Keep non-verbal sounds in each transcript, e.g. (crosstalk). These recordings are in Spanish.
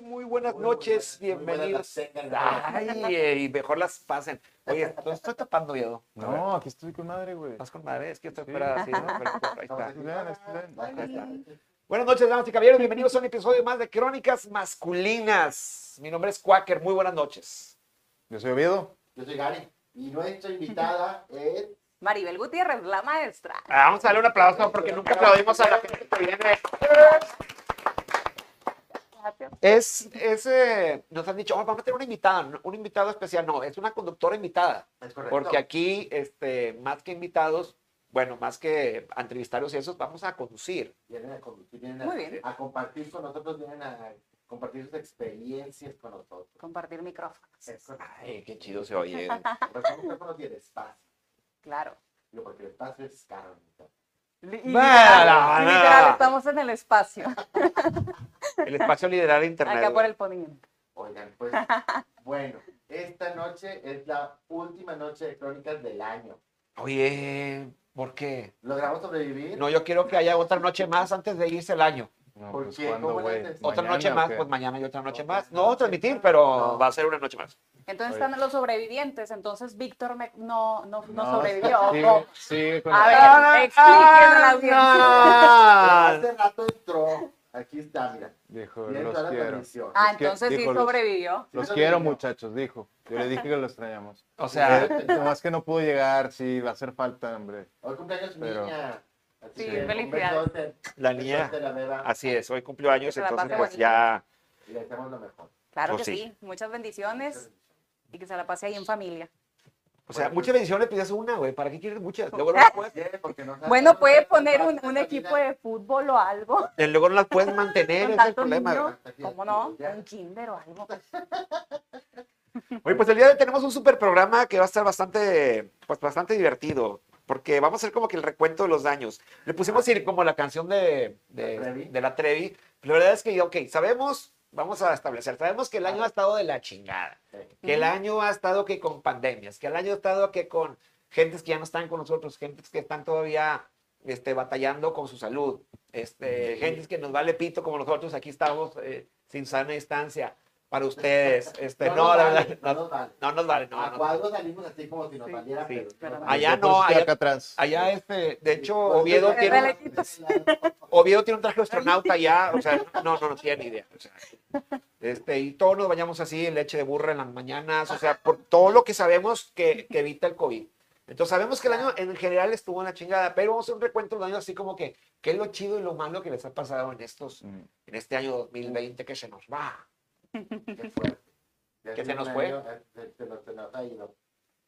muy buenas Muy noches, buenas- muy buenas bienvenidos. las tengan. Ay, y mejor las pasen. Oye, (laughs) ¿tú estoy tapando, Viedo? No, aquí estoy con madre, güey. Estás con madre, es que estoy Sí. fuera así, ¿no? Pero, ahí está. Ahí está. Buenas noches, damas y caballeros, bienvenidos a un episodio más de Crónicas Masculinas. Mi nombre es Quaker, muy buenas noches. Yo soy Oviedo. Yo soy Gary. Y nuestra invitada es. Maribel Gutiérrez, la maestra. Ah, vamos a darle un aplauso porque nunca aplaudimos a la gente que viene. Es, es eh, nos han dicho, "Oh, vamos a tener una invitada, ¿no? un invitado especial. No, es una conductora invitada. Es correcto. Porque aquí, este, más que invitados, bueno, más que entrevistarios y esos, vamos a conducir. Vienen a conducir, vienen Muy a, bien. a compartir con nosotros, vienen a compartir sus experiencias con nosotros. Compartir micrófonos. Ay, qué chido se oye. Los micrófonos y el espacio. Claro. Digo, porque el espacio es caro. ¿no? Literal, literal, estamos en el espacio, (laughs) El espacio liderar de internet. acá por el poniente. Oigan, pues, bueno, esta noche es la última noche de crónicas del año. Oye, ¿por qué? ¿Logramos sobrevivir? No, yo quiero que haya otra noche más antes de irse el año. No, ¿Por pues, qué? ¿cuándo, ¿Cómo güey? haces? Otra ¿Mañana noche más, pues mañana y otra noche más. No transmitir, pero va a ser una noche más. Entonces están los sobrevivientes, entonces Víctor me- no, no, no, No, sobrevivió. Sigue, o- sigue con A la- ver, explíquenme la audiencia. Hace (laughs) rato entró. Aquí está, mira. Dijo, los la quiero. transmisión. Ah, Es que entonces sí dijo los- sobrevivió. Los Sí, quiero, muchachos, dijo. Yo le dije que lo extrañamos. O sea, Eh, Nomás que no pudo llegar, sí, va a hacer falta, hombre. Hoy cumpleaños Pero- niña. Sí, un felicidades. la niña, así es, hoy cumplió años, entonces pues bonito. ya, Y le deseamos lo mejor. Claro Pues que sí. sí. Muchas bendiciones y que se la pase ahí en familia. o sea, muchas bendiciones, pides una, güey, ¿para qué quieres muchas? (laughs) Luego no las puedes, Sí, no Bueno, puede poner un, un equipo de fútbol o algo. luego no las puedes mantener, es el problema. güey. ¿Cómo no? Un kinder o algo. Oye, pues el día de hoy tenemos un super programa que va a estar bastante, pues bastante divertido, porque vamos a hacer como que el recuento de los daños. Le pusimos así como la canción de, de, ¿La Trevi? de la Trevi. La verdad es que, ok, sabemos, vamos a establecer, sabemos que el año ha estado de la chingada, Sí. que el año ha estado que con pandemias, que el año ha estado que con gentes que ya no están con nosotros, gentes que están todavía este, batallando con su salud, este, gentes que nos vale pito como nosotros, aquí estamos eh, sin sana distancia para ustedes. (laughs) Este, no, la vale, verdad, no no, nos vale. no nos vale, no, a no. cuadros salimos así como si nos Sí. valiera, Sí. pero Pero no no. Allá no, allá- acá atrás. Allá, este, de hecho, Oviedo tiene, un-. Oviedo tiene un traje de astronauta allá, o sea, no, no, no tiene ni idea. o sea, este, y todos nos bañamos así, en leche de burra en las mañanas, o sea, por todo lo que sabemos que, que evita el COVID. Entonces sabemos que el año en general estuvo en la chingada, pero vamos a hacer un recuento del año así como que, qué es lo chido y lo malo que les ha pasado en estos, Mm. en este año 2020 que se nos va. Qué (laughs) fuerte. Ya ¿Que se nos fue? Se, se nos, se nos ha ido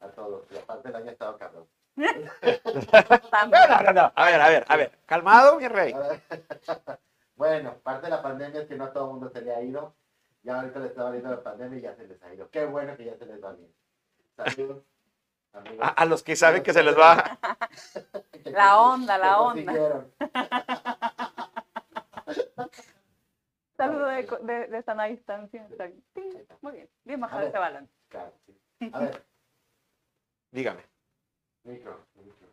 a todos. Y aparte el año ha estado cabrón. (laughs) También. No, no, no, A ver, a ver, a ver, calmado, mi rey. (laughs) bueno, parte de la pandemia es que no a todo el mundo se le ha ido. Ya ahorita le está valiendo la pandemia y ya se les ha ido. Qué bueno que ya se les va bien. Amigos. A, a los que saben que se les va. La onda, la onda. Saludo de, de, de sana distancia. Muy bien. Bien bajado ese balón. Claro, sí. A ver, (laughs) Dígame. micro, micro.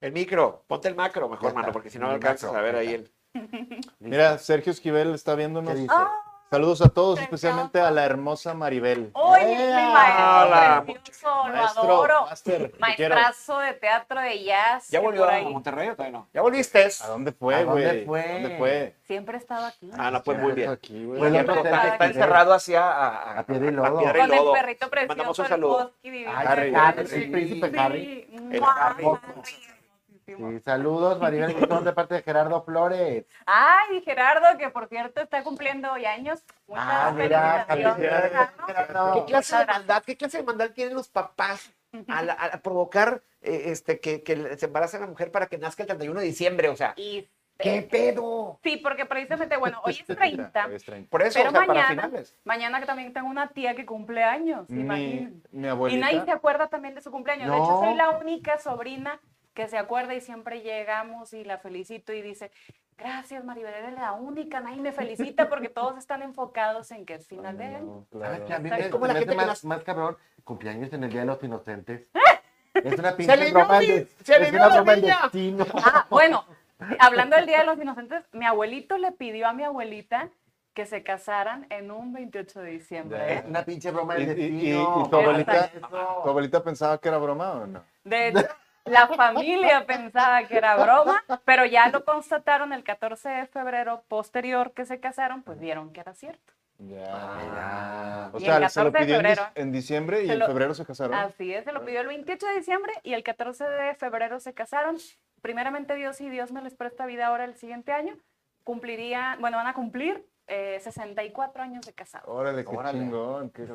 El micro, ponte el macro mejor, mano, porque si no alcanzas a ver ahí el. (laughs) Mira, Sergio Esquivel está viéndonos. ¿Qué dice? Ah, Saludos a todos, especialmente a la hermosa Maribel. ¡Uy, mi Hola, maestro precioso! Lo Maestro, adoro. máster, te quiero. Maestrazo de teatro de jazz. ¿Ya volvió a Monterrey o todavía no? ¿Ya volviste? ¿A dónde fue, ¿A dónde güey? fue? ¿Dónde fue? Siempre estaba aquí. Ah, no, pues muy bien. Aquí, güey. Cierto, otro está, está encerrado hacia a, A piedra y lodo. piedra y Con el perrito Mandamos precioso, un el saludo. Harry, Harry, Sí, el príncipe. Harry. El Harry. Sí, saludos, Maribel, que son de parte de Gerardo Flores. Ay, y Gerardo, que por cierto está cumpliendo hoy años. Muchas Ah, mira, felicidades, Gerardo. ¿Qué clase de maldad, qué clase de maldad tienen los papás al, al- provocar eh, este, que, que se embarace a la mujer para que nazca el 31 de diciembre? O sea, Y ¿qué pedo? Sí, porque precisamente, bueno, hoy es 30. (laughs) Hoy es 30. Por eso, Pero o sea, para mañana- finales. Mañana que también tengo una tía que cumple años, Mi, mi Y abuelita. nadie se acuerda también de su cumpleaños. De No. hecho, soy la única sobrina que se acuerda y siempre llegamos y la felicito y dice, gracias Maribel, eres la única, nadie me felicita porque (laughs) todos están enfocados en que es final de año. Es como la gente más, cabrón cumpleaños en el Día de los Inocentes. (laughs) Es una pinche broma es una niña. destino. Ah, bueno, (laughs) hablando del Día de los Inocentes, mi abuelito le pidió a mi abuelita que se casaran en un 28 de diciembre. Es una pinche broma ¿Y, del y- y- destino. y tu abuelita, tu abuelita pensaba que era broma o no? De hecho, la familia pensaba que era broma, pero ya lo constataron el 14 de febrero posterior que se casaron, pues vieron que era cierto. Ya. Mira. O Y sea, el se lo 14 de pidió en, dis- febrero. en diciembre y en febrero se casaron. Así es, se lo pidió el 28 de diciembre y el 14 de febrero se casaron. Primeramente Dios y Dios me les presta vida ahora el siguiente año. Cumplirían, bueno, van a cumplir eh, 64 años de casados. Órale, qué Órale. chingón. Qué Sí.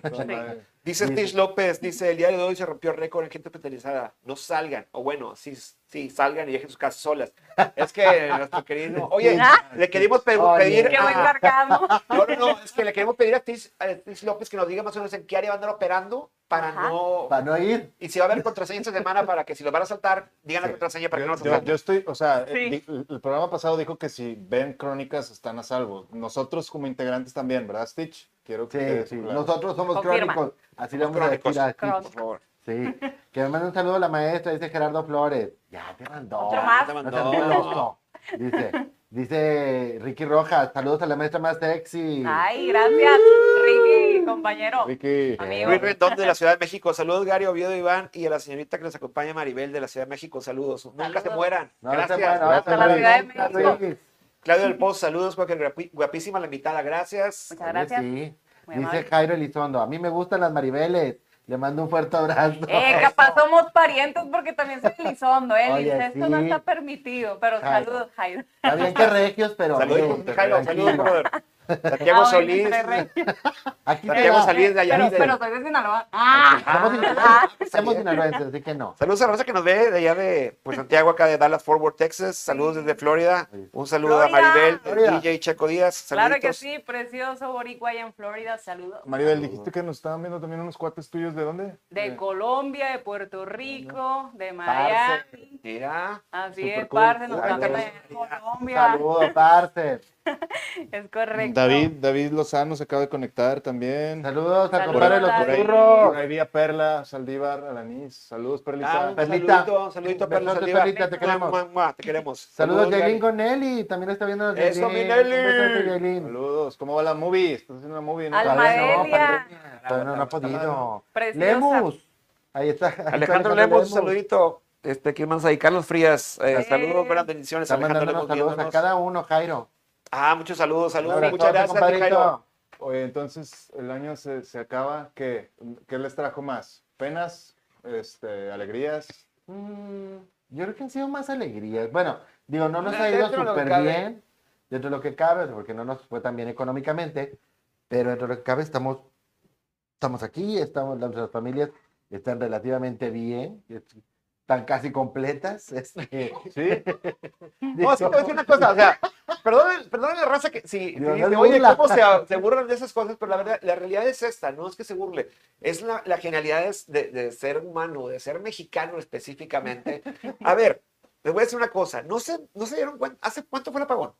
Dice Stitch López, dice, el día de hoy se rompió récord en gente hospitalizada. No salgan. O bueno, sí, sí, salgan y dejen sus casas solas. Es que nuestro querido... (laughs) Oye, Ah. le queremos pe- Oye. pedir... A-. (laughs) No, no, no, es que le queremos pedir a Stitch, López que nos diga más o menos en qué área van a andar operando para Ajá. no... Para no ir. Y si va a haber contraseña esta semana para que si los van a saltar, digan la Sí. contraseña para que no Yo, nos yo- salten. yo estoy, o sea, Sí. eh, di- el programa pasado dijo que si ven crónicas están a salvo. Nosotros como integrantes también, ¿verdad, Stitch? Quiero que Sí, quede sí. claro. Nosotros somos Confirma. crónicos. Así le Somos vamos a decir crónicos. a. Por favor. Sí. Que me mande un saludo a la maestra, dice Gerardo Flores. Ya te mandó. Otro más. Te mandó. Dice, dice Ricky Rojas, saludos a la maestra más sexy. Ay, gracias, Ricky, compañero. Ricky, Amigo. Luis Rendón de la Ciudad de México. Saludos, Gary Oviedo, Iván, y a la señorita que nos acompaña, Maribel de la Ciudad de México. Saludos. Nunca se mueran. No, se Gracias. no, Gracias, se la. Ciudad de México. Claudio del Poz, saludos, guapi- guapísima la invitada. Gracias. Muchas gracias. sí. Dice. Jairo Elizondo, a mí me gustan las Maribeles. Le mando un fuerte abrazo. Eh, capaz somos parientes porque también soy Elizondo, ¿eh? Oye, incesto no está permitido, pero Jairo. saludos, Jairo. Está bien que regios, pero... Saludos, Jairo. Saludos, brother. Santiago Ah, Solís. (laughs) Aquí Santiago. Solís de allá. Pero, de- pero soy de Sinaloa. ¡Ah! Somos sinaloenses, somos sinaloenses, así que no. Saludos a raza que nos ve de allá de pues, Santiago, acá de Dallas Fort Worth, Texas. Saludos desde Florida. Un saludo a. Maribel, Florida. DJ Checo Díaz. Claro que sí, precioso boricua allá en Florida, saludos. Maribel, dijiste que nos estaban viendo también unos cuates tuyos, ¿de dónde? De Colombia, de Puerto Rico, de Miami. Mira. Así Super es, cool. parce, nos están viendo en Colombia. Saludos, parce. (laughs) Es correcto. David, David Lozano se acaba de conectar también. Saludos al Saludos, compadre de los David. Por ahí, burros. por ahí vi a Perla, Saldívar, Alanis. Saludos, Perlita. Ah, Perlita. saludito, saludito, Perla Saldívar. Perlita, te queremos. Mua, te queremos. Saludos. Yailin Gonelli. También está viendo los Eso, mi Yailin. Nelly. Saludos. ¿Cómo va la movie? ¿Estás haciendo una movie? ¿no? Alma Todavía no, no, no ha podido. Preciosa. Lemus. Ahí está. Alejandro Lemos, un saludito. Este, ¿Quién más ahí? Carlos Frías. eh, Sí. saludos, buenas bendiciones. Está Alejandro saludos a cada uno, Jairo. Ah, muchos saludos, saludos. Muchas gracias. Oye, entonces el año se, se acaba. ¿Qué, ¿Qué les trajo más? ¿Penas? Este, ¿Alegrías? Mm, yo creo que han sido más alegrías. Bueno, digo, no nos ha ido de súper bien, dentro de lo que cabe, porque no nos fue tan bien económicamente, pero dentro de lo que cabe estamos, estamos aquí, estamos, nuestras familias están relativamente bien, están casi completas. (laughs) este, Sí. (laughs) No, que te voy a decir una cosa, o sea, perdónen, perdónen la raza que si, si Dios, oye, burla". ¿cómo se, se burlan de esas cosas? Pero la verdad, la realidad es esta, no es que se burle, es la, la genialidad de, de ser humano, de ser mexicano específicamente. A ver, les voy a decir una cosa, no se, no se dieron cuenta, ¿hace cuánto fue el apagón?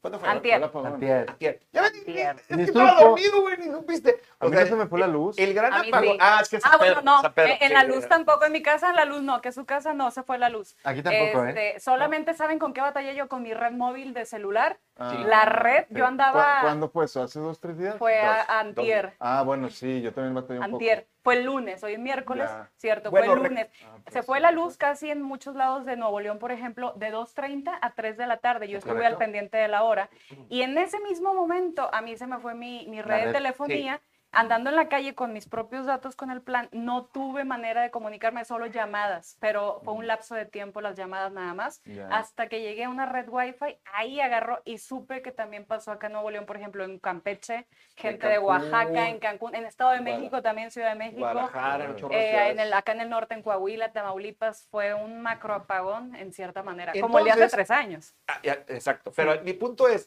¿Cuándo fue? Antier. Hola, apagón. Antier. Antier. Ya ven, Antier. es que estaba dormido, güey, ni supiste. A O mí sea, no se me fue la luz. El gran apagón. sí. Ah, es que es Ah, bueno, no, San Pedro, en, sí, la sí, luz sí. tampoco, en mi casa en la luz no, que su casa no se fue la luz. Aquí tampoco, ¿eh? Este, Solamente saben con qué batallé yo con mi red móvil de celular. Ah, La red, ok. yo andaba- ¿Cu- ¿Cuándo fue eso? ¿Hace dos, tres días? Fue a- Dos, antier, Ah, bueno, sí, yo también batallé un poco. antier. Fue el lunes, hoy es miércoles, Ya. cierto, Bueno, fue el lunes. Ah, pues Se fue la luz casi en muchos lados de Nuevo León, por ejemplo, de 2.30 a 3 de la tarde. Yo estuve al pendiente de la hora. Y en ese mismo momento a mí se me fue mi, mi red, red, de telefonía. Andando en la calle con mis propios datos con el plan, no tuve manera de comunicarme, solo llamadas, pero fue un lapso de tiempo las llamadas nada más. Ya. Hasta que llegué a una red Wi-Fi, ahí agarró y supe que también pasó acá en Nuevo León, por ejemplo, en Campeche, gente de Cancún. Oaxaca, en Cancún, en Estado de. México, también Ciudad de México. Guadalajara, Eh, en el, acá en el norte, en Coahuila, Tamaulipas, fue un macro apagón en cierta manera, como el de hace Entonces- tres años. Ah, ya, exacto. Pero mi punto es,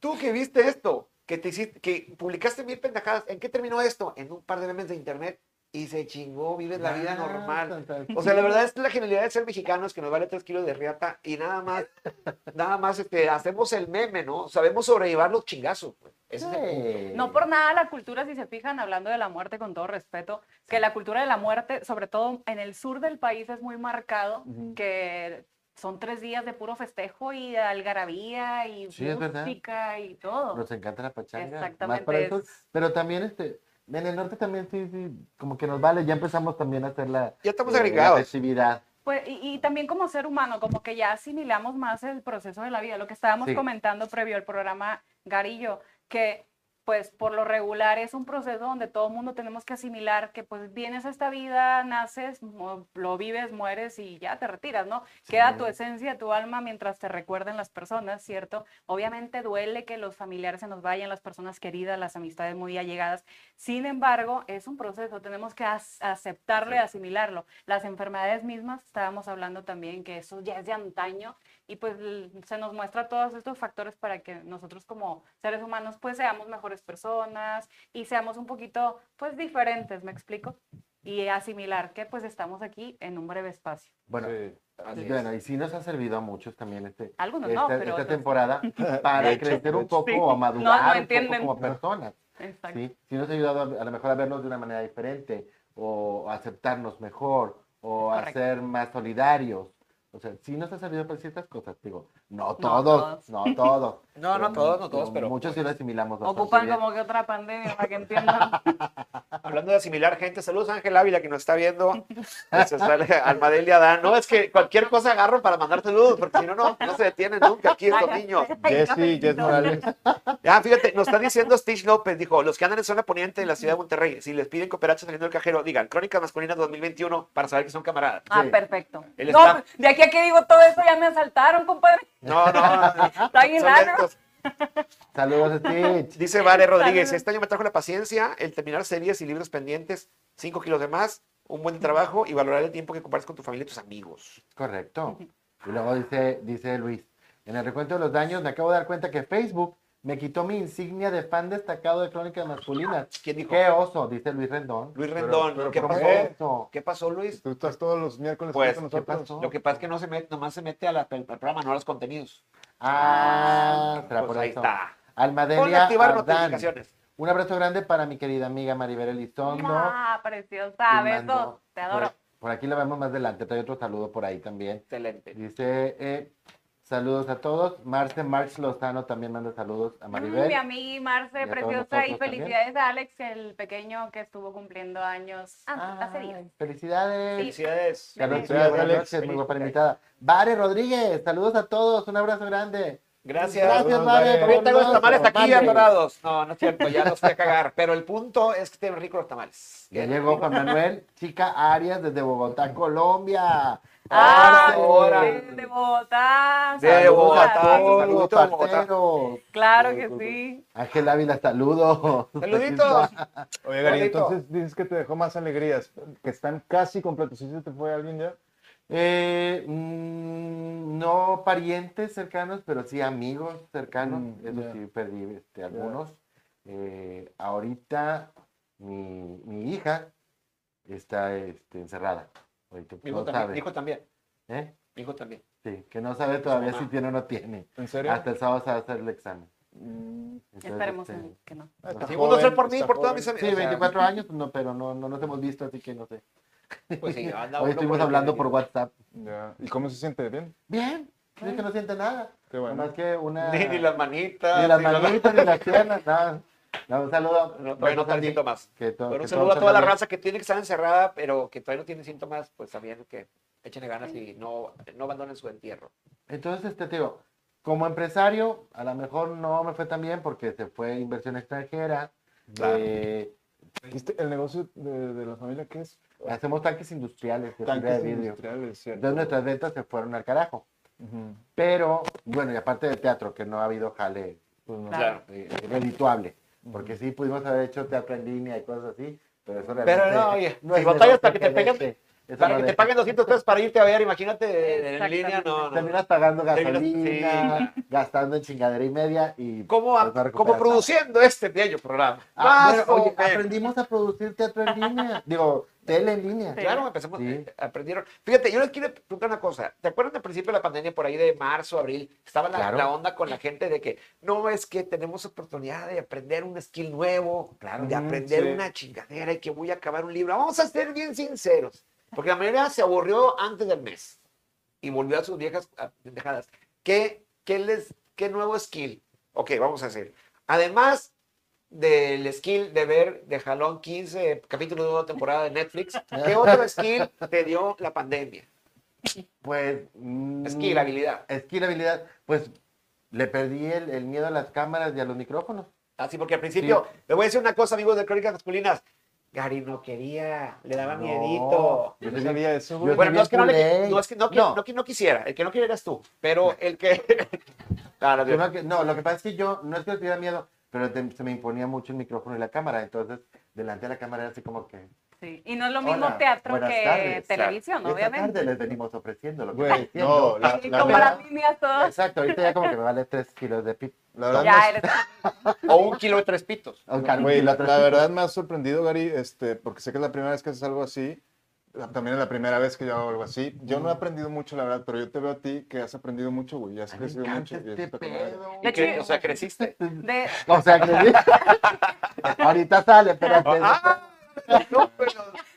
tú que viste esto, que te hiciste, que publicaste mil pendejadas, ¿en qué terminó esto? En un par de memes de internet y se chingó, vives la vida Ah, normal. tan, tan. O sea, la verdad es la genialidad de ser mexicanos que nos vale tres kilos de riata y nada más, (laughs) nada más este, hacemos el meme, ¿no? Sabemos sobrellevar los chingazos. güey. Ese es el punto. Sí. No por nada la cultura, si se fijan, hablando de la muerte con todo respeto, que la cultura de la muerte, sobre todo en el sur del país, es muy marcado, que son tres días de puro festejo y de algarabía y Sí, música y todo. Nos encanta la pachanga. Más Exactamente, eso, es- pero también este, en el norte también sí, sí, como que nos vale, ya empezamos también a hacer la, Ya estamos eh, agregados. la festividad. Pues, y, y también como ser humano, como que ya asimilamos más el proceso de la vida, lo que estábamos Sí. comentando previo al programa Garillo, que pues por lo regular es un proceso donde todo el mundo tenemos que asimilar que pues vienes a esta vida, naces, lo vives, mueres y ya te retiras, ¿no? Queda tu esencia, tu alma mientras te recuerden las personas, ¿cierto? Obviamente duele que los familiares se nos vayan, las personas queridas, las amistades muy allegadas. Sin embargo, es un proceso, tenemos que aceptarlo y asimilarlo. Las enfermedades mismas, estábamos hablando también que eso ya es de antaño y pues se nos muestra todos estos factores para que nosotros como seres humanos pues seamos mejores personas y seamos un poquito pues diferentes, ¿me explico? Y asimilar que pues estamos aquí en un breve espacio. Bueno, Sí. Así es. bueno, y sí nos ha servido a muchos también este, Algunos esta, no, pero esta temporada (laughs) para hecho, crecer un hecho. poco Sí. o No, madurar no un poco como personas. Exacto. Sí, sí nos ha ayudado a, a lo mejor a vernos de una manera diferente o aceptarnos mejor o a ser más solidarios. O sea, sí nos ha servido para ciertas cosas, digo, no todos. todos, no todos. (laughs) No, no todos, no todos, pero Muchos sí lo asimilamos Ocupan como que otra pandemia para que entiendan. (laughs) hablando de asimilar gente, saludos a Ángel Ávila que nos está viendo. Eso sale Almadelia Adán. No, es que cualquier cosa agarro para mandar saludos, porque si no, no, no se detienen nunca aquí estos niños. Jessy, Jess Morales. Ya, (laughs) fíjate, nos está diciendo Stitch López, dijo, los que andan en zona poniente de la ciudad de Monterrey, si les piden cooperacha saliendo del cajero, digan, Crónicas Masculinas 2021, para saber que son camaradas. Ah, Sí. perfecto. No, de aquí a que digo todo eso ya me asaltaron, compadre. No, no, no. Saludos, Stitch. Dice Vare Rodríguez, Saludos. este año me trajo la paciencia, el terminar series y libros pendientes, 5 kilos de más, un buen trabajo y valorar el tiempo que compartes con tu familia y tus amigos. Correcto. Y luego dice, dice Luis, en el recuento de los daños me acabo de dar cuenta que Facebook me quitó mi insignia de fan destacado de Crónicas Masculinas. ¿Quién dijo? Qué oso, dice Luis Rendón. Luis Rendón. pero ¿Qué ¿por pasó? qué? Oso. ¿Qué pasó, Luis? Tú estás todos los miércoles Pues, con ¿qué nosotros. pasó? Lo que pasa es que no se mete, nomás se mete a la- al programa, no a los contenidos. Ah, será Pues por ahí eso. está. Ponle Almadelia activar Ardán. notificaciones. Un abrazo grande para mi querida amiga Maribel Elizondo. Ah, preciosa, besos, te adoro. Por, por aquí la vemos más adelante, trae otro saludo por ahí también. Excelente. Dice, eh, saludos a todos. Marce Marx Lozano también manda saludos a Maribel. mi amiga Marce, Y preciosa, y felicidades a Alex, el pequeño que estuvo cumpliendo años ah, hace días. Ay, Felicidades. Felicidades. Buenas Alex. noches, muy guapa invitada. Vare Rodríguez, saludos a todos, un abrazo grande. Gracias. Gracias, Saludos, Vare. Todavía tengo los tamales aquí Vale. adorados. No, no es cierto, ya los fui a cagar. Pero el punto es que estén ricos los tamales. Ya llegó Juan Manuel, chica Arias desde Bogotá, Colombia. Ah, Ahora. de, Bogotá. De saludos. Bogotá. Saludos, Bogotá. Claro que sí. Ángel Ávila, saludos. Saluditos. Oye, Gary, entonces dices que te dejó más alegrías, que están casi completos. ¿Sí se te fue alguien ya? Eh, mm, no parientes cercanos, pero sí amigos cercanos. Mm, Eso ya. sí, perdí este, algunos. Eh, ahorita mi, mi hija está este, encerrada. Ahorita, Mi hijo no también. sabe. Mi hijo también. ¿eh? Mi hijo también. Sí, que no sabe todavía si tiene o no tiene. ¿En serio? Hasta el sábado se va a hacer el examen. Mm, Entonces, Esperemos este, que no. está Si gusta ser por mí, por todas mis amigos. Sí, o sea, 24 (laughs) años, no, pero no, no nos hemos visto, así que no sé. Pues sí, anda (laughs) Hoy uno estuvimos por hablando por. WhatsApp. Ya. ¿Y cómo se siente? ¿Bien? Bien, es que no siente nada. Qué bueno. Más que una... (laughs) Ni, ni las manitas. Ni las ni las- manitas, ni las piernas, nada. No, un saludo. No, todavía no síntomas. Que to- Pero que un saludo a toda la raza que tiene que estar encerrada, pero que todavía no tiene síntomas, pues también que echen ganas y no, no abandonen su entierro. Entonces, este, te digo, como empresario, a lo mejor no me fue tan bien porque se fue inversión extranjera. Claro. eh, ¿Viste ¿El negocio de, de la familia qué es? hacemos tanques industriales de fibra Tanques de industriales, ¿cierto? Entonces nuestras ventas se fueron al carajo. Pero, bueno, y aparte de teatro, que no ha habido jale Pues no. Claro. eh, redituable. Porque sí pudimos haber hecho teatro en línea y cosas así, pero eso Pero realmente no, oye, no es negocio para que te peguen-. Eso Para no que te paguen 200 pesos para irte a ver, imagínate en línea, no, no. Terminas pagando gasolina, gastando en chingadera y media y... ¿Cómo, pues, a- no como recuperas produciendo este bello programa. Ah, bueno, oye, aprendimos a producir teatro en línea. Digo, tele en línea. Claro, empezamos, Sí. eh, aprendieron. Fíjate, yo les quiero preguntar una cosa. ¿Te acuerdas al principio de la pandemia, por ahí de marzo, abril? Estaba la, Claro. la onda con la gente de que no es que tenemos oportunidad de aprender un skill nuevo, claro, de aprender sí. una chingadera y que voy a acabar un libro. Vamos a ser bien sinceros, porque la mayoría se aburrió antes del mes. y volvió a sus viejas pendejadas. ¿Qué, qué, les, ¿Qué nuevo skill? Ok, vamos a hacer. Además del skill de ver de jalón 15 capítulos de una temporada de Netflix, ¿qué otro skill te dio la pandemia? Pues. mm, Skill, habilidad. Skill, habilidad. Pues le perdí el, el miedo a las cámaras y a los micrófonos. Así porque al principio, le voy a decir una cosa, amigos de Crónicas Masculinas. Gary no quería, le daba No. miedito. Yo no sabía eso, Yo. Bueno, no es que no, le- no es que no, No. no no quisiera, el que no quiere eras tú, pero el que... (laughs) Ah, no, que- no, lo que pasa es que yo no es que le tuviera miedo, pero te- se me imponía mucho el micrófono y la cámara. Entonces, delante de la cámara era así como que. Sí, Y no es lo mismo Hola, teatro que tardes. televisión, Esta obviamente. tarde les venimos ofreciendo lo que diciendo. no, la, la como las líneas todas. Exacto, ahorita ya como que me vale 3 kilos de pip. la verdad Ya eres. (laughs) O un kilo de tres pitos. Güey, kilo la, tres la verdad me ha sorprendido, Gary, este, porque sé que es la primera vez que haces algo así. También es la primera vez que yo hago algo así. Yo no he aprendido mucho, la verdad, pero yo te veo a ti que has aprendido mucho, güey. Ya has Ay, crecido mucho. y eso este está pedo. ¿Y qué? O sea, creciste. De, O sea, que (laughs) ahorita sale, espérate. Ah, no, pero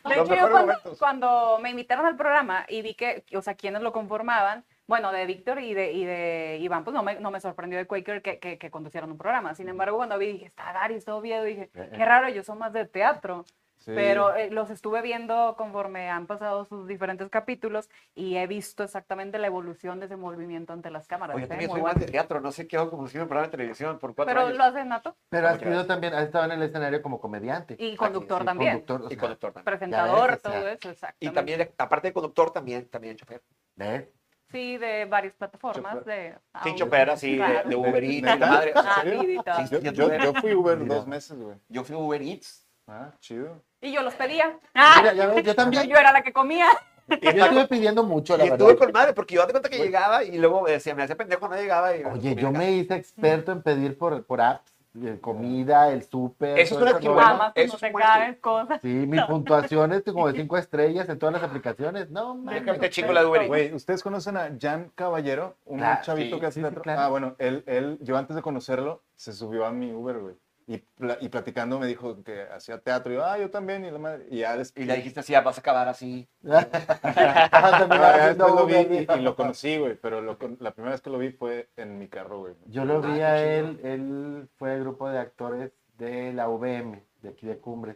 De hecho, yo cuando, cuando me invitaron al programa y vi que, o sea, quienes lo conformaban, bueno, de Víctor y de, y de Iván, pues no me, no me sorprendió de Quaker que, que, que conducieron un programa. Sin embargo, cuando vi, dije, está Gary, está Oviedo, dije, qué raro, ellos son más de teatro. Sí. Pero eh, los estuve viendo conforme han pasado sus diferentes capítulos y he visto exactamente la evolución de ese movimiento ante las cámaras. Oye, ¿eh? también soy más de teatro, no sé qué hago como si me programa de televisión por cuatro Pero años. lo hace Nato Pero has sido también, has estado en el escenario como comediante. y conductor Sí, también. conductor, o Y sea, conductor también. Presentador, ves, o sea, todo eso, exactamente. Y también, aparte de conductor, también, también chofer. ¿ves? Sí, de varias plataformas. De Sí, audio. chofer así, de, de Uber ¿De- Eats, neta? (laughs) la madre. o sea, Ah, sí. Sí. Yo, yo yo, tuve- yo fui Uber Mira. dos meses, güey. Yo fui Uber Eats. Ah, chido. Y yo los pedía. Mira, Ah, ya ves, yo también. yo era la que comía. Y, Yo estuve pidiendo mucho, la y verdad. estuve con madre, porque yo de cuenta que llegaba y luego me decía, me hacía pendejo, no llegaba. Y, Oye, yo me hice experto en pedir por, por apps, comida, el súper. Eso es una Amazon eso buen caben cosas. Sí, mi puntuación es como de (laughs) cinco estrellas en todas las aplicaciones. No, mames. Te chingo la. Güey, ¿ustedes conocen a Jan Caballero? Un Claro, chavito sí, que hace sí, sí, claro. Ah, bueno, él, él, yo antes de conocerlo, se subió a mi Uber, güey. Y, pla- y platicando me dijo que hacía teatro. Y yo, ah, yo también. Y, la madre, y ya después. Y le dijiste así, "Ah, vas a acabar así. (laughs) Ah, también Ah, lo vi y, lo conocí, güey. Pero lo la primera vez que lo vi fue en mi carro, güey. Yo lo vi Ah, a él, él fue el grupo de actores de la UVM, de aquí de Cumbres.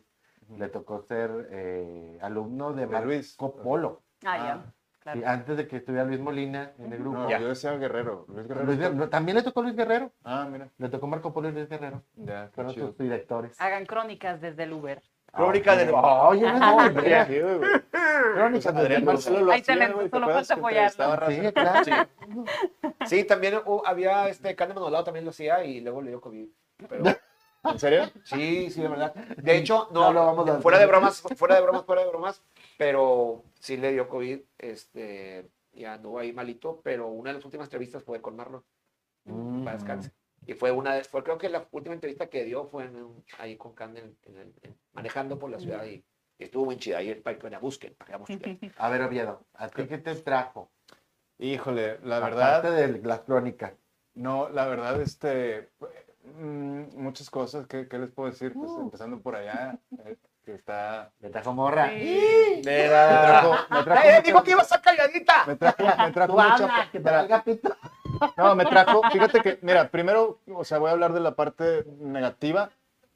Le tocó ser eh, alumno de De Luis. Marco Polo. Ah, Ah. ya. Claro. Sí, antes de que estuviera Luis Molina en el grupo. No, Ya. yo decía Guerrero. Luis Guerrero. Luis Guerrero- también le tocó Luis Guerrero. Ah, mira. Le tocó Marco Polo y Luis Guerrero. Ya, Fueron sus directores. Hagan crónicas desde el Uber. Crónica del- Ah, Oye, no. Crónicas del Adrián Uber. Marcelo lo Hay hacía, talento, güey, ¿te solo falta apoyarlo. Sí, claro. Sí. Sí, también hubo- había este Carmen Manolado también lo hacía y luego le dio COVID. Pero ¿En serio? sí, sí, de verdad. De hecho, no, No lo vamos a fuera de bromas, fuera de bromas, fuera de bromas, pero sí le dio COVID, este, y anduvo ahí malito, pero una de las últimas entrevistas fue con Marlon, Mm. para descanse. Y fue una de, fue creo que la última entrevista que dio fue en ahí con Carmen, en el- en- manejando por la ciudad y, y estuvo muy chida. Ahí para que la busquen, para que la busquen. A ver, Oviedo, ¿a ti qué te trajo? Híjole, la Aparte verdad. de las crónicas. No, la verdad, este. Mm, muchas cosas. ¿Qué, qué les puedo decir? Pues Uh. empezando por allá, eh, que está. Me trajo morra. Sí. Me trajo, me trajo ¡Eh, mucha- dijo que iba a estar calladita! Me trajo, me trajo Tú mucha- habla, que te mira, valga pito. No, me trajo, fíjate que, mira, primero, o sea, voy a hablar de la parte negativa.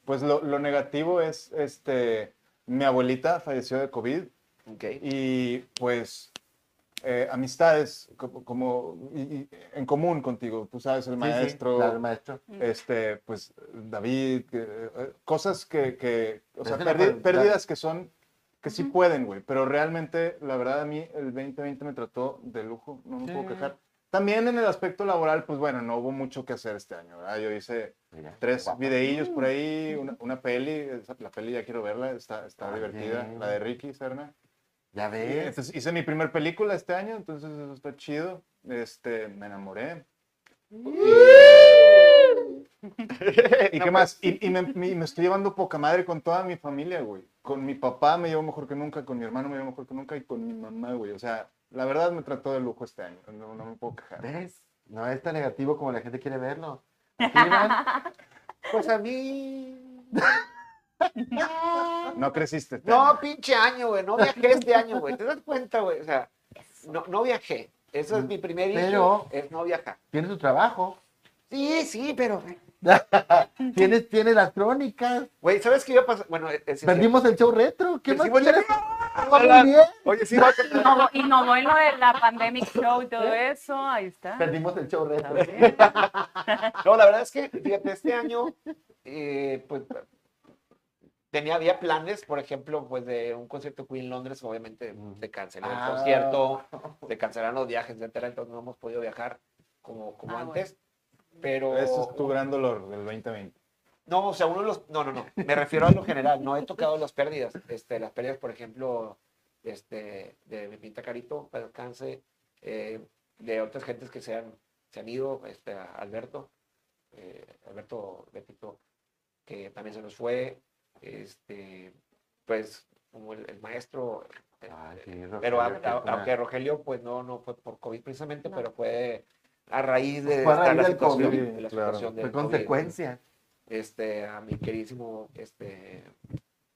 Pues lo, lo negativo es, este, mi abuelita falleció de COVID Ok. y pues eh, amistades como, como- y- y en común contigo, tú sabes, el Sí, sí, maestro, claro, el maestro. este, pues David, eh, cosas que, que, o sea, pérdidas que son, que sí pueden, güey, pero realmente, la verdad, a mí el 2020 me trató de lujo, no me puedo Sí. quejar. También en el aspecto laboral, pues bueno, no hubo mucho que hacer este año, ¿verdad? Yo hice Mira, tres guapa. videillos por ahí, una, una peli, la peli ya quiero verla, está, está Ah, divertida, bien. la de Ricky Serna. Ya ves. Entonces, hice mi primer película este año, entonces eso está chido. Este, me enamoré. (laughs) ¿Y qué más? Y, y me, me- me estoy llevando poca madre con toda mi familia, güey. Con mi papá me llevo mejor que nunca, con mi hermano me llevo mejor que nunca y con mi mamá, güey. O sea, la verdad me trató de lujo este año. No, no me puedo quejar. ¿Ves? No es tan negativo como la gente quiere verlo. (laughs) Pues a mí. (laughs) No creciste. este No, año. pinche año, güey. No viajé este año, güey. ¿Te das cuenta, güey? O sea, no, no viajé. Ese es mi primer Pero- es no viajar. Tienes tu trabajo. Sí, sí, pero... (laughs) Tienes, tienes las crónicas. Güey, ¿sabes qué iba a pasar? Bueno, es, es Perdimos el show retro. ¿Qué más Perdimos quieres? Muy bien. Oye, sí, va a Innovó, innovó en lo de la pandemic show y todo eso, ahí está. Perdimos el show retro. (laughs) No, la verdad es que, fíjate, este año, eh, pues, tenía, había planes, por ejemplo, pues, de un concierto Queen en Londres, obviamente, se canceló el Ah. concierto, (laughs) se cancelaron los viajes, etcétera, entonces no hemos podido viajar como, como Ah, antes, pero... Eso es tu gran dolor del 2020. No, o sea, uno de los... No, no, no, me refiero a lo general, no he tocado las pérdidas, este, las pérdidas, por ejemplo, este, de mi pinta carito, para descanse, eh, de otras gentes que se han, se han ido, este, Alberto, eh, Alberto Betito, que también se nos fue, este, pues, como el, el maestro, Ay, sí, pero a- a- aunque Rogelio, pues, no, no fue por COVID precisamente, No. pero fue a raíz de, Fue a raíz la situación, COVID, de la claro. situación del Fue COVID consecuencia. este, a mi queridísimo este,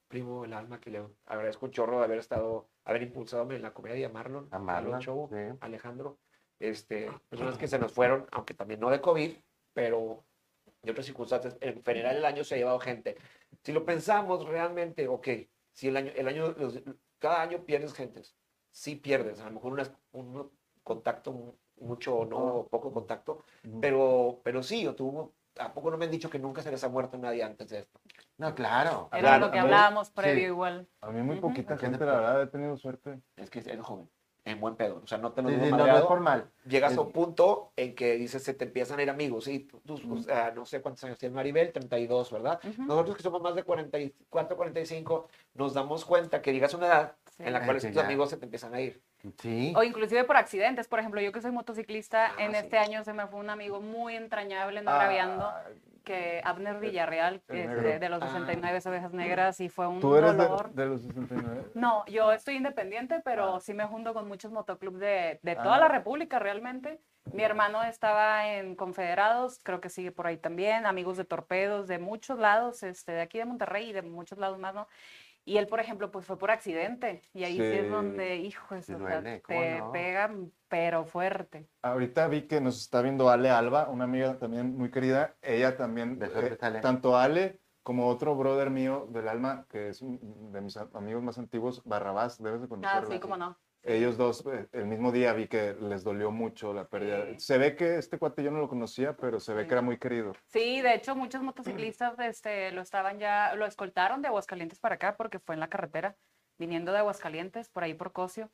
primo el alma, que le agradezco un chorro de haber estado, haber impulsado en la comedia, Marlon, A Marlon, Show, sí. Alejandro, este, personas que se nos fueron, aunque también no de COVID, pero de otras circunstancias. En general el año se ha llevado gente. Si lo pensamos realmente, ok, si el año, el año, los- cada año pierdes gentes, sí pierdes, a lo mejor unas- un contacto mu- mucho o no, o poco contacto, pero, pero sí, o tuvo, ¿a poco no me han dicho que nunca se les ha muerto nadie antes de esto? No, claro. Era Claro, lo que hablábamos previo sí. igual. A mí muy poquita gente, la verdad, he tenido suerte. Es que es joven, en buen pedo, o sea, no te lo digo sí, no, no es formal. Llegas Es- a un punto en que dices, se te empiezan a ir amigos, ¿sí? Tú- tú, o sea, no sé cuántos años tiene Maribel, 32, ¿verdad? Ujú. Nosotros que somos más de 44, 45, nos damos cuenta que llegas a una edad Sí. en la cual Ah, sí, tus ya. amigos se te empiezan a ir. Sí. O inclusive por accidentes. Por ejemplo, yo que soy motociclista, Ah, en sí. este año se me fue un amigo muy entrañable, no Ah, que Abner Villarreal, el este, negro. de los Ah. 69 ovejas negras, y fue un ¿Tú eres de, dolor. de los 69? No, yo estoy independiente, pero Ah. sí me junto con muchos motoclubs de, de toda Ah. la República realmente. Mi hermano estaba en Confederados, creo que sigue por ahí también, amigos de Torpedos, de muchos lados, este, de aquí de Monterrey y de muchos lados más, ¿no? Y él, por ejemplo, pues fue por accidente. Y ahí sí, Sí. es donde, hijo, eso, Sí o sea, duele, ¿cómo te no? pegan, pero fuerte. Ahorita vi que nos está viendo Ale Alba, una amiga también muy querida. Ella también, eh, Ale. tanto Ale como otro brother mío del alma, que es un- de mis amigos más antiguos, Barrabás, debes de Ah, conocerlo. sí, cómo no. Ellos dos, eh, el mismo día vi que les dolió mucho la pérdida. Sí. Se ve que este cuate yo no lo conocía, pero se ve Sí. que era muy querido. Sí, de hecho, muchos motociclistas este, lo estaban ya, lo escoltaron de Aguascalientes para acá porque fue en la carretera, viniendo de Aguascalientes, por ahí por Cocio,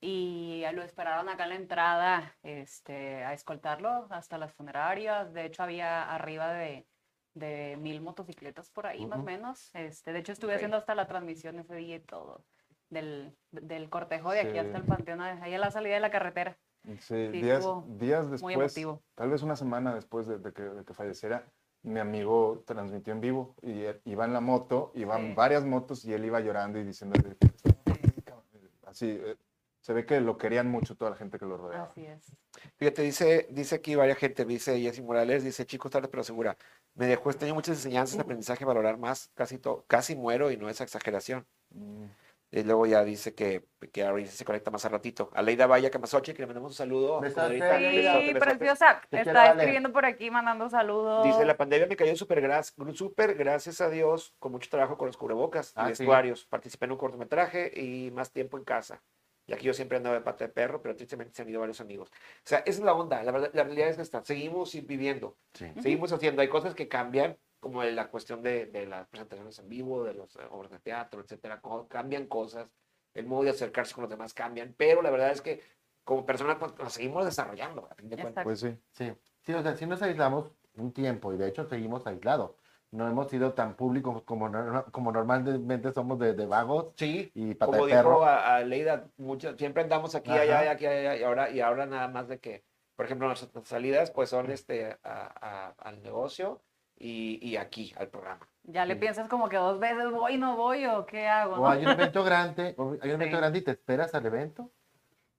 y lo esperaron acá en la entrada este, a escoltarlo hasta las funerarias. De hecho, había arriba de, de mil motocicletas por ahí, más o menos. Este, de hecho, estuve haciendo hasta la transmisión ese día y todo, del, del cortejo de aquí Sí. hasta el panteón, ahí a la salida de la carretera. Sí, Sí, días, días después, tal vez una semana después de, de que, de que falleciera, mi amigo transmitió en vivo y él iba en la moto, iban Sí. varias motos y él iba llorando y diciendo así, eh, se ve que lo querían mucho toda la gente que lo rodeaba. Así es. Fíjate, dice, dice aquí varias gente, dice Jessy Morales, dice, chicos, tarde pero segura. Me dejó este año muchas enseñanzas, aprendizaje, valorar más, casi todo, casi muero y no es exageración. Mm. Y luego ya dice que, que ahora se conecta más a ratito. Aleida Vaya Camasochi, que le mandamos un saludo. Besote, besote, Sí, besote. preciosa. Te quiero, Está Ale. escribiendo por aquí, mandando saludos. Dice, la pandemia me cayó súper súper, gracias a Dios, con mucho trabajo con los cubrebocas Ah, y sí. vestuarios. Participé en un cortometraje y más tiempo en casa. Y aquí yo siempre andaba de pata de perro, pero tristemente se han ido varios amigos. O sea, esa es la onda. La, verdad, la realidad es esta. Seguimos viviendo, Sí. seguimos haciendo. Hay cosas que cambian, como la cuestión de, de las presentaciones en vivo, de las obras de teatro, etcétera. co- Cambian cosas. El modo de acercarse con los demás cambian. Pero la verdad es que como personas pues, nos seguimos desarrollando, a fin de cuentas. Pues sí. Sí, sí, o sea, sí nos aislamos un tiempo y de hecho seguimos aislados. No hemos sido tan públicos como, como normalmente somos de, de vagos Sí, y pata como de dijo perro. a, a Leida, mucho, siempre andamos aquí, Ajá. allá, aquí, allá, y ahora, y ahora nada más de que, por ejemplo, nuestras salidas pues son este, a- a- al negocio y, y aquí, al programa. Ya le Sí. piensas como que dos veces voy, no voy o qué hago. O no? hay un evento (laughs) grande, o hay un evento Sí. grande y te esperas al evento.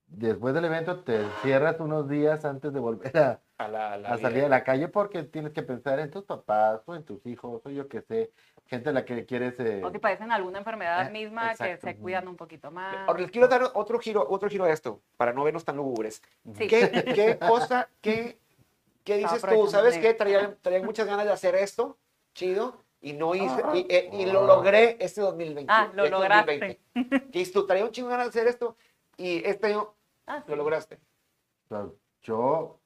Después del evento te cierras unos días antes de volver a, a la, la a salir a la calle porque tienes que pensar en tus papás o en tus hijos o yo qué sé, gente a la que quieres... eh, O si padecen alguna enfermedad Eh, misma, que exacto. se cuidan un poquito más. Ahora les quiero dar otro giro, otro giro a esto, para no vernos tan lúgubres. Sí. ¿Qué, (laughs) qué cosa, qué, qué dices tú? ¿Sabes qué? Traía, traía muchas ganas de hacer esto, chido, y no hice, y, eh, y lo logré este 2020. Ah, lo este lograste. 2020. ¿Qué dices tú? Traía un chingo de ganas de hacer esto, y este año Ah, lo lograste. Yo,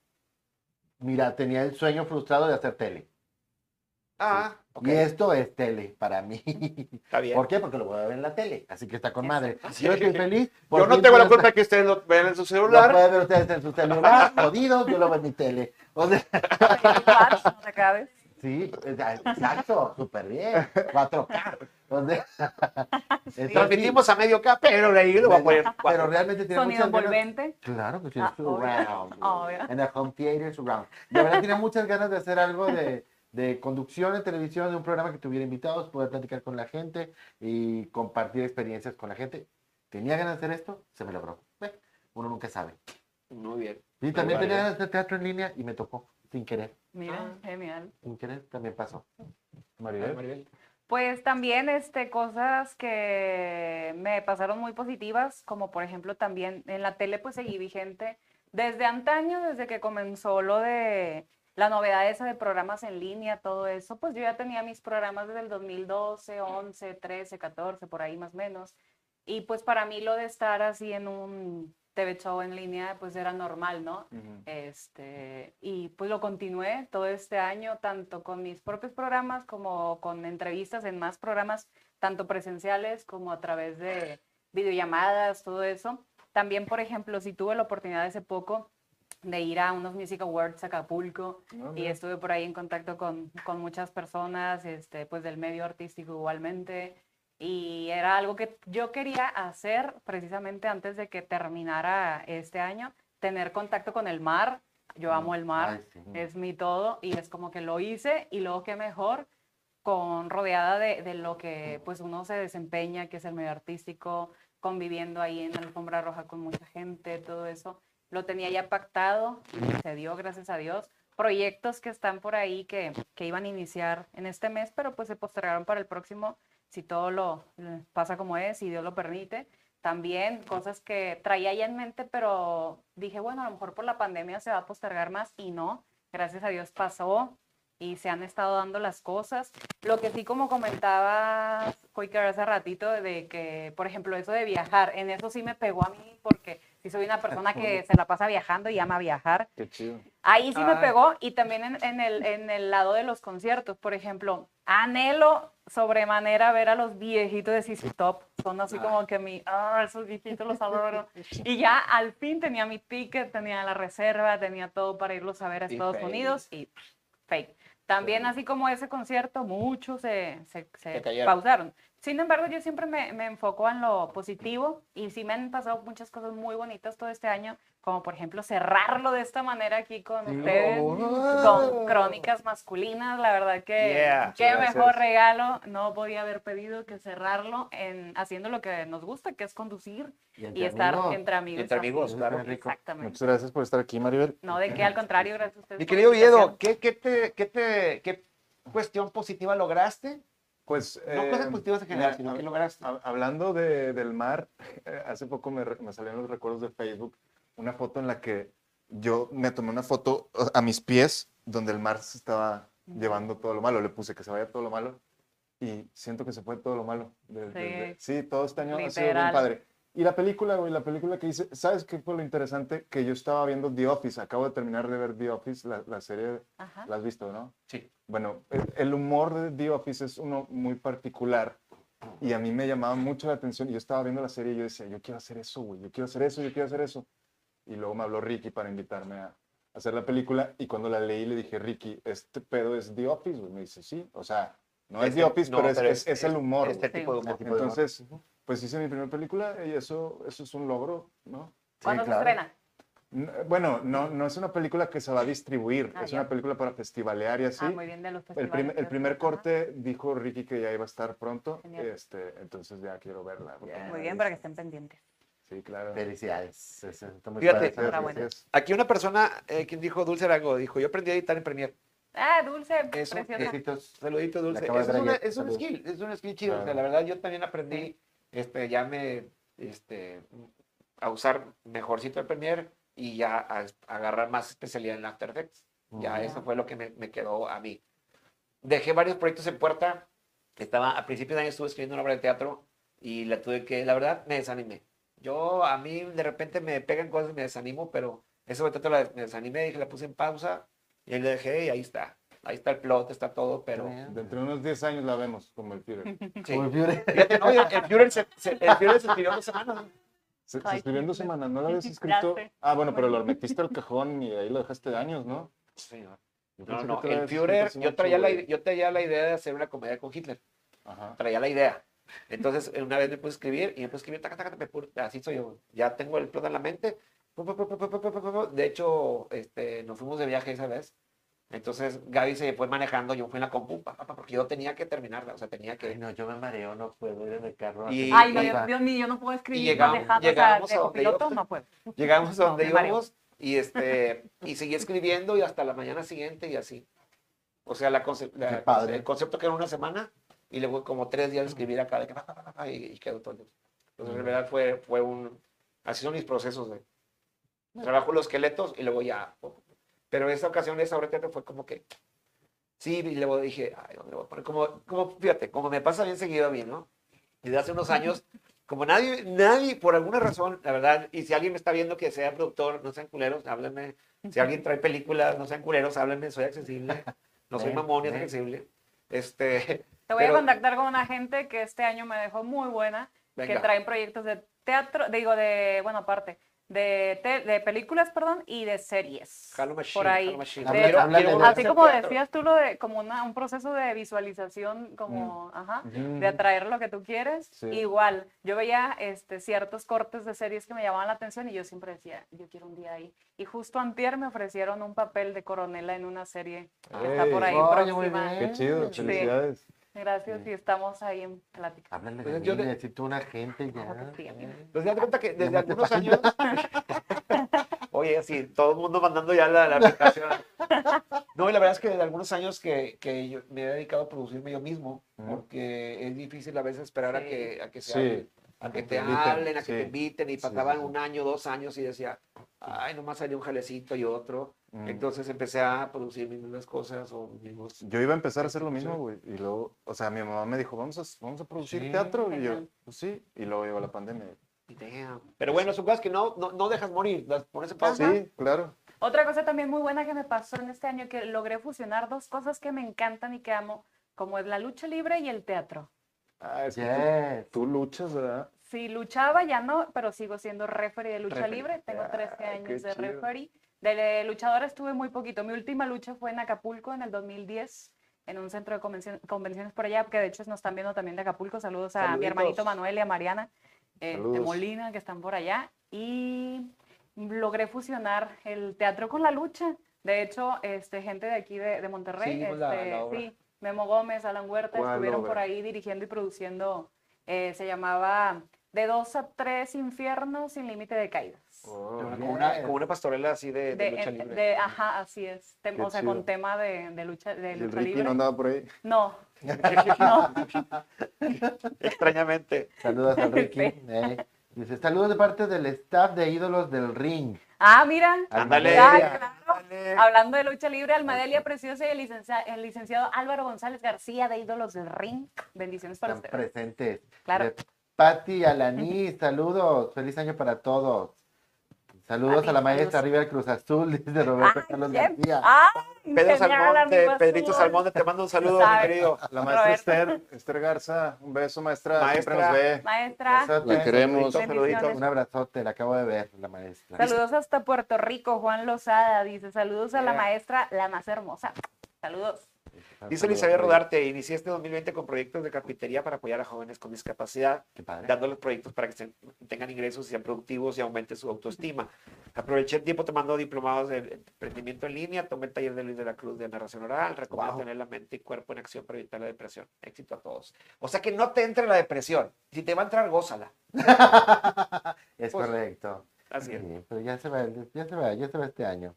mira, tenía el sueño frustrado de hacer tele. Ah, ok. Y esto es tele para mí. Está bien. ¿Por qué? Porque lo voy a ver en la tele. Así que está con madre. Sí. Yo estoy feliz. Yo no tengo la culpa de que ustedes lo vean en su estar- Lo celular. pueden ver ustedes en su celular, (laughs) jodidos, yo lo veo en mi tele. O sea, Watch, no te acabes. (laughs) sí, exacto, súper bien. 4K. (laughs) O sea, está Transmitimos a medio K, pero ahí lo voy a poner. Pero cuatro. realmente tiene Sonido muchas ganas- envolvente. Claro que sí, Ah, surround. obvio. En el home theater surround. De verdad tenía muchas ganas de hacer algo de, de conducción en televisión, de un programa que tuviera invitados, poder platicar con la gente y compartir experiencias con la gente. Tenía ganas de hacer esto, se me logró. Uno nunca sabe. Muy bien. Y también tenía ganas de hacer teatro en línea y me tocó, sin querer. Mira, Ah. genial. Sin querer también pasó. Maribel. Maribel. Pues también este, cosas que me pasaron muy positivas, como por ejemplo también en la tele pues seguí vigente desde antaño, desde que comenzó lo de la novedad esa de programas en línea, todo eso, pues yo ya tenía mis programas desde el 2012, 11, 13, 14, por ahí más o menos. Y pues para mí lo de estar así en un TV show en línea pues era normal, ¿no? Este, y pues lo continué todo este año, tanto con mis propios programas como con entrevistas en más programas, tanto presenciales como a través de videollamadas, todo eso. También, por ejemplo, si tuve la oportunidad hace poco de ir a unos Music Awards a Acapulco No, y estuve por ahí en contacto con, con muchas personas, este, pues del medio artístico igualmente. Y era algo que yo quería hacer precisamente antes de que terminara este año, tener contacto con el mar. Yo amo el mar, Ay, sí. es mi todo y es como que lo hice y luego qué mejor con rodeada de, de lo que pues uno se desempeña, que es el medio artístico, conviviendo ahí en la alfombra roja con mucha gente, todo eso. Lo tenía ya pactado y se dio, gracias a Dios. Proyectos que están por ahí que, que iban a iniciar en este mes, pero pues se postergaron para el próximo, si todo lo eh, pasa como es, si Dios lo permite. También cosas que traía ya en mente, pero dije, bueno, a lo mejor por la pandemia se va a postergar más y no. Gracias a Dios pasó y se han estado dando las cosas. Lo que sí, como comentaba Koiker hace ratito, de que, por ejemplo, eso de viajar, en eso sí me pegó a mí, porque si soy una persona que se la pasa viajando y ama viajar, Qué chido. Ahí sí me Ay. pegó y también en, en el, en el lado de los conciertos, por ejemplo, anhelo sobremanera ver a los viejitos de CC Top, son así como que mi, ah, esos viejitos los adoro. Y ya al fin tenía mi ticket, tenía la reserva, tenía todo para irlos a ver a Y Estados fake. Unidos y pff, fake. También así como ese concierto, muchos se, se, se pausaron. Sin embargo, yo siempre me, me enfoco en lo positivo y sí me han pasado muchas cosas muy bonitas todo este año, como por ejemplo cerrarlo de esta manera aquí con Sí. ustedes, con crónicas masculinas. La verdad que Yeah. qué Gracias. mejor regalo no podía haber pedido que cerrarlo en haciendo lo que nos gusta, que es conducir y, entre estar amigos. entre amigos. Entre amigos, Eso claro. Exactamente. Muchas gracias por estar aquí, Maribel. No, de qué, al contrario, gracias a ustedes. Mi querido. Oviedo, ¿qué, qué, te, qué, te, ¿qué cuestión positiva lograste? Pues, No eh, cosas positivas en general, mira, sino que lograste. hab- Hablando de- del mar, (laughs) eh, hace poco me, me salieron los recuerdos de Facebook, una foto en la que yo me tomé una foto a mis pies donde el mar se estaba llevando todo lo malo, le puse que se vaya todo lo malo y siento que se fue todo lo malo. de- Sí. desde- sí, todo este año ha sido bien Literal. padre. Y la película, güey, la película que hice, ¿sabes qué fue lo interesante? Que yo estaba viendo The Office, acabo de terminar de ver The Office, la, la serie, Ajá. la has visto, ¿no? Sí. Bueno, el, el humor de The Office es uno muy particular y a mí me llamaba mucho la atención y yo estaba viendo la serie y yo decía, yo quiero hacer eso, güey, yo quiero hacer eso, yo quiero hacer eso. Y luego me habló Ricky para invitarme a hacer la película y cuando la leí le dije, Ricky, este pedo es The Office, güey. Me dice, sí, o sea, no es, Este- The Office, no, pero, es, pero es- es el humor. Este tipo de humor. Tipo de humor. Pues hice mi primera película y eso, eso es un logro, ¿no? ¿Cuándo claro. se estrena? Bueno, no, no es una película que se va a distribuir, Ah, es ya. una película para festivalear y así. Ah, muy bien, de los El, festivales. prim- el primer corte dijo Ricky que ya iba a estar pronto, Genial. este, entonces ya quiero verla. Ajá. Muy bien, para que estén pendientes. Sí, claro. Felicidades. Muy Fíjate. Aquí una persona, eh, quien dijo Dulce Arango, dijo, yo aprendí a editar en Premiere. Ah, Dulce, Eso, preciosa. Besitos. Saludito, Le Dulce. es, una- es un skill, es un skill chido. O sea, Claro. la verdad, yo también aprendí, este, ya me, este, a usar mejorcito el Premiere y ya a, a agarrar más especialidad en After Effects. Ya eso fue lo que me, me quedó a mí. Dejé varios proyectos en puerta. Estaba, a principios de año estuve escribiendo una obra de teatro y la tuve que, la verdad, me desanimé. Yo, a mí, de repente me pegan cosas y me desanimo, pero esa obra de teatro la, me desanimé, dije, la puse en pausa y ahí la dejé y ahí está ahí está el plot, está todo, pero... Dentro de unos 10 años la vemos como el Führer. (laughs) Sí. Como el Führer. Fíjate, no, el Führer se, se, el Führer se escribió dos semanas. Se, se escribió dos semanas, ¿no lo habías (laughs) escrito? Ah, bueno, pero lo metiste al cajón y ahí lo dejaste de años, ¿no? Sí, no, no, el Führer, yo traía, la, yo traía la idea de hacer una comedia con Hitler. Ajá. Traía la idea. Entonces, una vez me puse a escribir y me puse a escribir, taca, taca, taca, así soy yo. Ya tengo el plot en la mente. De hecho, este, nos fuimos de viaje esa vez entonces, Gaby se fue manejando, yo fui en la compu, pa, pa, pa, porque yo tenía que terminarla, o sea, tenía Ay, que... no, yo me mareo, no puedo ir en el carro. Y-. Ay, no, Dios, Dios mío, yo no puedo escribir llegamos- dejando, o sea, llegamos a de donde yo- no puedo. Llegamos a donde íbamos y, este, y seguí escribiendo y hasta la mañana siguiente y así. O sea, la conce- la- Qué padre. el concepto que era una semana y luego como tres días de escribir acá de que y, y quedó todo. Entonces, en verdad fue, fue un... Así son mis procesos de... Trabajo los esqueletos y luego ya... Pero esa ocasión, esa obra de teatro fue como que... Sí, y luego dije, ay, ¿dónde voy a poner? Como, como, fíjate, como me pasa bien seguido a mí, ¿no? Y de hace unos años, (laughs) como nadie, nadie, por alguna razón, la verdad, y si alguien me está viendo que sea productor, no sean culeros, háblenme. Si alguien trae películas, no sean culeros, háblenme, soy accesible. No soy mamón y es accesible. Este, Te voy Pero- a contactar con una gente que este año me dejó muy buena, que venga. traen proyectos de teatro, digo, de, bueno, aparte, de, te- de películas, perdón, y de series. Machine, por ahí. Machine. De- de- Así como teatro. decías tú, lo de, como una- un proceso de visualización, como, ajá, Ujú. de atraer lo que tú quieres. Sí. Igual, yo veía este, ciertos cortes de series que me llamaban la atención y yo siempre decía, yo quiero un día ahí. Y justo antier me ofrecieron un papel de coronela en una serie que está por ahí próxima. Qué chido, Sí. Gracias y estamos ahí en plática. Háblale Pues de mí, yo de- necesito una gente ya. Sí. Entonces, cuenta que desde algunos años. (laughs) Oye, sí, todo el mundo mandando ya la, la aplicación. No, y la verdad es que desde algunos años que, que yo me he dedicado a producirme yo mismo, porque es difícil a veces esperar a que, a que se a que te inviten, hablen, a que te inviten, y pasaban sí, sí. un año, dos años, y decía, ay, nomás salió un jalecito y otro. Mm. Entonces empecé a producir mis mismas cosas o mis mismos. Yo iba a empezar a hacer lo mismo, güey. Y luego, o sea, mi mamá me dijo, vamos a, vamos a producir Sí, teatro. Y yo, pues sí. Y luego llegó la pandemia. Damn. Pero bueno, son cosas que no, no, no dejas morir, las pones en pausa. Sí, claro. Otra cosa también muy buena que me pasó en este año, que logré fusionar dos cosas que me encantan y que amo, como es la lucha libre y el teatro. Ah, es que Yes. tú, tú luchas, ¿verdad? Sí, luchaba ya no, pero sigo siendo referee de lucha Referee. libre. Tengo Ah, 13 qué años de chido. referee. De luchador estuve muy poquito. Mi última lucha fue en Acapulco en el 2010, en un centro de convenciones por allá, que de hecho nos están viendo también de Acapulco. Saludos a mi hermanito Manuel y a Mariana eh, de. Molina, que están por allá. Y logré fusionar el teatro con la lucha. De hecho, este, gente de aquí de, de Monterrey, Sí, vimos la- este, la sí, Memo Gómez, Alan Huerta, ¿Cuál estuvieron por ahí dirigiendo y produciendo. eh, se llamaba De dos a tres infiernos sin límite de caídas. Oh, Como una, como una pastorela así de, de De, lucha libre. de- ajá, así es. Tem- o sea, chido. con tema de, de lucha, de ¿Y el lucha Ricky libre. no andaba por ahí? No, (laughs) no. Extrañamente. Saludos a Ricky. (laughs) eh. Dice, saludos de parte del staff de Ídolos del Ring. Ah, mira. Ándale. Ah, claro. Hablando de lucha libre, Almadelia Preciosa y el, licencia- el licenciado Álvaro González García de Ídolos del Ring. Bendiciones para Están ustedes. presentes. Claro. De Patti Alaní, saludos. Feliz año para todos. Saludos a la maestra saludos. River Cruz Azul, (laughs) dice Roberto Ah, Carlos. García. Pedro Salmonte, amigo Pedrito. Salmonte, te mando un saludo, mi querido. La maestra. Esther, Esther Garza, un beso, maestra. Siempre Maestra. nos ve. Maestra, Besote. La queremos. Un abrazote, la acabo de ver, la maestra. saludos hasta Puerto Rico. Juan Lozada dice: Saludos a la maestra, la más hermosa. Saludos. Dice Elizabeth Rodarte, inicié este 2020 con proyectos de carpintería para apoyar a jóvenes con discapacidad, dándoles proyectos para que tengan ingresos y sean productivos y aumente su autoestima. Aproveché el tiempo tomando diplomados de emprendimiento en línea, tomé el taller de Luis de la Cruz de narración oral, recomiendo Wow. tener la mente y cuerpo en acción para evitar la depresión. Éxito a todos. O sea que no te entre la depresión. Si te va a entrar, gózala. (laughs) Es Pues, correcto. Así es. Sí, pero ya se va, ya se va, ya se va este año.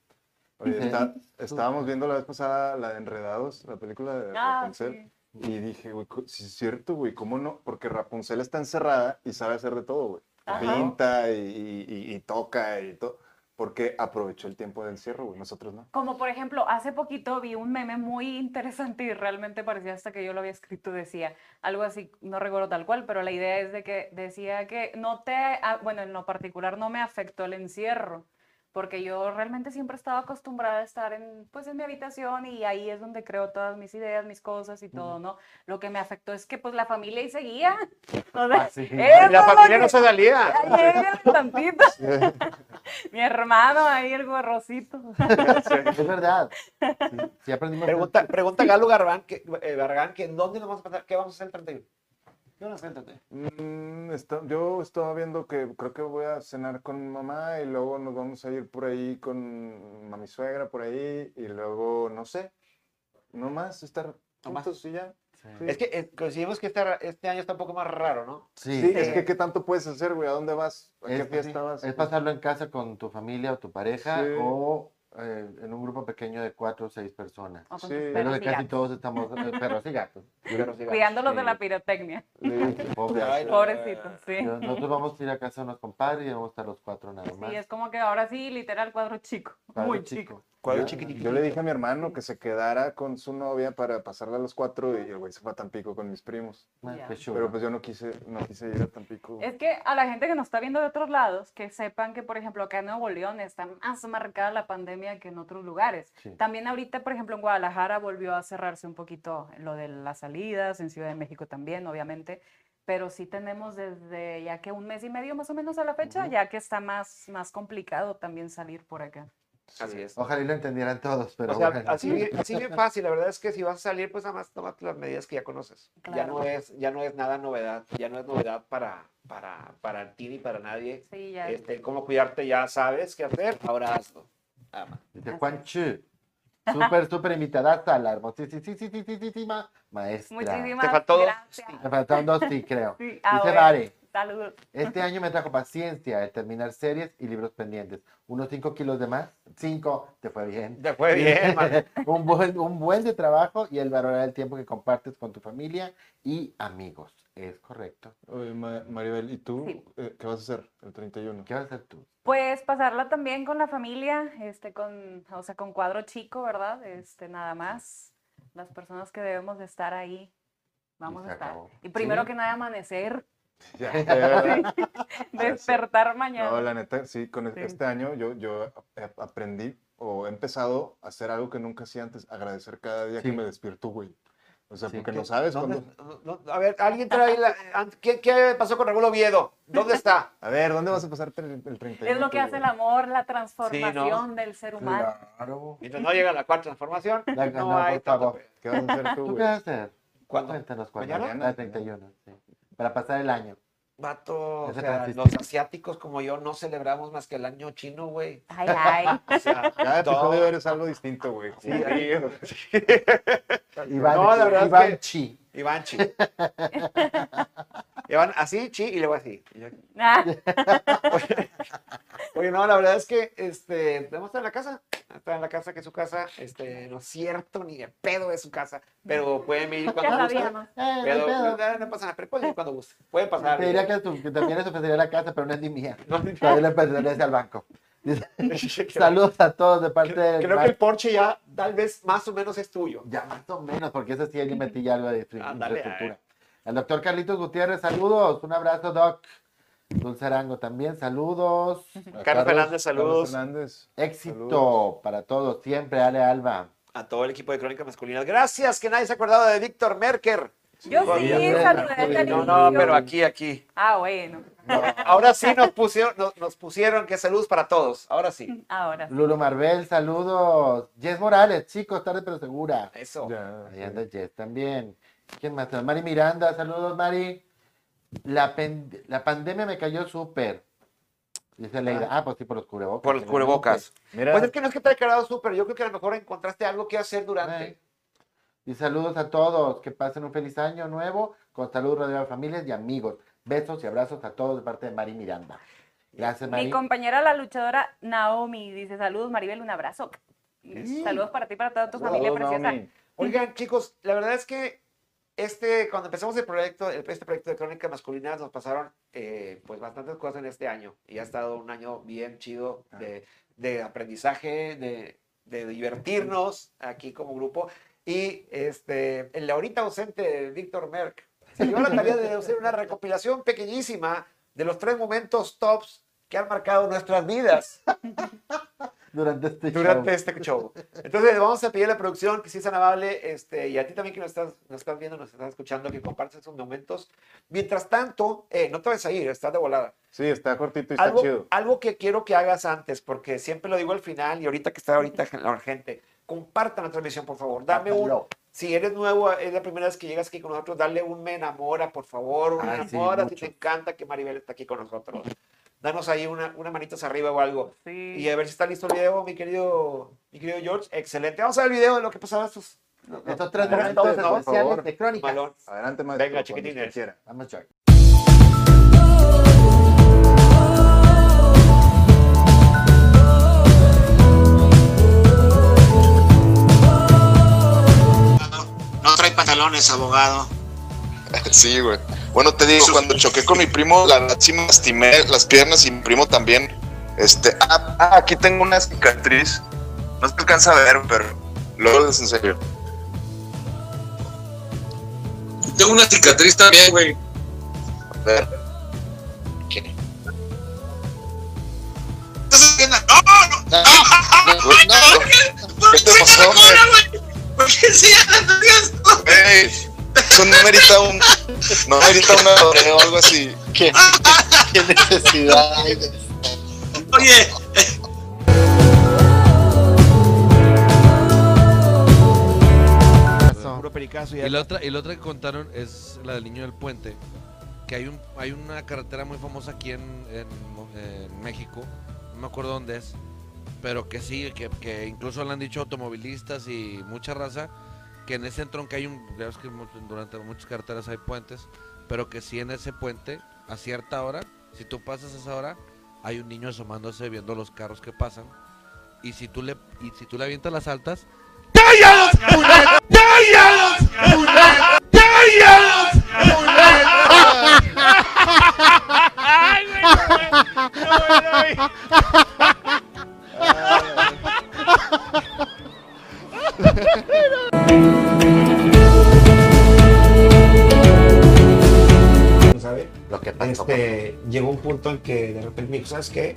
Oye, está- (laughs) estábamos viendo la vez pasada la de Enredados, la película de Ah, Rapunzel. sí. Y dije, güey, sí es cierto, güey, ¿cómo no? Porque Rapunzel está encerrada y sabe hacer de todo, güey. Pinta y, y- y- y toca y todo. Porque aprovechó el tiempo del encierro, güey. Nosotros no. Como por ejemplo, hace poquito vi un meme muy interesante y realmente parecía hasta que yo lo había escrito, decía algo así, no recuerdo tal cual, pero la idea es de que decía que no te, ah, bueno, en lo particular no me afectó el encierro, porque yo realmente siempre estaba acostumbrada a estar en, pues, en mi habitación y ahí es donde creo todas mis ideas, mis cosas y todo, ¿no? Lo que me afectó es que pues la familia ahí seguía. (laughs) O sea, Ah, sí. La familia que- no se salía. (laughs) (laughs) Mi hermano ahí, el gorrocito. Es verdad. Sí, sí aprendimos. Pregunta, pregunta Galo Garban, que, eh, Barragán, que ¿dónde nos vamos a pasar? ¿Qué vamos a hacer el 31? ¿Qué vamos a el 31? Mm, está- yo estaba viendo que creo que voy a cenar con mi mamá y luego nos vamos a ir por ahí con mami suegra por ahí y luego, no sé, no más, estar No más. juntos y ya. Sí. Sí. Es que eh, coincidimos que este, este año está un poco más raro, ¿no? Sí, Sí, es que ¿qué tanto puedes hacer, güey? ¿A dónde vas? ¿A qué es, fiesta vas? es pasarlo en casa con tu familia o tu pareja Sí. o eh, en un grupo pequeño de cuatro o seis personas. O Sí. Perros que y casi todos estamos eh, perros y gatos. (laughs) Cuidándolos de la pirotecnia. Sí. (laughs) Pobre. Ay, no. Pobrecitos, sí. Nosotros vamos a ir a casa de unos compadres y vamos a estar los cuatro nada más. Sí, es como que ahora sí, literal, cuadro chico. Muy chico. Yo- chiquitito. Yo le dije a mi hermano que se quedara con su novia para pasarla a los cuatro y el güey se fue a Tampico con mis primos. Ah. Pero pues yo no quise, no quise ir a Tampico. Es que a la gente que nos está viendo de otros lados, que sepan que, por ejemplo, acá en Nuevo León está más marcada la pandemia que en otros lugares. Sí. También ahorita, por ejemplo, en Guadalajara volvió a cerrarse un poquito lo de las salidas, en Ciudad de México también, obviamente, pero sí tenemos desde ya que un mes y medio más o menos a la fecha, ya que está más, más complicado también salir por acá. Así es. Ojalá y lo entendieran todos, pero o sea, bueno. así, bien, así bien fácil. La verdad es que si vas a salir, pues nada más tómate las medidas que ya conoces. Ya no es, ya no es nada novedad. Ya no es novedad para, para, para ti ni para nadie. Sí, ya. Este, cómo cuidarte ya sabes qué hacer. Ahora hazlo. Nada más. Dice Juan Chu. Súper, súper invitada a la hermosísima maestra. Muchísimas Te faltó dos. gracias. Me faltaron dos, sí, creo. Sí, ah, Dice bueno. Vare, Saludos. este (laughs) año me trajo paciencia de terminar series y libros pendientes. Unos 5 kilos de más. 5, te fue bien. Te fue bien, (laughs) un, buen, un buen de trabajo y el valorar el tiempo que compartes con tu familia y amigos. Es correcto. Oye, Ma- Maribel, ¿y tú Sí. eh, qué vas a hacer el 31? ¿Qué vas a hacer tú? Pues pasarla también con la familia, este, con, o sea, con cuadro chico, ¿verdad? Este, nada más. Las personas que debemos de estar ahí, vamos a estar. acabó. Y primero Sí. que nada, amanecer, (laughs) Ya, (laughs) ya. despertar mañana. No, la neta, sí, con Sí. este año yo, yo aprendí o he empezado a hacer algo que nunca hacía antes, agradecer cada día Sí. que me despierto, güey. O sea, Sí, porque ¿qué- no sabes ¿Dónde- cuándo... no- no- a ver, alguien trae la. ¿Qué, qué pasó con Raúl Oviedo? ¿Dónde está? (laughs) A ver, ¿dónde vas a pasar el, el 31? Es lo que hace el güey? amor, la transformación del ser humano. Claro. Mientras no llega la cuarta transformación, La- no, no, hay por favor. ¿Qué vas a hacer tú, ¿Tú qué güey? vas a hacer? ¿Cuándo? Cuéntanos cuándo. ¿Mañana? El 31, sí. Para pasar el año. Vato, o sea, los asiáticos como yo no celebramos más que el año chino, güey. Ay, ay. (laughs) O sea, Cada todo- episodio eres algo distinto, güey. Sí, ahí- (laughs) Iván, No, la verdad es que- Chi. Iván Chi. (laughs) Iván así, chi, y luego así. Y yo- Ah, (laughs) Oye, no, la verdad es que este, vamos a estar en la casa. Está en la casa que es su casa. Este, no es cierto, ni de pedo es su casa. Pero pueden venir ya cuando gusten. Eh, no Pero pedo. no, no pasa nada, pero pueden venir cuando gusten. Pueden pasar. Te diría que, tu- que también les ofrecería la casa, pero no es ni mía. No, Todavía le pertenece al banco. (laughs) Creo- Saludos a todos de parte de. Creo que el Porsche ya tal vez más o menos es tuyo. Ya más o menos, porque ese sí le metí ya algo de infraestructura. El doctor Carlitos Gutiérrez, saludos. Un abrazo, Doc. Dulce Arango también, saludos. (laughs) Carlos Fernández, Carlos saludos. Fernández. Éxito Saludos. para todos, siempre, Ale Alba. A todo el equipo de Crónicas Masculinas. Gracias, que nadie se ha acordado de Víctor Merker. Yo sí, saludé al No, no, pero aquí, aquí. Ah, bueno. Ahora sí nos pusieron, nos, nos pusieron que saludos para todos. Ahora sí. (laughs) Ahora. sí. Lulu Marbel, saludos. Jess Morales, chicos, tarde pero segura. Eso. Ya. Ahí anda Jess también. ¿Quién más? Mari Miranda, saludos, Mari. La, pen- la pandemia me cayó súper. Dice Leida. Ah, pues sí, por los cubrebocas. Por los cubrebocas. Mira, Pues es que no es que te haya quedado súper. Yo creo que a lo mejor encontraste algo que hacer durante. Y saludos a todos. Que pasen un feliz año nuevo con salud, rodeado de familias y amigos. Besos y abrazos a todos de parte de Mari Miranda. Gracias, Mari. Mi compañera, la luchadora Naomi, dice: Saludos, Maribel, un abrazo. Sí. Saludos para ti y para toda tu familia saludos, preciosa. Naomi. Oigan, chicos, la verdad es que este, cuando empezamos el proyecto, el- este proyecto de Crónicas Masculinas, nos pasaron eh, pues bastantes cosas en este año. Y ha estado un año bien chido de, de aprendizaje, de, de divertirnos aquí como grupo. Y este, el ahorita ausente Víctor Merck se dio la tarea de hacer una recopilación pequeñísima de los tres momentos tops que han marcado nuestras vidas (laughs) Durante este durante show. este show. Entonces, vamos a pedir a la producción que sí sean amable, este, y a ti también que nos estás, nos estás viendo, nos estás escuchando, que compartas esos momentos. Mientras tanto, eh, no te vayas a ir, estás de volada. Sí, está cortito y está Algo, chido. algo que quiero que hagas antes, porque siempre lo digo al final, y ahorita que está ahorita la gente, compartan la transmisión, por favor. Dame un, si eres nuevo, es la primera vez que llegas aquí con nosotros, dale un me enamora, por favor, un me sí, enamora, si te encanta que Maribel está aquí con nosotros. Danos ahí una, una manitas arriba o algo. Sí. Y a ver si está listo el video, mi querido, mi querido George. Excelente. Vamos a ver el video de lo que pasaba estos. Estos tres Adelante, momentos ¿no? Por especiales favor. de crónicas. Malón. Adelante, maestro. Venga, chiquitines. Vamos, George. No trae pantalones, abogado. (laughs) Sí, güey. Bueno, te digo, cuando choqué con mi primo, la verdad sí me lastimé las piernas y mi primo también. Este, ah, ah, aquí tengo una cicatriz. No se alcanza a ver, pero luego les enseño. Tengo una cicatriz también, güey. A ver. ¿Estás haciendo? ¡No, no! No, no, no. ¿Qué te pasó, güey? ¿Por qué se esto? Güey, Eso no merita un. No merita una o algo así. ¿Qué, (laughs) qué necesidad hay de Oye, y Y la otra, y la otra que contaron es la del niño del puente. Que hay un, hay una carretera muy famosa aquí en, en, en México. No me acuerdo dónde es. Pero que sí, que, que incluso le han dicho automovilistas y mucha raza. Que en ese tronco hay un. Ya ves que durante muchas carreteras hay puentes. Pero que sí en ese puente, a cierta hora, si tú pasas esa hora, hay un niño asomándose viendo los carros que pasan. Y si tú le, y si tú le avientas las altas, ¿no en que de repente me dijo, ¿sabes qué?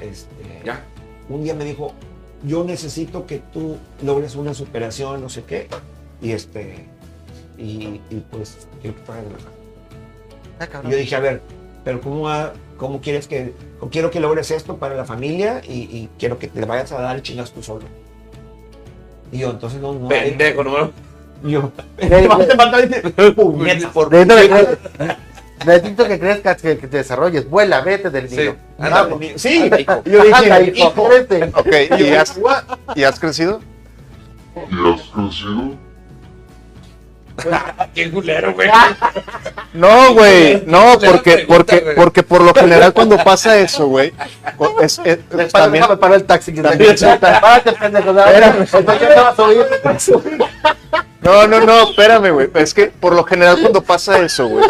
Este, Ya. Un día me dijo, yo necesito que tú logres una superación, no sé qué. Y este, y, y pues, quiero que te hagas la- Ah, yo dije, a ver, pero ¿cómo, va- cómo quieres que, o quiero que logres esto para la familia y, y quiero que te vayas a dar chingas tú solo? Y yo, entonces no, no. hay- pendejo, ¿no? Yo, (laughs) Güey, te vas (laughs) a güey. levantar y te- puñetas, por Necesito que, crezcas, que, que te desarrolles. Vuela, vete del nido. Anda, Sí, Anda, (laughs) yo Anda, dije, hijo, hijo, crece. Ok, ¿y has, ¿y has crecido? (laughs) Qué culero, güey. No, güey, no, porque, porque, porque por lo general cuando pasa eso, güey, es, es- Después también, déjame parar el taxi. Que También- (laughs) Párate, pendejo. Espérame. Entonces ya te vas a. no, no, no, espérame, güey, es que por lo general cuando pasa eso, güey,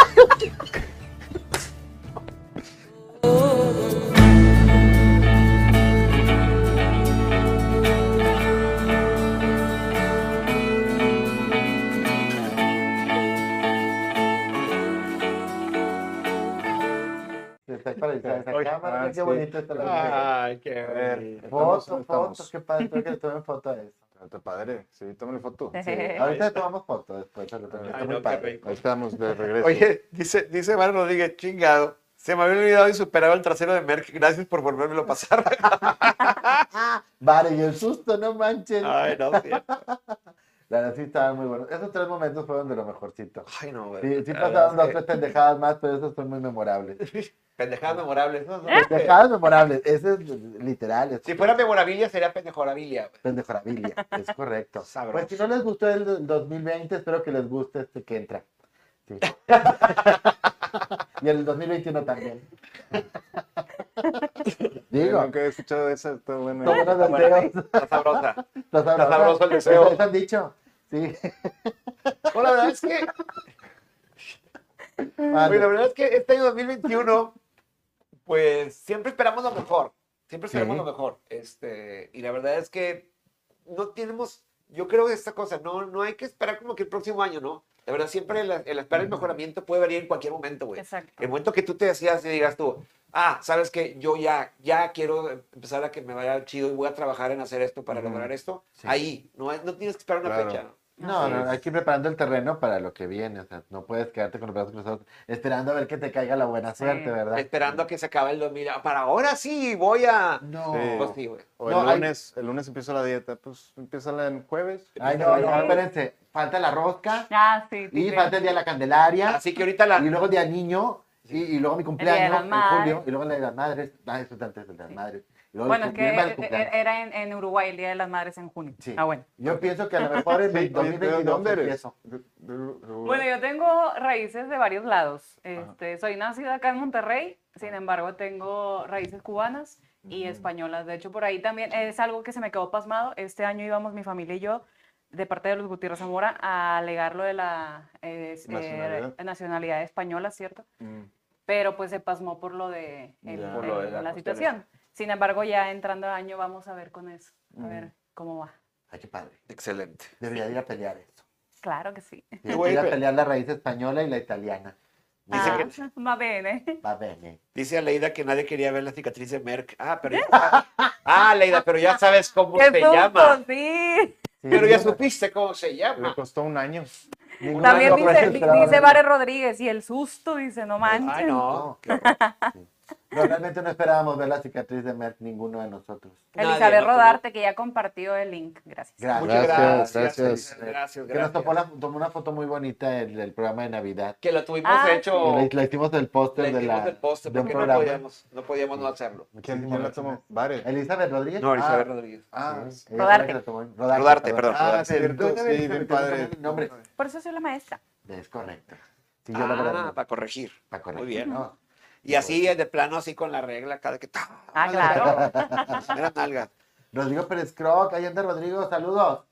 Ay, qué ver, bonito. estamos- Foto, estamos. foto. Qué padre. Creo que le tomen foto a eso. Está padre. Sí, tómale foto. Sí, (laughs) ahorita tomamos foto después. tomo. Está Ay, muy no, padre. Ahí estamos de (laughs) regreso. Oye, dice, dice Mario Rodríguez, chingado. Se me había olvidado y superaba el trasero de Merck. Gracias por volvérmelo a pasar. (laughs) Vale, y el susto, no manchen. Ay, no, sí. La verdad sí estaban muy buenos. Esos tres momentos fueron de lo mejorcito. Ay, no, güey. Sí, sí pasaron dos, es tres pendejadas más, pero esos son muy memorables. (laughs) Pendejadas memorables. ¿no? Pendejadas memorables, ese es literal. Es Si fuera memorabilia, sería pendejorabilia. güey. pendejorabilia, es correcto. (laughs) Sabroso. Pues si no les gustó el del 2020, espero que les guste este que entra. Sí. (laughs) y el 2021 también. (laughs) Digo, Nunca he escuchado esa. Está Bueno. Está sabrosa. Está sabroso. el deseo. Eso han dicho. Sí. (laughs) Bueno, la verdad es que, Vale. güey, la verdad es que este año 2021, pues siempre esperamos lo mejor. Siempre esperamos Sí. lo mejor. Este, y la verdad es que no tenemos, yo creo que esta cosa, no, no hay que esperar como que el próximo año, ¿no? La verdad, siempre el, el esperar el mejoramiento puede variar en cualquier momento, güey. Exacto. El momento que tú te decías y digas tú, ah, sabes que yo ya, ya quiero empezar a que me vaya chido y voy a trabajar en hacer esto para lograr esto, Sí. ahí, no, no tienes que esperar una Claro. fecha. ¿no? No, no, hay que ir preparando el terreno para lo que viene. O sea, no puedes quedarte con los brazos cruzados esperando a ver que te caiga la buena Sí. suerte, ¿verdad? Esperando a que se acabe el 2000. ah, Para ahora sí, voy a... No. Sí. Pues sí, güey. O el No, hay- lunes, el lunes empieza la dieta, pues empieza en jueves. Ay, no, no, espérense. Falta la rosca Ah, sí. y falta el día de la Candelaria Así que ahorita la... y luego el día niño y, y luego mi cumpleaños en julio y luego el día de las madres. Ah, eso es antes de las madres. Luego Bueno, es que cumpleaños. eh, era en, en Uruguay el Día de las Madres en junio. Sí. Ah, bueno. Yo pienso que a lo mejor en (laughs) Sí, oye, ¿de 2022 dónde eres? Bueno, yo tengo raíces de varios lados. Este, soy nacida acá en Monterrey, sin embargo tengo raíces cubanas y españolas. De hecho, por ahí también es algo que se me quedó pasmado. Este año íbamos mi familia y yo, de parte de los Gutiérrez Zamora, a alegar lo de la eh, eh, Nacionalidad. nacionalidad española, ¿cierto? Mm. Pero pues se pasmó por lo de, el-. Por lo de la la situación. Sin embargo, ya entrando el año vamos a ver con eso, a Ujú. ver cómo va. Ay, qué padre. Excelente. Debería ir a pelear esto. Claro que sí. Debería ir a pelear la raíz española y la italiana. Dice Ah, que- (laughs) va bien, Va bene. Dice Aleida que nadie quería ver la cicatriz de Merck. Ah, pero (laughs) ya... ah, Leida, pero ya sabes cómo ¡Qué se llama. Sí. Sí, Pero ya supiste cómo se Le llama. costó un año. También dice, dice. Vare Rodríguez, y el susto, dice, no manches. Ay, no. qué horror. No, realmente no esperábamos ver la cicatriz de Merck ninguno de nosotros. Elizabeth ¿no? Rodarte, que ya compartió el link. Gracias. Gracias. Muchas Gracias, gracias. gracias. Gracias, gracias. Que nos tomó, la- tomó una foto muy bonita del, del programa de Navidad. Que lo tuvimos Ah, hecho. Le, le hicimos el Le póster de la el poste de un porque no podíamos, no podíamos no hacerlo. ¿Quién, la tomó? Elizabeth Rodríguez. No, Elizabeth Ah, Rodríguez. Ah, sí, ella Rodarte. la la. Rodarte, Rodarte, perdón. Ah, Rodarte. cierto, sí, bien padre. Por eso soy la maestra. Es correcto. Sí, yo Ah, para corregir. Para corregir. Muy bien. ¿no? Y así, de plano, así con la regla, cada que. Ah, claro. (laughs) Era nalga. Rodrigo Pérez Croc, ahí anda Rodrigo, saludos.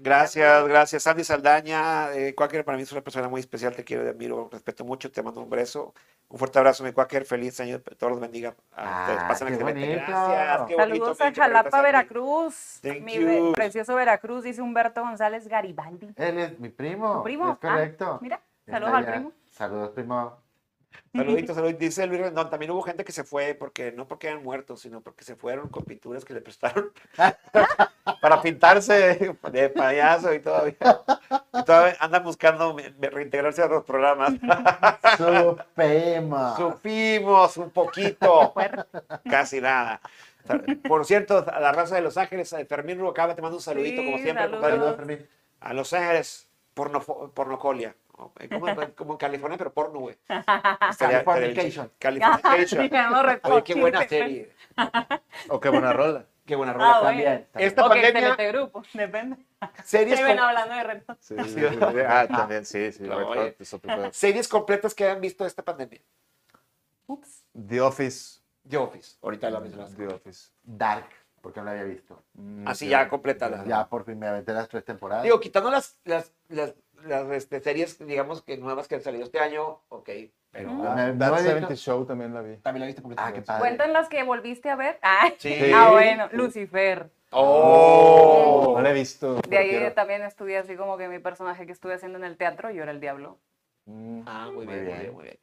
Gracias, gracias. Sandy Saldaña, eh, Quaker, para mí es una persona muy especial, te quiero, te admiro, respeto mucho, te mando un beso. Un fuerte abrazo, mi Quaker, feliz año, todos los bendiga. Ah, qué excelente. bonito. Gracias, qué bonito, Saludos a Jalapa. Veracruz. Thank Mi you. precioso Veracruz, dice Humberto González Garibaldi. Él es mi primo. ¿Tu primo? Es correcto. Ah, mira, Está saludos al primo. Saludos, primo. Saluditos, (laughs) saluditos. Dice Luis Rendón, también hubo gente que se fue, porque no porque eran muertos, sino porque se fueron con pinturas que le prestaron (laughs) para pintarse de payaso y todavía, y todavía andan buscando reintegrarse a los programas. (laughs) Su primo. Supimos un poquito, casi nada. Por cierto, a la raza de Los Ángeles, a Fermín Rubalcaba te mando un saludito, Sí, como siempre, saludos. A Los Ángeles, pornofo- pornocolia. Como, como en California, pero porno, güey. (laughs) Californication. Californication. Oye, qué buena serie. O qué buena rola. Qué buena rola. Ah, bueno. También. Esta pandemia, excelente grupo, depende. series, com- hablando de retos. (laughs) Sí, sí. Ah, también, sí, sí. No, Red. Hot series completas que han visto esta pandemia. Ups. The Office. The Office, ahorita la mencionaste. The Office. Dark, porque no la había visto. Mm, Así sí. ya completa la. Ya por fin me aventé las tres temporadas. Digo, quitando las, las, las, las, este, series, digamos que nuevas que han salido este año, ok. Pero Ujú. Ah, That no he 70 visto- Show también la vi. también la viste completa. Ah, qué padre. Cuentan las que volviste a ver. (laughs) Ah, Sí. ah bueno, Lucifer. Oh. No la he visto. De ahí quiero. también estudié así como que mi personaje que estuve haciendo en el teatro, yo era el diablo. Mm. Ah, muy Muy bien, muy bien. bien, muy bien.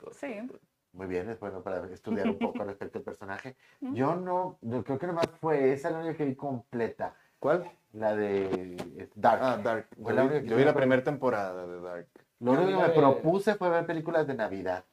Sí. Muy bien, es bueno para estudiar un poco (laughs) respecto al personaje. Yo no, yo creo que nomás fue esa la única que vi completa. ¿Cuál? La de eh, Dark. Ah, Dark. Yo vi, yo vi la me- primera temporada de Dark. Lo único que me propuse fue ver películas de Navidad.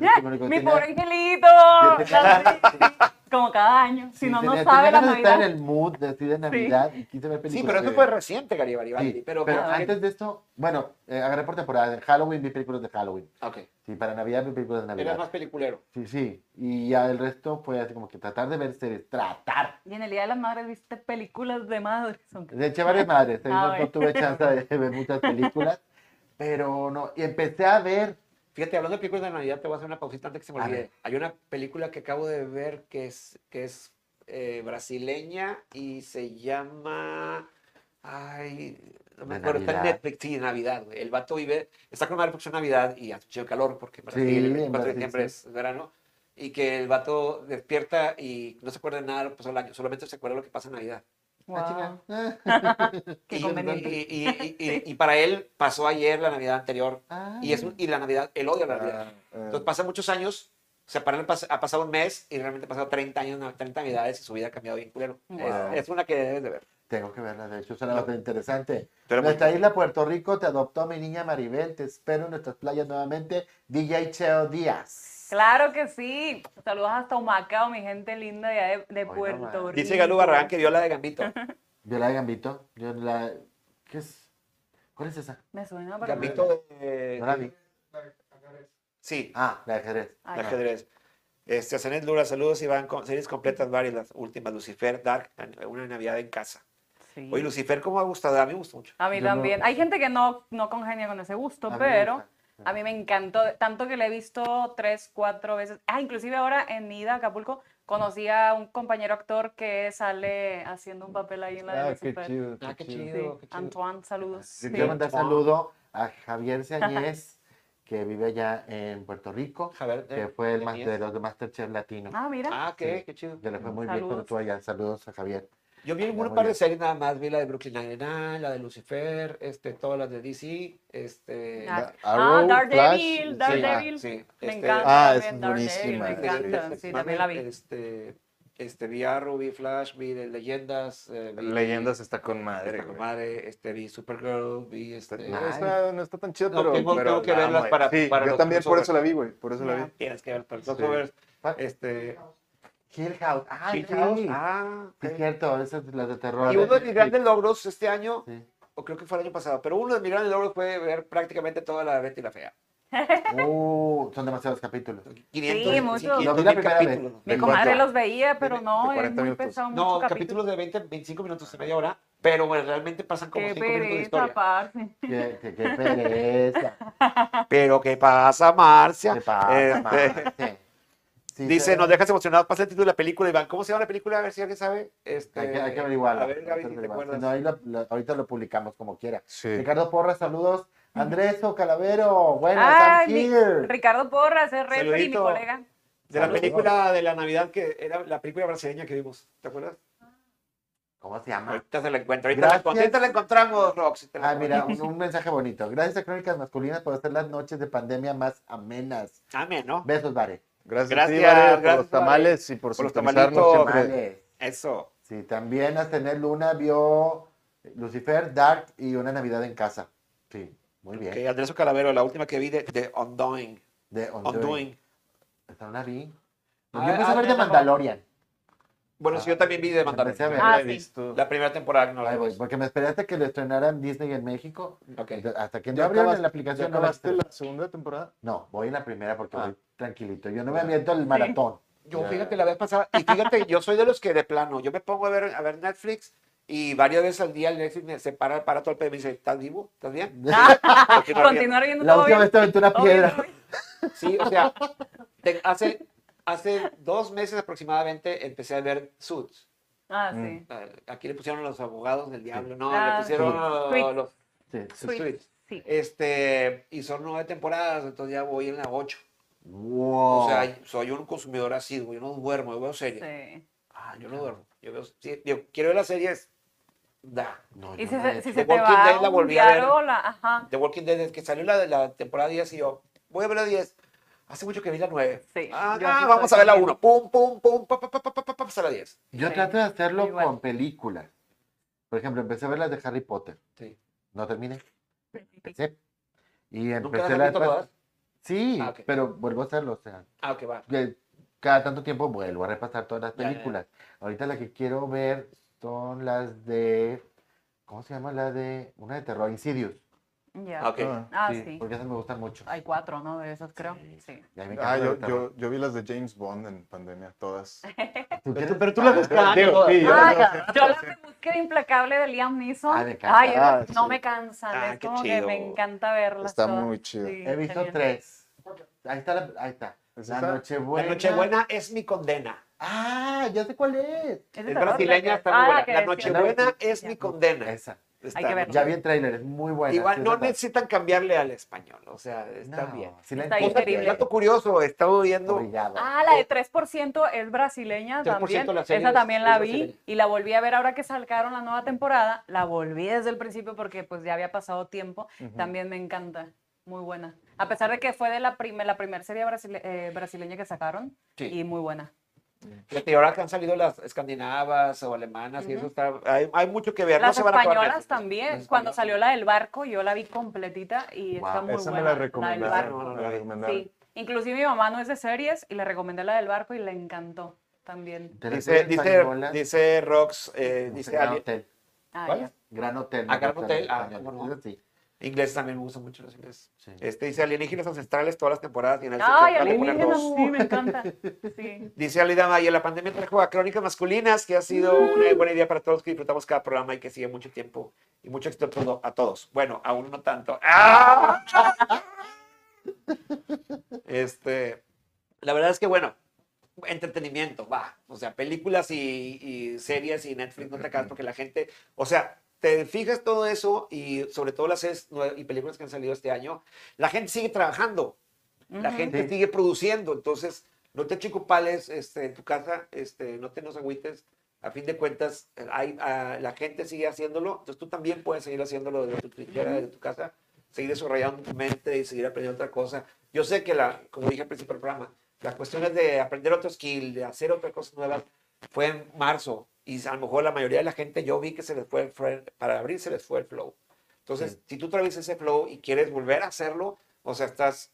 Mi pobre angelito. (laughs) Como cada año. Si Sí, no, no sabe la estar en Navidad. el mood de, así de Navidad y quise ver películas. Sí, pero eso fue reciente, Gary Garibaldi. Sí, pero, pero antes de esto, bueno, eh, agarré por temporada. En Halloween vi películas de Halloween. Ok. Sí, para Navidad vi películas de Eras Navidad. más peliculero. Sí, sí. Y ya el resto fue así como que tratar de ver series. Tratar. Y en el Día de las Madres viste películas de madres. aunque- De hecho, varias madres. Ah, No, no tuve chance de ver muchas películas. (laughs) Pero no. Y empecé a ver. Fíjate, hablando de películas de Navidad, te voy a hacer una pausita antes que se me olvide. Hay una película que acabo de ver que es, que es eh, brasileña y se llama. Ay, no me acuerdo, está en. Netflix, sí, Navidad. güey. El vato vive, está con madre porque es Navidad y hace calor porque en Sí, el en 24 de diciembre sí. es verano. Y que el vato despierta y no se acuerda de nada lo que pasó el año, solamente se acuerda de lo que pasa en Navidad. Ah, Wow. chinga. Qué y, conveniente. y- y- y- y- y para él pasó ayer la Navidad anterior Ah. y, es, un- y la Navidad, él odia la Navidad. Ah, Entonces pasan muchos años, se para ha pasado un mes y realmente ha pasado 30 años, 30 navidades y su vida ha cambiado bien culero. Es- Wow. Es, una que debes de ver. Tengo que verla, de hecho, suena bastante interesante. Pero Nuestra muy- isla Puerto Rico te adoptó mi niña Maribel. Te espero en nuestras playas nuevamente. DJ Cheo Díaz. Claro que sí. Saludos hasta Humacao, mi gente linda de, allá de, Puerto. Rico. Dice Galo Barragán que vio la de Gambito. (laughs) Yo la de Gambito. Yo la. ¿Qué es? ¿Cuál es esa? Me suena, pero... Gambito de... No la vi. Sí, Ah, la de ajedrez. De ajedrez. Este, Zenet Lura, saludos Iván, con series completas varias, las últimas, Lucifer, Dark, una Navidad en casa. sí. Oye, Lucifer, ¿cómo ha gustado? A mí me gustó mucho. A mí Yo no- también. Hay gente que no, no congenia con ese gusto, A mí me pero gusta. A mí me encantó. Tanto que le he visto tres, cuatro veces. Ah, inclusive ahora en ida a Acapulco conocí a un compañero actor que sale haciendo un papel ahí en la de Ah, qué chido. Ah, qué Sí, chido. qué chido. Antoine, saludos. Sí, Sí. Quiero mandar saludo a Javier Seañez, (laughs) que vive allá en Puerto Rico, Javier, que eh, fue el de más Mies. de los de Masterchef Latino. Ah, mira. Ah, qué, Sí. qué chido. Que le fue muy bien cuando Saludos. estuvo allá. Saludos a Javier. Yo vi un par de series nada más, vi la de Brooklyn Nine-Nine, la de Lucifer, este, todas las de DC, este... Ah, Arrow, ah, Daredevil, Flash, Daredevil. Sí, me este, encanta Ah, es buenísima, me encanta. sí, Sí, también la vi. Este, este, vi Arrow, vi Flash, vi de Leyendas. eh, vi- Leyendas está con madre. Está con madre, este, vi Supergirl, vi este... Ah, No está, no está tan chido, No, pero. tengo- pero tengo que la verlas para- Sí, para yo los también por eso la vi, güey. Por eso la vi. Tienes que ver para los Sí. crossovers, Ah, Este, Hill House. Ah, Hill sí. House, ah, Sí, es cierto, esas son las de terror. Y uno de mis grandes logros este año, Sí. o creo que fue el año pasado, pero uno de mis grandes logros fue ver prácticamente toda la Betty la Fea. Uh, son demasiados capítulos. 500, Sí, mucho. 500 Lo vi la mil primera vez. capítulos. Mi comadre cuatro. los veía, pero no, es 40 muy minutos. pesado, No, mucho capítulo. capítulos de 20, 25 minutos de media hora, pero bueno, realmente pasan como Qué 5 minutos de pereza, historia. parce. Qué, qué- qué pereza. (laughs) Pero ¿qué pasa, Marcia? ¿Qué pasa, Este, Marte? Sí, Dice, nos dejas emocionados. Pasa el título de la película, Iván. ¿Cómo se llama la película? A ver si alguien sabe. Este, Hay que, hay que averiguarlo. A ver, Gaby, si te acuerdas. No, ahí lo- lo- ahorita lo publicamos como quiera. Sí. Ricardo Porras, saludos. Andrés o Calavero, buenas, Ay, I'm mi- here. Ricardo Porras, es refri, mi colega. De la película de la Navidad, que era la película brasileña que vimos. ¿Te acuerdas? ¿Cómo se llama? Ahorita se la encuentro. Ahorita, la, Gracias. ahorita la encontramos, Rox. Ah, mira, un, un mensaje bonito. Gracias a Crónicas Masculinas por hacer las noches de pandemia más amenas. Amén, ¿no? Besos, Vare. Gracias, Gracias, a ti, Vare, por gracias, los tamales y por, Por los sintonizarnos siempre. Vale. Eso. Sí, también Astener Luna vio Lucifer, Dark y Una Navidad en Casa. Sí, muy bien. Ok, Andrés Calavero, la última que vi de, de Undoing. De Undoing. Undoing. Esta no la vi. Ah, Yo empecé ah, a ver no, de. Mandalorian. Bueno, sí, yo también vi de Mandalorian. Ah, la sí. primera temporada no la Ahí voy, porque me esperé hasta que lo estrenaran Disney en México. Hasta que no ¿Ya abrieron la aplicación. ¿Ya no la acabaste la segunda temporada? No, voy en la primera porque Ah. voy tranquilito. Yo no me aviento el maratón. Yo, fíjate, la vez pasada, y fíjate, yo soy de los que de plano, yo me pongo a ver, a ver Netflix y varias veces al día el Netflix me separa, para todo el pedo y me dice, ¿estás vivo? ¿Estás bien? (laughs) Continuar viendo La última vez te aventé una piedra. Sí, o sea, te- hace, hace dos meses aproximadamente empecé a ver Suits. Ah, Mm. sí. Ah, Aquí le pusieron los abogados del diablo, no, Ah, le pusieron sí. los, Suits. los Sí. Sweet. Suits. Sí. Este, y son nueve temporadas, entonces ya voy en la ocho. Wow. O sea, soy un consumidor así, yo no duermo, yo veo series. Sí. Ah, yo no duermo. Yo veo, sí, yo quiero ver las series. Da. No, Y si no se, he si hecho. se The te Walking va Dead la volví a ver. ajá. The Walking Dead, que salió la, la temporada 10 y yo, voy a ver la 10. Hace mucho que vi la 9. Sí, Ah, yo ah, vamos a ver la también. 1. Pum, pum, pum, pa, pa, pa, pa, pa, pa, hasta la 10. Yo Sí. trato de hacerlo Igual. con películas. Por ejemplo, empecé a ver las de Harry Potter. Sí. No terminé. Empecé. Y ¿Nunca empecé las la? Sí, Ah, ok. pero vuelvo a hacerlo, o sea, Ah, ok, va. cada tanto tiempo vuelvo a repasar todas las Ya, ya, ya. películas. Ahorita la que quiero ver son las de, ¿cómo se llama? La de, una de terror, Insidious. Ya. Ok. Ah. Ah, Sí, sí. Porque esas me gustan mucho. Hay cuatro, ¿no? De esas, creo. Sí. Ah, yo, yo, yo vi las de James Bond en pandemia, todas. (laughs) ¿Tú Pero tú, pero tú las año Digo, todas. sí, yo- Ah, de búsqueda implacable de Liam Neeson. Ah. Ay, Ah, no sí. me cansan. Ah, es como que me encanta verlas. Está todas. muy chido. Sí, He visto genial. tres. Ahí está, la, ahí está. ¿Es La? Nochebuena. La Nochebuena es mi condena. Ah, ya sé cuál es. ¿Es brasileña, La está muy Ah, buena. La Nochebuena es mi condena. Esa. Está Hay que muy verla. Ya vi el tráiler, es muy buena. Igual sí, no verdad. necesitan cambiarle al español, o sea, está No, bien. sí la Está increíble. Dato curioso, estaba viendo. Ah, la de 3% es brasileña 3% también. la serie Esa es- también es la vi brasileña. y la volví a ver ahora que sacaron la nueva temporada. La volví desde el principio porque pues ya había pasado tiempo. También me encanta. Muy buena. A pesar de que fue de la, primer, la primera serie brasile- eh, brasileña que sacaron. Sí. Y muy buena. Fíjate, y ahora que han salido las escandinavas o alemanas y eso está, hay, hay mucho que ver. no Las se van a también. Las Cuando españolas. salió la del barco, yo la vi completita y está muy Esa me buena. la del. No, no, me la no, recomendaron. Sí. Inclusive mi mamá no es de series y le recomendé la del barco y le encantó también. Dice, dice, dice Rox, eh, no dice Gran Hotel. Ah. Gran Hotel. Ah, Gran Hotel, ah, no. sí. Inglés también me gustan mucho los ingleses. Sí. Este dice alienígenas ancestrales todas las temporadas y en el Ay, alienígenas, dos. sí, me encanta. Sí. (laughs) Dice Alida y en la pandemia trajo a Crónicas Masculinas, que ha sido una buena idea para todos que disfrutamos cada programa y que sigue mucho tiempo y mucho éxito a todo- a todos. Bueno, a uno no tanto. ¡Ah! (laughs) Este, la verdad es que, bueno, entretenimiento, va. O sea, películas y, y series y Netflix no te acabas porque la gente, o sea, te fijas todo eso y sobre todo las series y películas que han salido este año, la gente sigue trabajando, la gente Sí. sigue produciendo, entonces no te chicupales este, en tu casa, este, no te nos agüites. A fin de cuentas, hay, la gente sigue haciéndolo, entonces tú también puedes seguir haciéndolo desde tu trinchera, desde tu casa, seguir desarrollando tu mente y seguir aprendiendo otra cosa. Yo sé que, la, como dije al principio del programa, la cuestión es de aprender otro skill, de hacer otra cosa nueva, fue en marzo y a lo mejor la mayoría de la gente yo vi que se les fue, el fre- para abril se les fue el flow. Entonces, Sí. si tú traes ese flow y quieres volver a hacerlo, o sea, estás,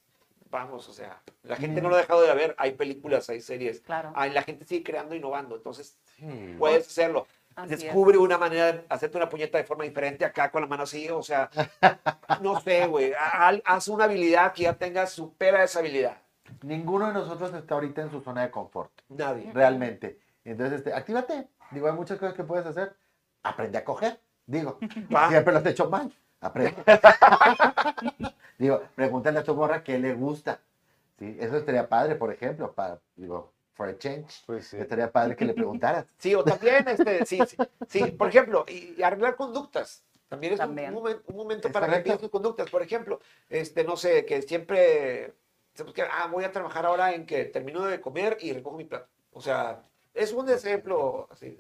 vamos, o sea, la gente no lo ha dejado de ver, hay películas, hay series, Claro. hay, la gente sigue creando, innovando, entonces Sí. puedes hacerlo. Así es. Descubre una manera de hacerte una puñeta de forma diferente acá con la mano así, o sea, (laughs) no sé, güey, ha- ha- haz una habilidad que ya tengas, supera esa habilidad. Ninguno de nosotros está ahorita en su zona de confort, Nadie. realmente. Entonces, este, actívate. Digo, hay muchas cosas que puedes hacer. Aprende a coger. Digo, (laughs) Va. siempre lo has hecho mal. Aprende. (laughs) Digo, pregúntale a tu morra qué le gusta. ¿Sí? Eso estaría padre, por ejemplo, para, digo, for a change. Pues sí. Estaría padre que le preguntaras. Sí, o también, este, sí, sí, sí, por ejemplo, y, y arreglar conductas. También es un- También. Un, momen- un momento Es para correcto. que pienses conductas. Por ejemplo, este, no sé, que siempre, ah, voy a trabajar ahora en que termino de comer y recojo mi plato. O sea, es un ejemplo así.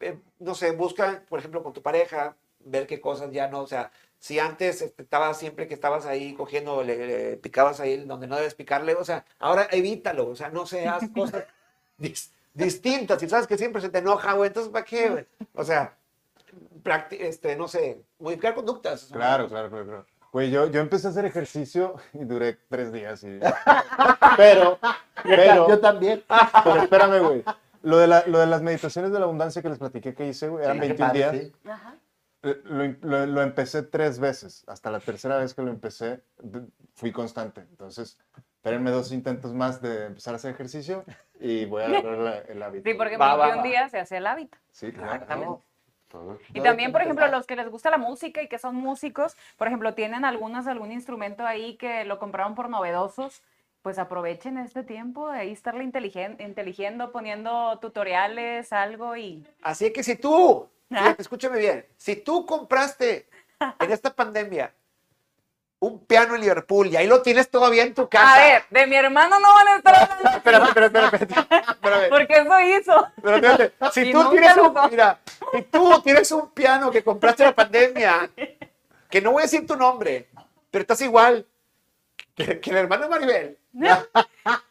Eh, No sé, busca, por ejemplo, con tu pareja, ver qué cosas ya no, o sea, si antes este, estabas siempre que estabas ahí cogiendo, le, le picabas ahí donde no debes picarle, o sea, ahora evítalo, o sea, no haz cosas (laughs) dis- distintas. Si sabes que siempre se te enoja, güey, entonces ¿para qué, güey? O sea, practi- este, no sé, modificar conductas. Claro, claro, claro, claro. Güey, yo, yo empecé a hacer ejercicio y duré tres días. Y... (laughs) Pero, pero, Yo también. (laughs) pero espérame, güey. Lo de, la- lo de las meditaciones de la abundancia que les platiqué que hice, güey, eran Sí, qué 21 padre, días. sí. Ajá. Eh, Lo, lo- lo empecé tres veces. Hasta la tercera vez que lo empecé, fui constante. Entonces, espérenme dos intentos más de empezar a hacer ejercicio y voy a la- el hábito. Sí, porque Va, va, 21 va. días se hace el hábito. Sí, claro. Exactamente. Y también, por ejemplo, los que les gusta la música y que son músicos, por ejemplo, tienen algunos, algún instrumento ahí que lo compraron por novedosos, pues aprovechen este tiempo de ahí estarle inteligen- inteligiendo, poniendo tutoriales, algo y... Así que si tú, Ah. escúchame bien, si tú compraste (laughs) en esta pandemia un piano en Liverpool y ahí lo tienes todavía en tu casa. A ver, de mi hermano no van a estar (laughs) hablando, espérame. porque eso hizo. Pero espérate, si tú tienes un, usó. mira, si tú tienes un piano que compraste en la pandemia, que no voy a decir tu nombre, pero estás igual que, que el hermano de Maribel.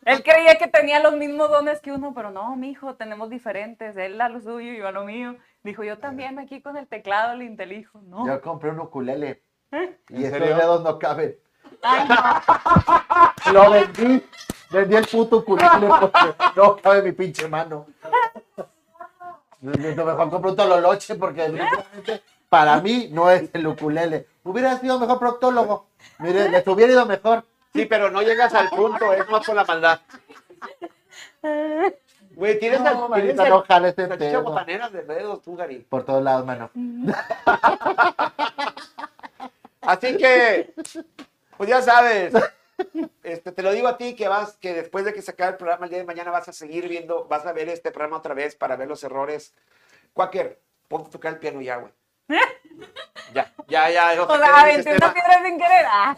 Él creía que tenía los mismos dones que uno, pero no, mijo, tenemos diferentes. Él a lo suyo y yo a lo mío. Dijo, yo también aquí con el teclado el intelijo. No. Yo compré un ukulele. ¿Eh? Y ¿En estos serio? dedos no caben. Ay, no. (laughs) Lo vendí. Vendí el puto ukulele porque no cabe mi pinche mano. Lo mejor compré un tololoche porque para mí no es el ukulele. Hubiera sido mejor proctólogo. Mire, les hubiera ido mejor. Sí, pero no llegas al punto, es más por la maldad. Güey, tienes No, al- tienes manita, el- no jales salchicha botanera de dedos, tú, Gary. Por todos lados, mano. (laughs) Así que, pues ya sabes, este, te lo digo a ti que vas, que después de que se acabe el programa el día de mañana vas a seguir viendo, vas a ver este programa otra vez para ver los errores. Quaker, ponte a tocar el piano ya, güey. (laughs) Ya, ya, ya. no O sea, aventé una piedra sin querer. Ah,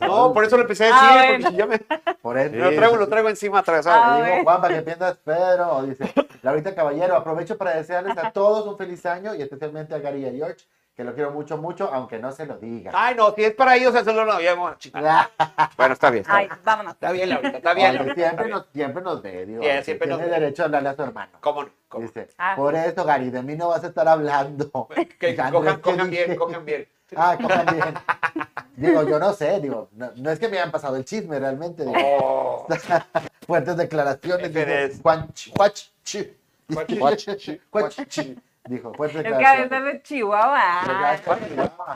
No, por eso lo empecé a Ah, decir, bueno. porque yo me, Por eso. lo, traigo, lo traigo encima atravesado. Ah, Le digo. Juan, para que piensas Pedro, dice, Laurita Caballero, aprovecho para desearles a todos un feliz año y especialmente a Gary y a George, que lo quiero mucho, mucho, aunque no se lo diga. Ay, no, si es para ellos hacerlo, no, a (laughs) chingar. Bueno, está bien, está Ay, bien. vámonos. Está bien, Laurita, está bien. Está siempre, bien. nos, siempre nos ve, digo, que siempre nos tiene derecho a hablarle a su hermano. ¿Cómo no? Dice, Ah. por eso, Gary, de mí no vas a estar hablando. Que (laughs) cojan, ¿qué cojan bien, cojan bien. Ah, cojan bien. digo, yo no sé, digo, no, no es que me hayan pasado el chisme realmente. digo, Oh. (laughs) fuertes declaraciones. Ese Dijo, es. Juan Ch- Juach Chi. Juan Chi. (laughs) Dijo, fuertes Es que veces de Chihuahua.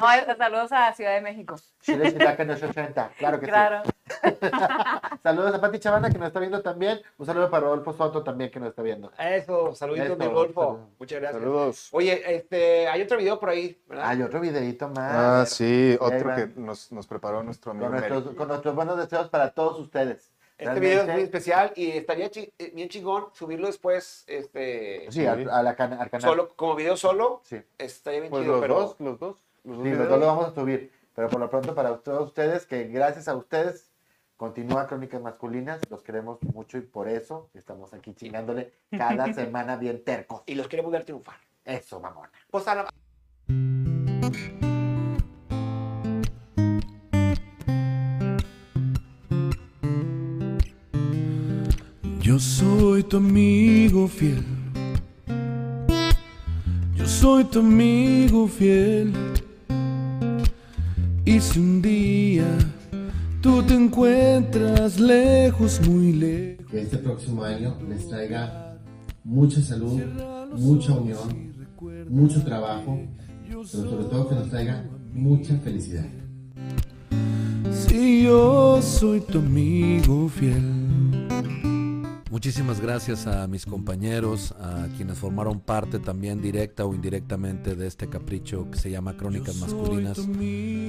No, saludos a Ciudad de México. Chile Chilaca en los 80, claro que Claro. sí. (laughs) Saludos a Pati Chavana que nos está viendo también. Un saludo para Rodolfo Soto también que nos está viendo. Eso, saluditos, Eso, mi Rodolfo. Muchas gracias. Saludos. Oye, este, hay otro video por ahí, ¿verdad? Hay otro videito más. Ah, sí, otro que nos, nos preparó nuestro amigo con, nuestros, con nuestros buenos deseos para todos ustedes. Este video es muy especial y estaría chi- eh, bien chingón subirlo después, este, Sí, al, a la cana- al canal. solo, como video solo. Sí. Estaría bien Pues chido, los pero dos, los dos. Los dos Sí, los dos lo vamos a subir. Pero por lo pronto para todos ustedes, que gracias a ustedes continúa Crónicas Masculinas. Los queremos mucho y por eso estamos aquí chingándole cada (laughs) semana bien tercos. y los queremos ver triunfar. Eso, mamona. Pues a la- Yo soy tu amigo fiel. Yo soy tu amigo fiel. Y si un día tú te encuentras lejos, muy lejos. que este próximo año les traiga mucha salud, mucha unión, mucho trabajo, pero sobre todo que nos traiga mucha felicidad. Si yo soy tu amigo fiel. Muchísimas gracias a mis compañeros, a quienes formaron parte también directa o indirectamente de este capricho que se llama Crónicas Masculinas.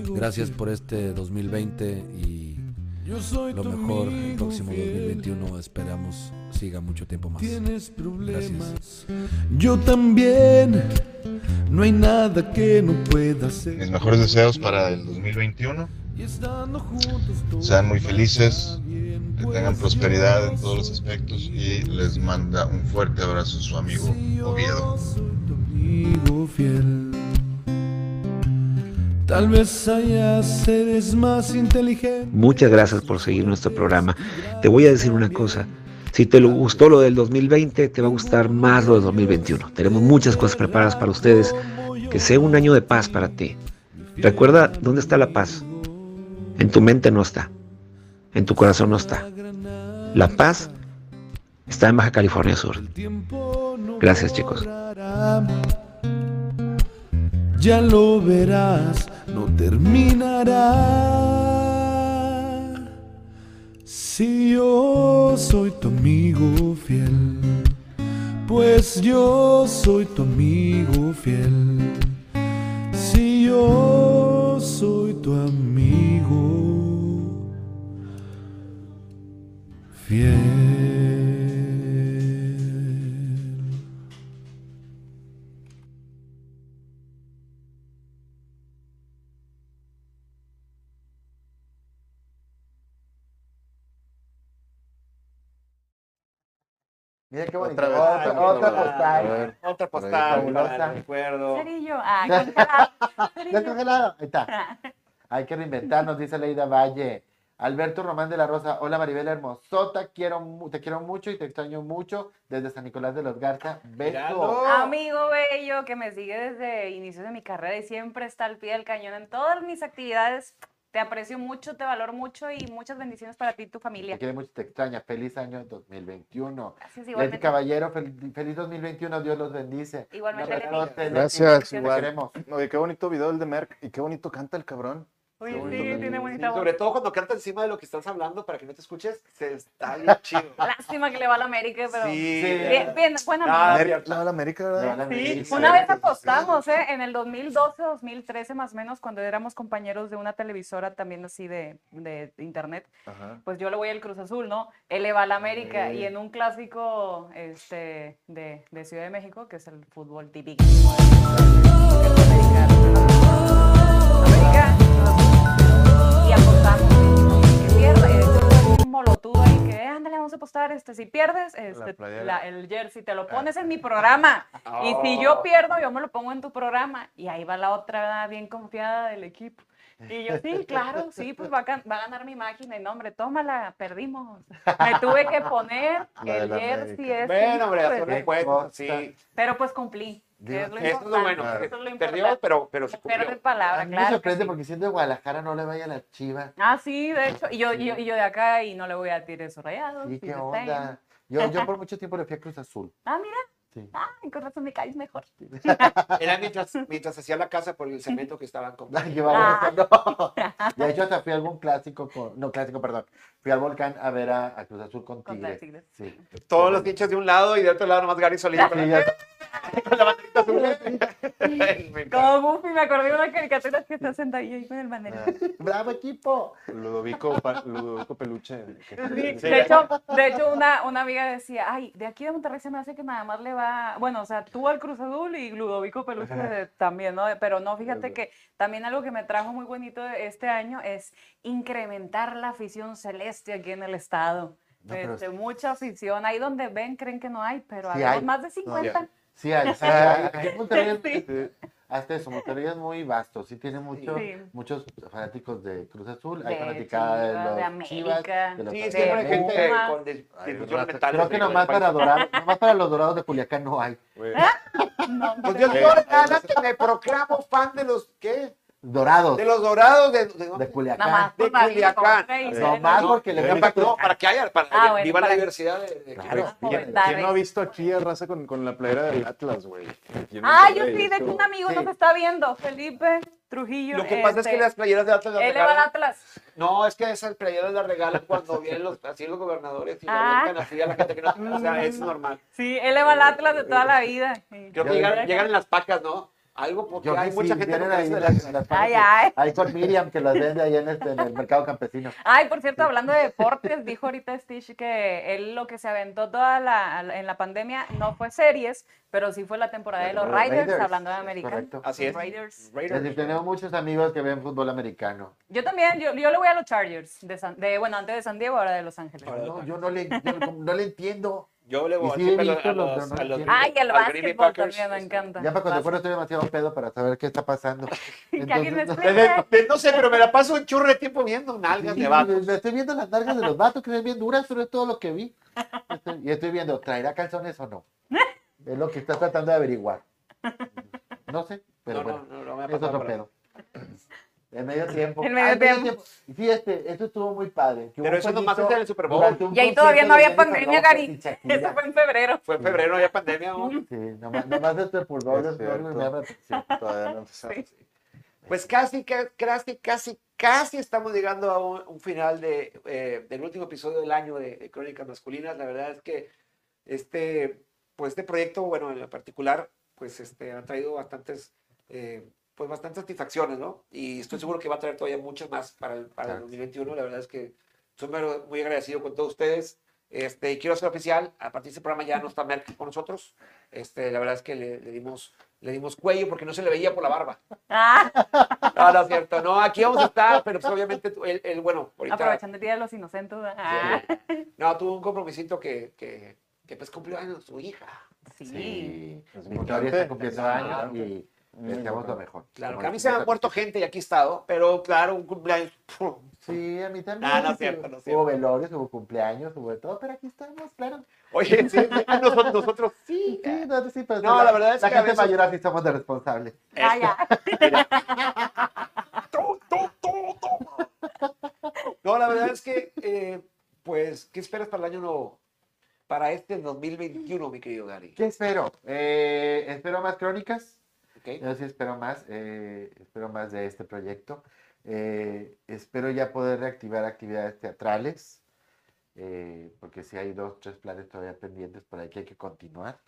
Gracias por este 2020 y Yo soy lo mejor el próximo fiel. 2021 esperamos siga mucho tiempo más. Tienes problemas. Yo también. No hay nada que no pueda hacer. Mis mejores deseos para el 2021. Sean muy felices, que tengan prosperidad en todos los aspectos y les manda un fuerte abrazo su amigo Oviedo. Tal vez haya seres más inteligentes. Muchas gracias por seguir nuestro programa. Te voy a decir una cosa. Si te lo gustó lo del 2020, te va a gustar más lo del 2021. Tenemos muchas cosas preparadas para ustedes. Que sea un año de paz para ti. Recuerda dónde está la paz. En tu mente no está. En tu corazón no está. La paz está en Baja California Sur. Gracias chicos. Ya lo verás, no terminará. Si yo soy tu amigo fiel, pues yo soy tu amigo fiel. Si yo soy tu amigo fiel. Mira qué bonito. Otra vez. Otra, otra A postal. ver, Otra postal, fabulosa. recuerdo. Cerillo. Ah, congelado. (laughs) ¿Ya está congelado? Ahí está. Hay que reinventarnos, dice Leida Valle. Alberto Román de la Rosa, hola Maribel Hermosota, quiero, te quiero mucho y te extraño mucho desde San Nicolás de los Garza. Beso. Amigo bello que me sigue desde inicios de mi carrera y siempre está al pie del cañón en todas mis actividades. Te aprecio mucho, te valoro mucho y muchas bendiciones para ti y tu Te familia. quiere mucho, te extraña. Feliz año 2021. Gracias, Leti. Caballero, fel- feliz 2021, Dios los bendice. Igualmente, Leti. Gracias, te igual. queremos. Oye, qué bonito video el de Merck y qué bonito canta el cabrón. Sí, bonito tiene bonita voz. Sobre todo cuando canta encima de lo que estás hablando para que no te escuches, se está bien (laughs) chido. Lástima que le va a la América, pero Sí. bien, bien, buena Ah, amiga. Merck, la de la América, Le ¿verdad? va la Sí, América. una vez apostamos, ¿eh? En el 2012, 2013 más o menos, cuando éramos compañeros de una televisora también así de, de internet, Ajá. pues yo le voy al Cruz Azul, ¿no? Él le va a la América y en un clásico este, de, de Ciudad de México, que es el fútbol típico. Molotudo ahí que, "Eh, ándale, vamos a apostar, este, si pierdes, este, la- el jersey te lo pones en mi programa. (laughs) Y si Oh. yo pierdo, yo me lo pongo en tu programa. Y ahí va la otra ¿verdad? bien confiada del equipo. Y yo, sí, claro, sí, pues va a, va a ganar mi máquina. Y no, hombre, tómala, perdimos. Me tuve que poner (laughs) La el jersey. Bueno, hombre, pues, sí. Pero pues cumplí. Que es lo Eso es lo importante, bueno. eso es lo Perdió, importante. pero, pero se cumplió. Pero palabra, A mí me claro. que sorprende sí. porque siendo de Guadalajara no le vaya a la chiva. Ah, sí, de hecho. Y yo, y yo, y yo de acá y no le voy a tirar esos rayados. ¿Y y qué onda? Yo, yo por mucho tiempo le fui a Cruz Azul. (laughs) Ah, mira. Sí. Ay, con razón me caes mejor. (laughs) Era mientras, mientras hacía la casa por el cemento que estaban comprando. Llevaba Ah. no. (laughs) De hecho, hasta fui a algún clásico con. No, clásico, perdón. Fui al volcán a ver a, a Cruz Azul con Contra Tigres. Sí. Todos los hinchas de un lado y de otro lado nomás Gary solito con Sí, con la banderita azul. (laughs) Como Goofy, me acordé de una caricatura que está sentadilla ahí con el banderito. ¡Bravo equipo! Ludovico, pa- Ludovico Peluche. que- Sí, De hecho, de hecho una, una amiga decía, ay, de aquí de Monterrey se me hace que nada más le va, bueno, o sea, tú al Cruz Azul y Ludovico Peluche también, ¿no? Pero no, fíjate que también algo que me trajo muy bonito de este año es incrementar la afición celeste aquí en el estado. No, pero Este, mucha afición, ahí donde ven creen que no hay, pero Sí hay hay. más de 50. Sí, (laughs) hay, sí, hay. En Monterrey, Sí. eh, hasta eso, Monterrey es muy vasto. Sí, tiene mucho, Sí. muchos fanáticos de Cruz Azul. Hay De fanaticada de Chivas, los de Chivas, América. de los Sí, siempre hay gente con. Creo que nomás para, dorados, nomás para los dorados de Culiacán no hay. (laughs) No, Pues yo nada que me proclamo fan de los, ¿qué? Dorados De los dorados de, de, de Culiacán. Nada más De Culiacán. No que porque le visto- No, para que haya, para Ah, bueno, viva para- la diversidad de, de- Claro. ¿Quién, no ha visto aquí a raza con, con la playera del Atlas, güey? Ah, yo sí, de hecho un amigo Sí. nos está viendo, Felipe Trujillo. Lo que pasa es que este, las playeras de Atlas las Él le va al regalan. Atlas. No, es que esas playeras las regalan cuando vienen los, así los gobernadores y Ah. la así a la gente que no. O sea, es normal. Sí, él le va al Atlas de toda la vida. Creo que llegan en las pacas, ¿no? Algo porque Yo hay que mucha sí, gente que ahí de las, las- Ay, ay. Ahí con Miriam que las vende allá en, este, en el mercado campesino. (laughs) Ay, por cierto, hablando de (laughs) deportes, dijo ahorita Stitch que él lo que se aventó toda la, en la pandemia no fue series, pero sí fue la temporada de los Raiders, Raiders, hablando de correcto. Así es. Raiders. Es Raiders. decir, tenemos muchos amigos que ven fútbol americano. Yo también, yo, yo le voy a los Chargers, de, San- de bueno, antes de San Diego, ahora de Los Ángeles. No, yo no le, yo no le entiendo. Yo le voy sí siempre a los, los a los Ay, el Green Bay básquetbol también me encanta. Ya para cuando fuera estoy demasiado pedo para saber qué está pasando. (laughs) Que alguien me Entonces, explique. de- no sé, pero me la paso un churro de tiempo viendo nalgas Sí, de vatos. me Estoy viendo las nalgas de los vatos que ven bien duras, pero es todo lo que vi. Estoy- (laughs) Y estoy viendo, ¿traerá calzones o no? Es lo que estás tratando de averiguar. (laughs) No sé, pero No, bueno, no, no, no me ha es otro pedo. (laughs) En medio tiempo. En medio Ah, tiempo. Y fíjate, esto estuvo muy padre. que Pero eso nomás es en el Super Bowl. Y ahí todavía no había pandemia, Gary. (laughs) Eso fue en febrero. Fue en febrero, no había pandemia. ¿no? Sí, nomás, nomás este Super Bowl Es es algo que me llama la atención. Todavía no (laughs) empezó. Pues casi, ca- casi, casi, casi estamos llegando a un, un final de, eh, del último episodio del año de, de Crónicas Masculinas. La verdad es que este, pues este proyecto, bueno, en lo particular, pues este, ha traído bastantes, eh, pues bastantes satisfacciones, ¿no? Y estoy seguro que va a traer todavía muchas más para el, para el Claro. 2021. La verdad es que soy muy, agradecido con todos ustedes. Este, y quiero ser oficial, a partir de este programa ya no está Merck con nosotros. Este, la verdad es que le, le dimos, le dimos cuello porque no se le veía por la barba. Ah, No, no es cierto. No, aquí vamos a estar, pero pues obviamente él, él, bueno, ahorita aprovechando el Día de los Inocentes. Ah, no, tuvo un compromisito que, que, que pues cumplió años su hija. sí. Sí, Es está importante. cumpliendo Ah, años y deseamos lo mejor. Claro, que a mí se me ha gusta. muerto gente y aquí he estado, pero claro, un cumpleaños. Sí, a mí también. Ah, no es cierto, no es cierto. Hubo velorios, hubo cumpleaños, hubo de todo, pero aquí estamos, claro. Oye, sí, ah, nosotros, nosotros sí. Sí, no, sí, pero No, la verdad es la que a gente veces- mayor así somos de responsables. Ah, ya. No, la verdad es que, eh, pues, ¿qué esperas para el año nuevo? Para este 2021, mi querido Gary. ¿Qué espero? Eh, espero más crónicas. Ok. Yo sí espero más, eh, espero más de este proyecto. Eh, espero ya poder reactivar actividades teatrales, eh, porque sí hay dos, tres planes todavía pendientes por ahí que hay que continuar.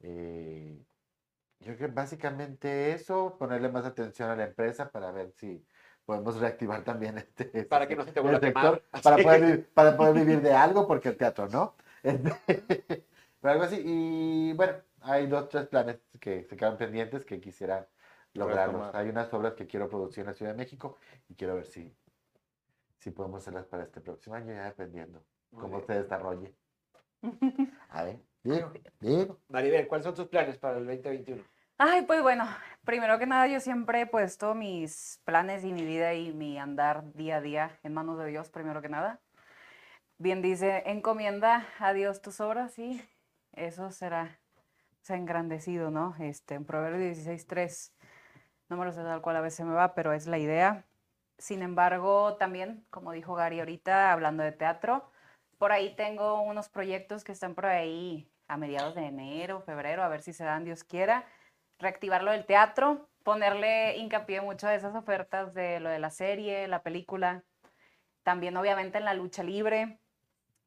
Eh, yo creo que básicamente eso, ponerle más atención a la empresa para ver si podemos reactivar también este Para que no se te el vuelva quemar. sector, para poder, para poder (laughs) vivir de algo, porque el teatro no. (laughs) Este, Pero algo así. Y bueno, hay dos, tres planes que se quedan pendientes que quisiera lograrlos. Hay unas obras que quiero producir en la Ciudad de México y quiero ver si, si podemos hacerlas para este próximo año, ya dependiendo Muy cómo bien. se desarrolle. (laughs) A ver, digo, digo. Maribel, ¿cuáles son tus planes para el 2021? Ay, pues bueno, primero que nada yo siempre he puesto mis planes y mi vida y mi andar día a día en manos de Dios, primero que nada. Bien dice, encomienda a Dios tus obras y eso será, será engrandecido, ¿no? Este, en Proverbios 16.3, no me lo sé tal cual a veces me va, pero es la idea. Sin embargo, también, como dijo Gary ahorita, hablando de teatro, por ahí tengo unos proyectos que están por ahí a mediados de enero, febrero, a ver si se dan, Dios quiera reactivar lo del teatro, ponerle hincapié mucho a esas ofertas de lo de la serie, la película, también obviamente en la lucha libre,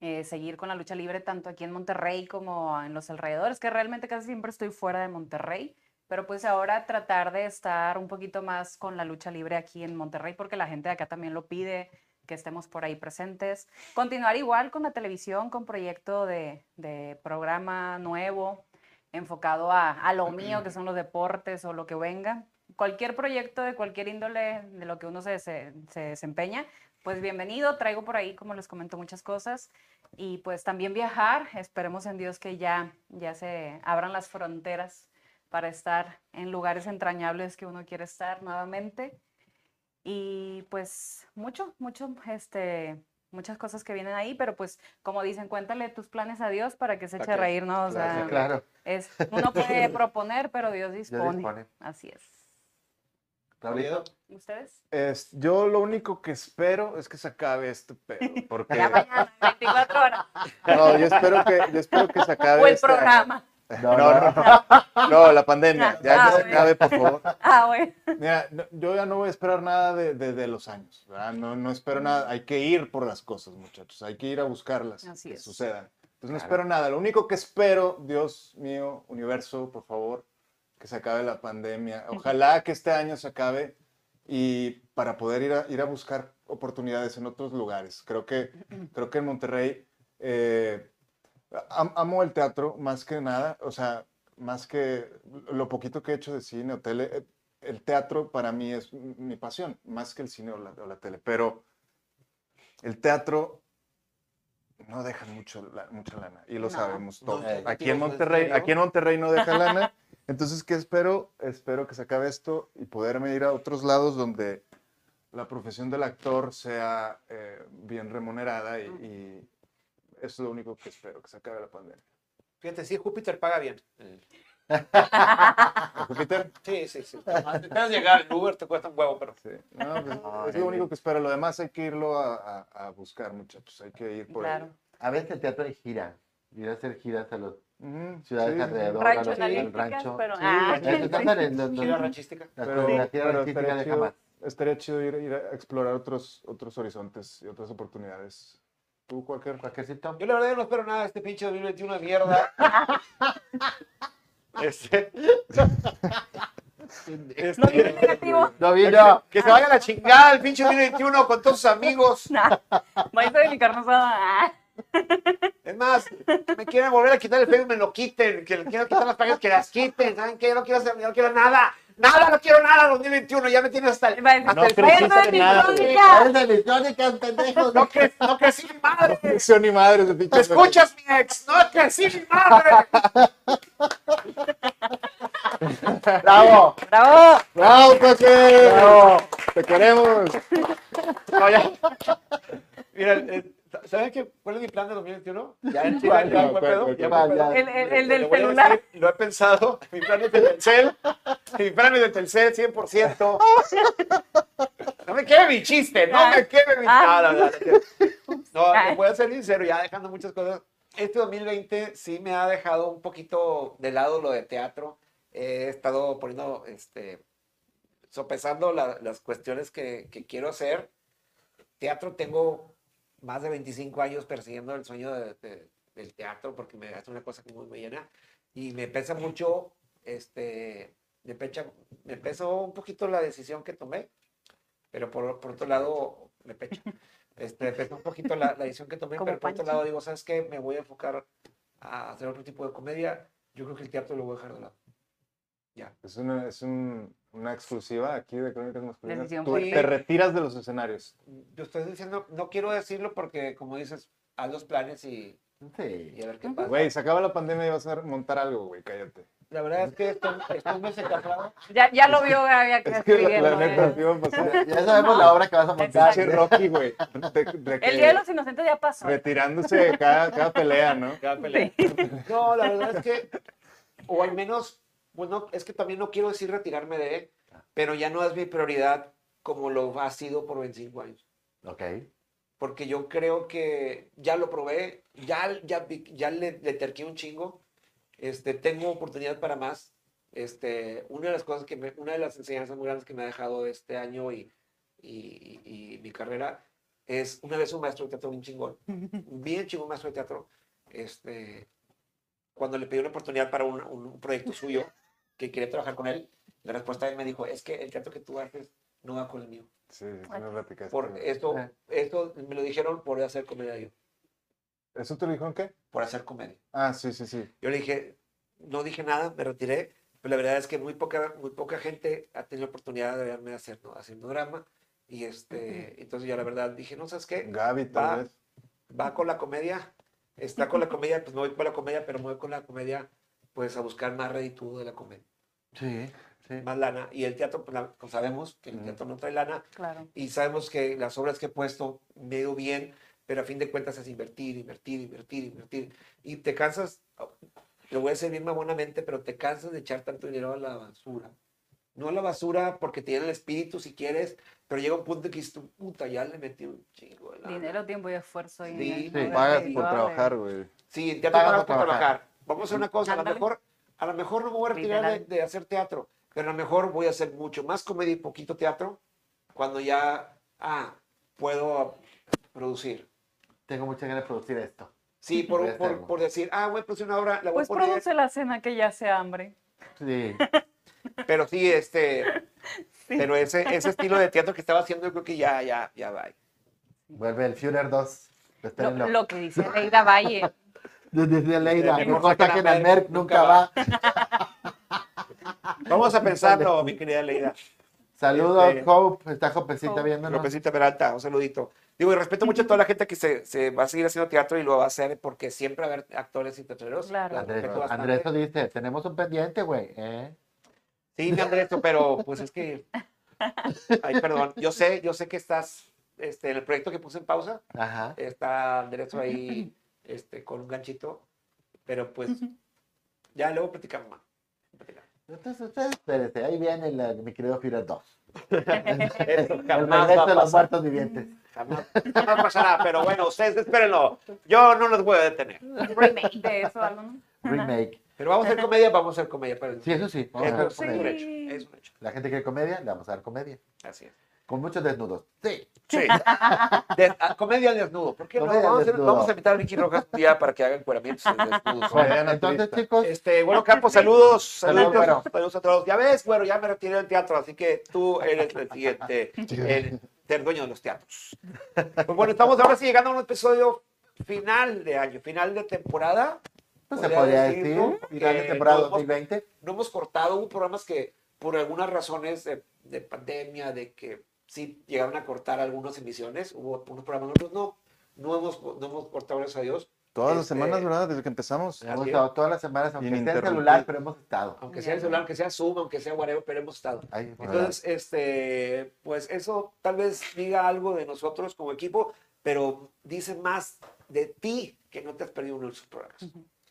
eh, seguir con la lucha libre tanto aquí en Monterrey como en los alrededores, que realmente casi siempre estoy fuera de Monterrey, pero pues ahora tratar de estar un poquito más con la lucha libre aquí en Monterrey, porque la gente de acá también lo pide, que estemos por ahí presentes. Continuar igual con la televisión, con proyecto de, de programa nuevo, enfocado a, a lo mío, que son los deportes o lo que venga. Cualquier proyecto de cualquier índole de lo que uno se, se, se desempeña, pues bienvenido. Traigo por ahí, como les comento, muchas cosas. Y pues también viajar. Esperemos en Dios que ya, ya se abran las fronteras para estar en lugares entrañables que uno quiere estar nuevamente. Y pues mucho, mucho, este, muchas cosas que vienen ahí, pero pues como dicen, cuéntale tus planes a Dios para que se eche a reír, ¿no? O claro, sea, Claro. es, uno puede (laughs) proponer, pero Dios dispone. Así es. ¿Ustedes? Es, yo lo único que espero es que se acabe este pedo. (laughs) Porque, Ya mañana, 24 horas. (laughs) no, yo espero que, yo espero que se acabe O el este- programa. (laughs) No, No, no. no, no, la pandemia. Ya Ah, que se bueno. acabe, por favor. Ah, bueno. Mira, no- yo ya no voy a esperar nada de, de- de los años, ¿verdad? No, no espero nada. Hay que ir por las cosas, muchachos. Hay que ir a buscarlas, Así que es. sucedan. Entonces no Claro. espero nada. Lo único que espero, Dios mío, universo, por favor, que se acabe la pandemia. Ojalá que este año se acabe y para poder ir a, ir a buscar oportunidades en otros lugares. Creo que, creo que en Monterrey eh, am- amo el teatro más que nada, o sea, más que lo poquito que he hecho de cine o tele, eh, el teatro para mí es mi pasión, más que el cine o la, o la tele, pero el teatro no deja mucho, la- mucha lana y lo No. sabemos No, todos. eh, aquí en ¿no? ¿En Monterrey, aquí en Monterrey no deja lana. (laughs) Entonces, ¿qué espero? Espero que se acabe esto y poderme ir a otros lados donde la profesión del actor sea eh, bien remunerada y, y eso es lo único que espero, que se acabe la pandemia. Fíjate, sí, Júpiter paga bien. Júpiter, Sí, sí, sí. Necesitas llegar, el Uber te cuesta un huevo, pero... sí. No, pues, es lo único que espero. Lo demás hay que irlo a, a- a buscar, muchachos. Hay que ir por Claro. ahí. A veces el teatro es gira. Ir a hacer giras a las Ujú, ciudades sí, sí. alrededor, Rancho al Alísticas, rancho. pero... Sí, ah, Gira ranchística. Pero, pero artísticas estaría, de chido, jamás. estaría chido ir, ir a explorar otros, otros horizontes y otras oportunidades. ¿Tú, cualquier? Cualquiercito. Yo la verdad no espero nada de este pinche 2021 de mierda. (laughs) (laughs) este, No tiene negativo. No vino. que se vaya a la chingada el pinche 2021 con todos sus amigos. (laughs) Vais a dedicarnos a... Es más, que me quieren volver a quitar el Facebook, me lo quiten. Que le quiero quitar las pagas, que las quiten. ¿Saben qué? Yo no quiero hacer, yo no quiero nada. Nada, no quiero nada 2021. Ya me tienes hasta el, hasta No el nada, de mis crónicas, pendejos. No, cre- no crecí mi madre. Acción ni madre de pinche. ¿Me escuchas, mi ex? No crecí mi madre. ¡Bravo! ¡Bravo! ¡Bravo! ¡Bravo! ¡Te queremos! No, ya. Mira, eh, ¿sabes qué? ¿Cuál es mi plan de 2021? (laughs) Ya, ya, ya, ya, ¿Cuál, fue pedo, ya cuál? El, el- el Le del celular. decir, lo he pensado. Mi plan es de Telcel. Mi plan es de Telcel 100%. (laughs) No me quede mi chiste, no me quede mi Ah. No, no, no, te voy a ser sincero, ya dejando muchas cosas. Este 2020 sí me ha dejado un poquito de lado lo de teatro. He estado poniendo, este, sopesando la- las cuestiones que, que quiero hacer. Teatro tengo más de 25 años persiguiendo el sueño de- de- del teatro porque me hace una cosa que muy me llena y me pesa mucho, este, me, pecha, me pesó un poquito la decisión que tomé, pero por, por otro lado me pecha. Este, me pesa un poquito la, la decisión que tomé, Como pero por otro lado digo, ¿sabes qué? Me voy a enfocar a hacer otro tipo de comedia. Yo creo que el teatro lo voy a dejar de lado. Ya. Es una, es un- una exclusiva aquí de Crónicas Masculinas. Tú te retiras de los escenarios. Yo estoy diciendo, no quiero decirlo porque, como dices, haz los planes y, Sí. y a ver qué pasa. Güey, se acaba la pandemia y vas a montar algo, güey, cállate. La verdad es que estoy, estoy muy casado. Ya, ya lo vio Gaby (laughs) acá Es que la, neta. (laughs) Ya sabemos la obra que vas a montar. Rocky, güey. de- de que- El Día de los Inocentes ya pasó. Retirándose de cada, cada pelea, ¿no? Cada pelea. No, la verdad es que, o al menos, bueno, es que también no quiero decir retirarme de, pero ya no es mi prioridad como lo ha sido por 25 años. Ok. Porque yo creo que ya lo probé, ya, ya, ya le, le terqué un chingo, este, tengo oportunidad para más. Este, una de las cosas que me, una de las enseñanzas muy grandes que me ha dejado este año y, y, y- y mi carrera es una vez un maestro de teatro bien chingón, (laughs) bien chingón maestro de teatro, este, cuando le pedí una oportunidad para un, un proyecto suyo que quería trabajar con él, la respuesta de él me dijo, es que el teatro que tú haces no va con el mío. Sí, sí, me platicaste. Por esto, esto me lo dijeron por hacer comedia yo, ¿Eso te lo dijeron qué? por hacer comedia. Ah, sí, sí, sí. Yo le dije, no dije nada, me retiré, pero la verdad es que muy poca, muy poca gente ha tenido la oportunidad de verme haciendo, haciendo drama. Y este, entonces yo la verdad dije, no sabes qué, Gaby, Va. tal vez. va con la comedia, está con la comedia, pues me voy con la comedia, pero me voy con la comedia, pues a buscar más reditudo de la comedia, Sí, sí. más lana. Y el teatro, pues, la- pues, sabemos que el teatro no trae lana, Claro. y sabemos que las obras que he puesto me he ido bien, pero a fin de cuentas es invertir, invertir, invertir, invertir. Y te cansas, lo voy a decir bien mamonamente, pero te cansas de echar tanto dinero a la basura. No a la basura porque te llena el espíritu si quieres, pero llega un punto que dices, tú, puta, ya le metí un chingo de lana". Dinero, tiempo y esfuerzo. Y Sí, Pagas por trabajar, güey. Sí, el teatro Pagas por trabajar. trabajar. Vamos a hacer una cosa, a lo mejor, a lo mejor no me voy a retirar de, hacer teatro, pero a lo mejor voy a hacer mucho más comedia y poquito teatro cuando ya, ah, puedo producir. Tengo muchas ganas de producir esto. Sí, (laughs) por, decir, ah, voy a producir una obra, la voy Pues a poner. produce la cena que ya hace hambre. Sí. (laughs) Pero sí, este, (laughs) pero ese, ese estilo de teatro que estaba haciendo, yo creo que ya, ya, ya va. Vuelve el Führer 2. Lo, Espérenlo. lo que dice Leida Valle. Desde Leida. Mejor Mejor saquen saquen a a Merck, nunca va. (laughs) Vamos a pensarlo, mi querida Leida. Saludos, Este- Hope. Está Jopecita Hope. viéndonos. Peralta, un saludito. Digo, y respeto mucho a toda la gente que se, se va a seguir haciendo teatro y lo va a hacer porque siempre va a haber actores y teatreros. Claro. Andrés. Andrés dice, tenemos un pendiente, güey. ¿eh? Sí, mi Andrés, pero pues es que. Ay, perdón. Yo sé, yo sé que estás este, en el proyecto que puse en pausa. Ajá. Está Andrés ahí este, con un ganchito. Pero pues ya luego platicamos más. Entonces, ustedes, espérense, ahí viene la- mi querido Führer 2. Eso El jamás regreso va de los muertos vivientes. Jamás, jamás pasará. Pero bueno, ustedes espérenlo. Yo no los voy a detener. Remake de eso, algo. Remake. Pero vamos a hacer comedia, vamos a hacer comedia. Pero Sí, eso sí. vamos Eso comedia. Es un hecho. La gente quiere comedia, le vamos a dar comedia. Así es. Con muchos desnudos. Sí. Sí. (laughs) De- a- comedia al desnudo. ¿Por qué no? Comedia al Vamos a, hacer- desnudo. vamos a invitar a Vicky Rojas un día para que haga encueramientos en desnudos. Bueno, entonces, chicos, Este, bueno, Campos, saludos. Saludos, Saludos, bueno. saludos a todos. Ya ves, bueno, ya me retiré del teatro, así que tú eres el siguiente, el, el dueño de los teatros. Pues bueno, estamos ahora sí llegando a un episodio final de año, final de temporada. pues se podría decir, decirlo, final de que temporada no hemos- 2020. no hemos cortado, hubo programas que por algunas razones de, de pandemia, de que sí llegaron a cortar algunas emisiones, hubo unos programas, otros no, no hemos, no hemos cortado, gracias a Dios, Todas las Este, semanas, ¿verdad? Desde que empezamos. Hemos estado todas las semanas, aunque sea en Ininterrumpido. celular, pero hemos estado. Aunque sea el celular, aunque sea Zoom, aunque sea whatever, pero hemos estado. Entonces, este, pues eso tal vez diga algo de nosotros como equipo, pero dice más de ti que no te has perdido uno de sus programas.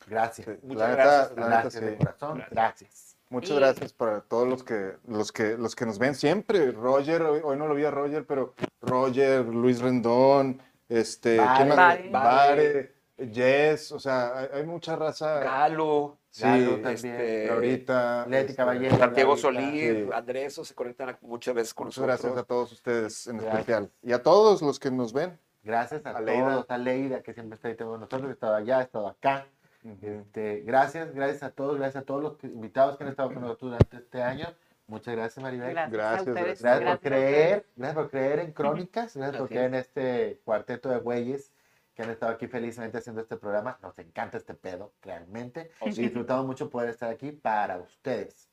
Gracias. Muchas La gracias. la Gracias de sí. corazón. Gracias. Muchas Y- gracias para todos los que, los que, los que nos ven siempre. Roger, hoy, hoy no lo vi a Roger, pero Roger, Luis Rendón, este, Vare. ¿quién más? Vare. Vare, Jess, o sea, hay, hay mucha raza. Galo, Sí, Galo también. este, ahorita. Leti este, Caballero. Santiago. Solís, Sí. Andrés, se conectan muchas veces con Muchas nosotros. gracias a todos ustedes en Gracias. especial. Y a todos los que nos ven. Gracias a, A Leida. todos, a Leida, que siempre está ahí con nosotros, he estado allá, he Este, gracias, gracias a todos, gracias a todos los que- invitados que han estado con nosotros durante este año. Muchas gracias, Maribel. Gracias, Gracias, ustedes. gracias. Gracias por creer, gracias por creer en Crónicas, gracias por creer en este cuarteto de güeyes que han estado aquí felizmente haciendo este programa. Nos encanta este pedo, realmente. Oh, Y disfrutamos mucho poder estar aquí para ustedes.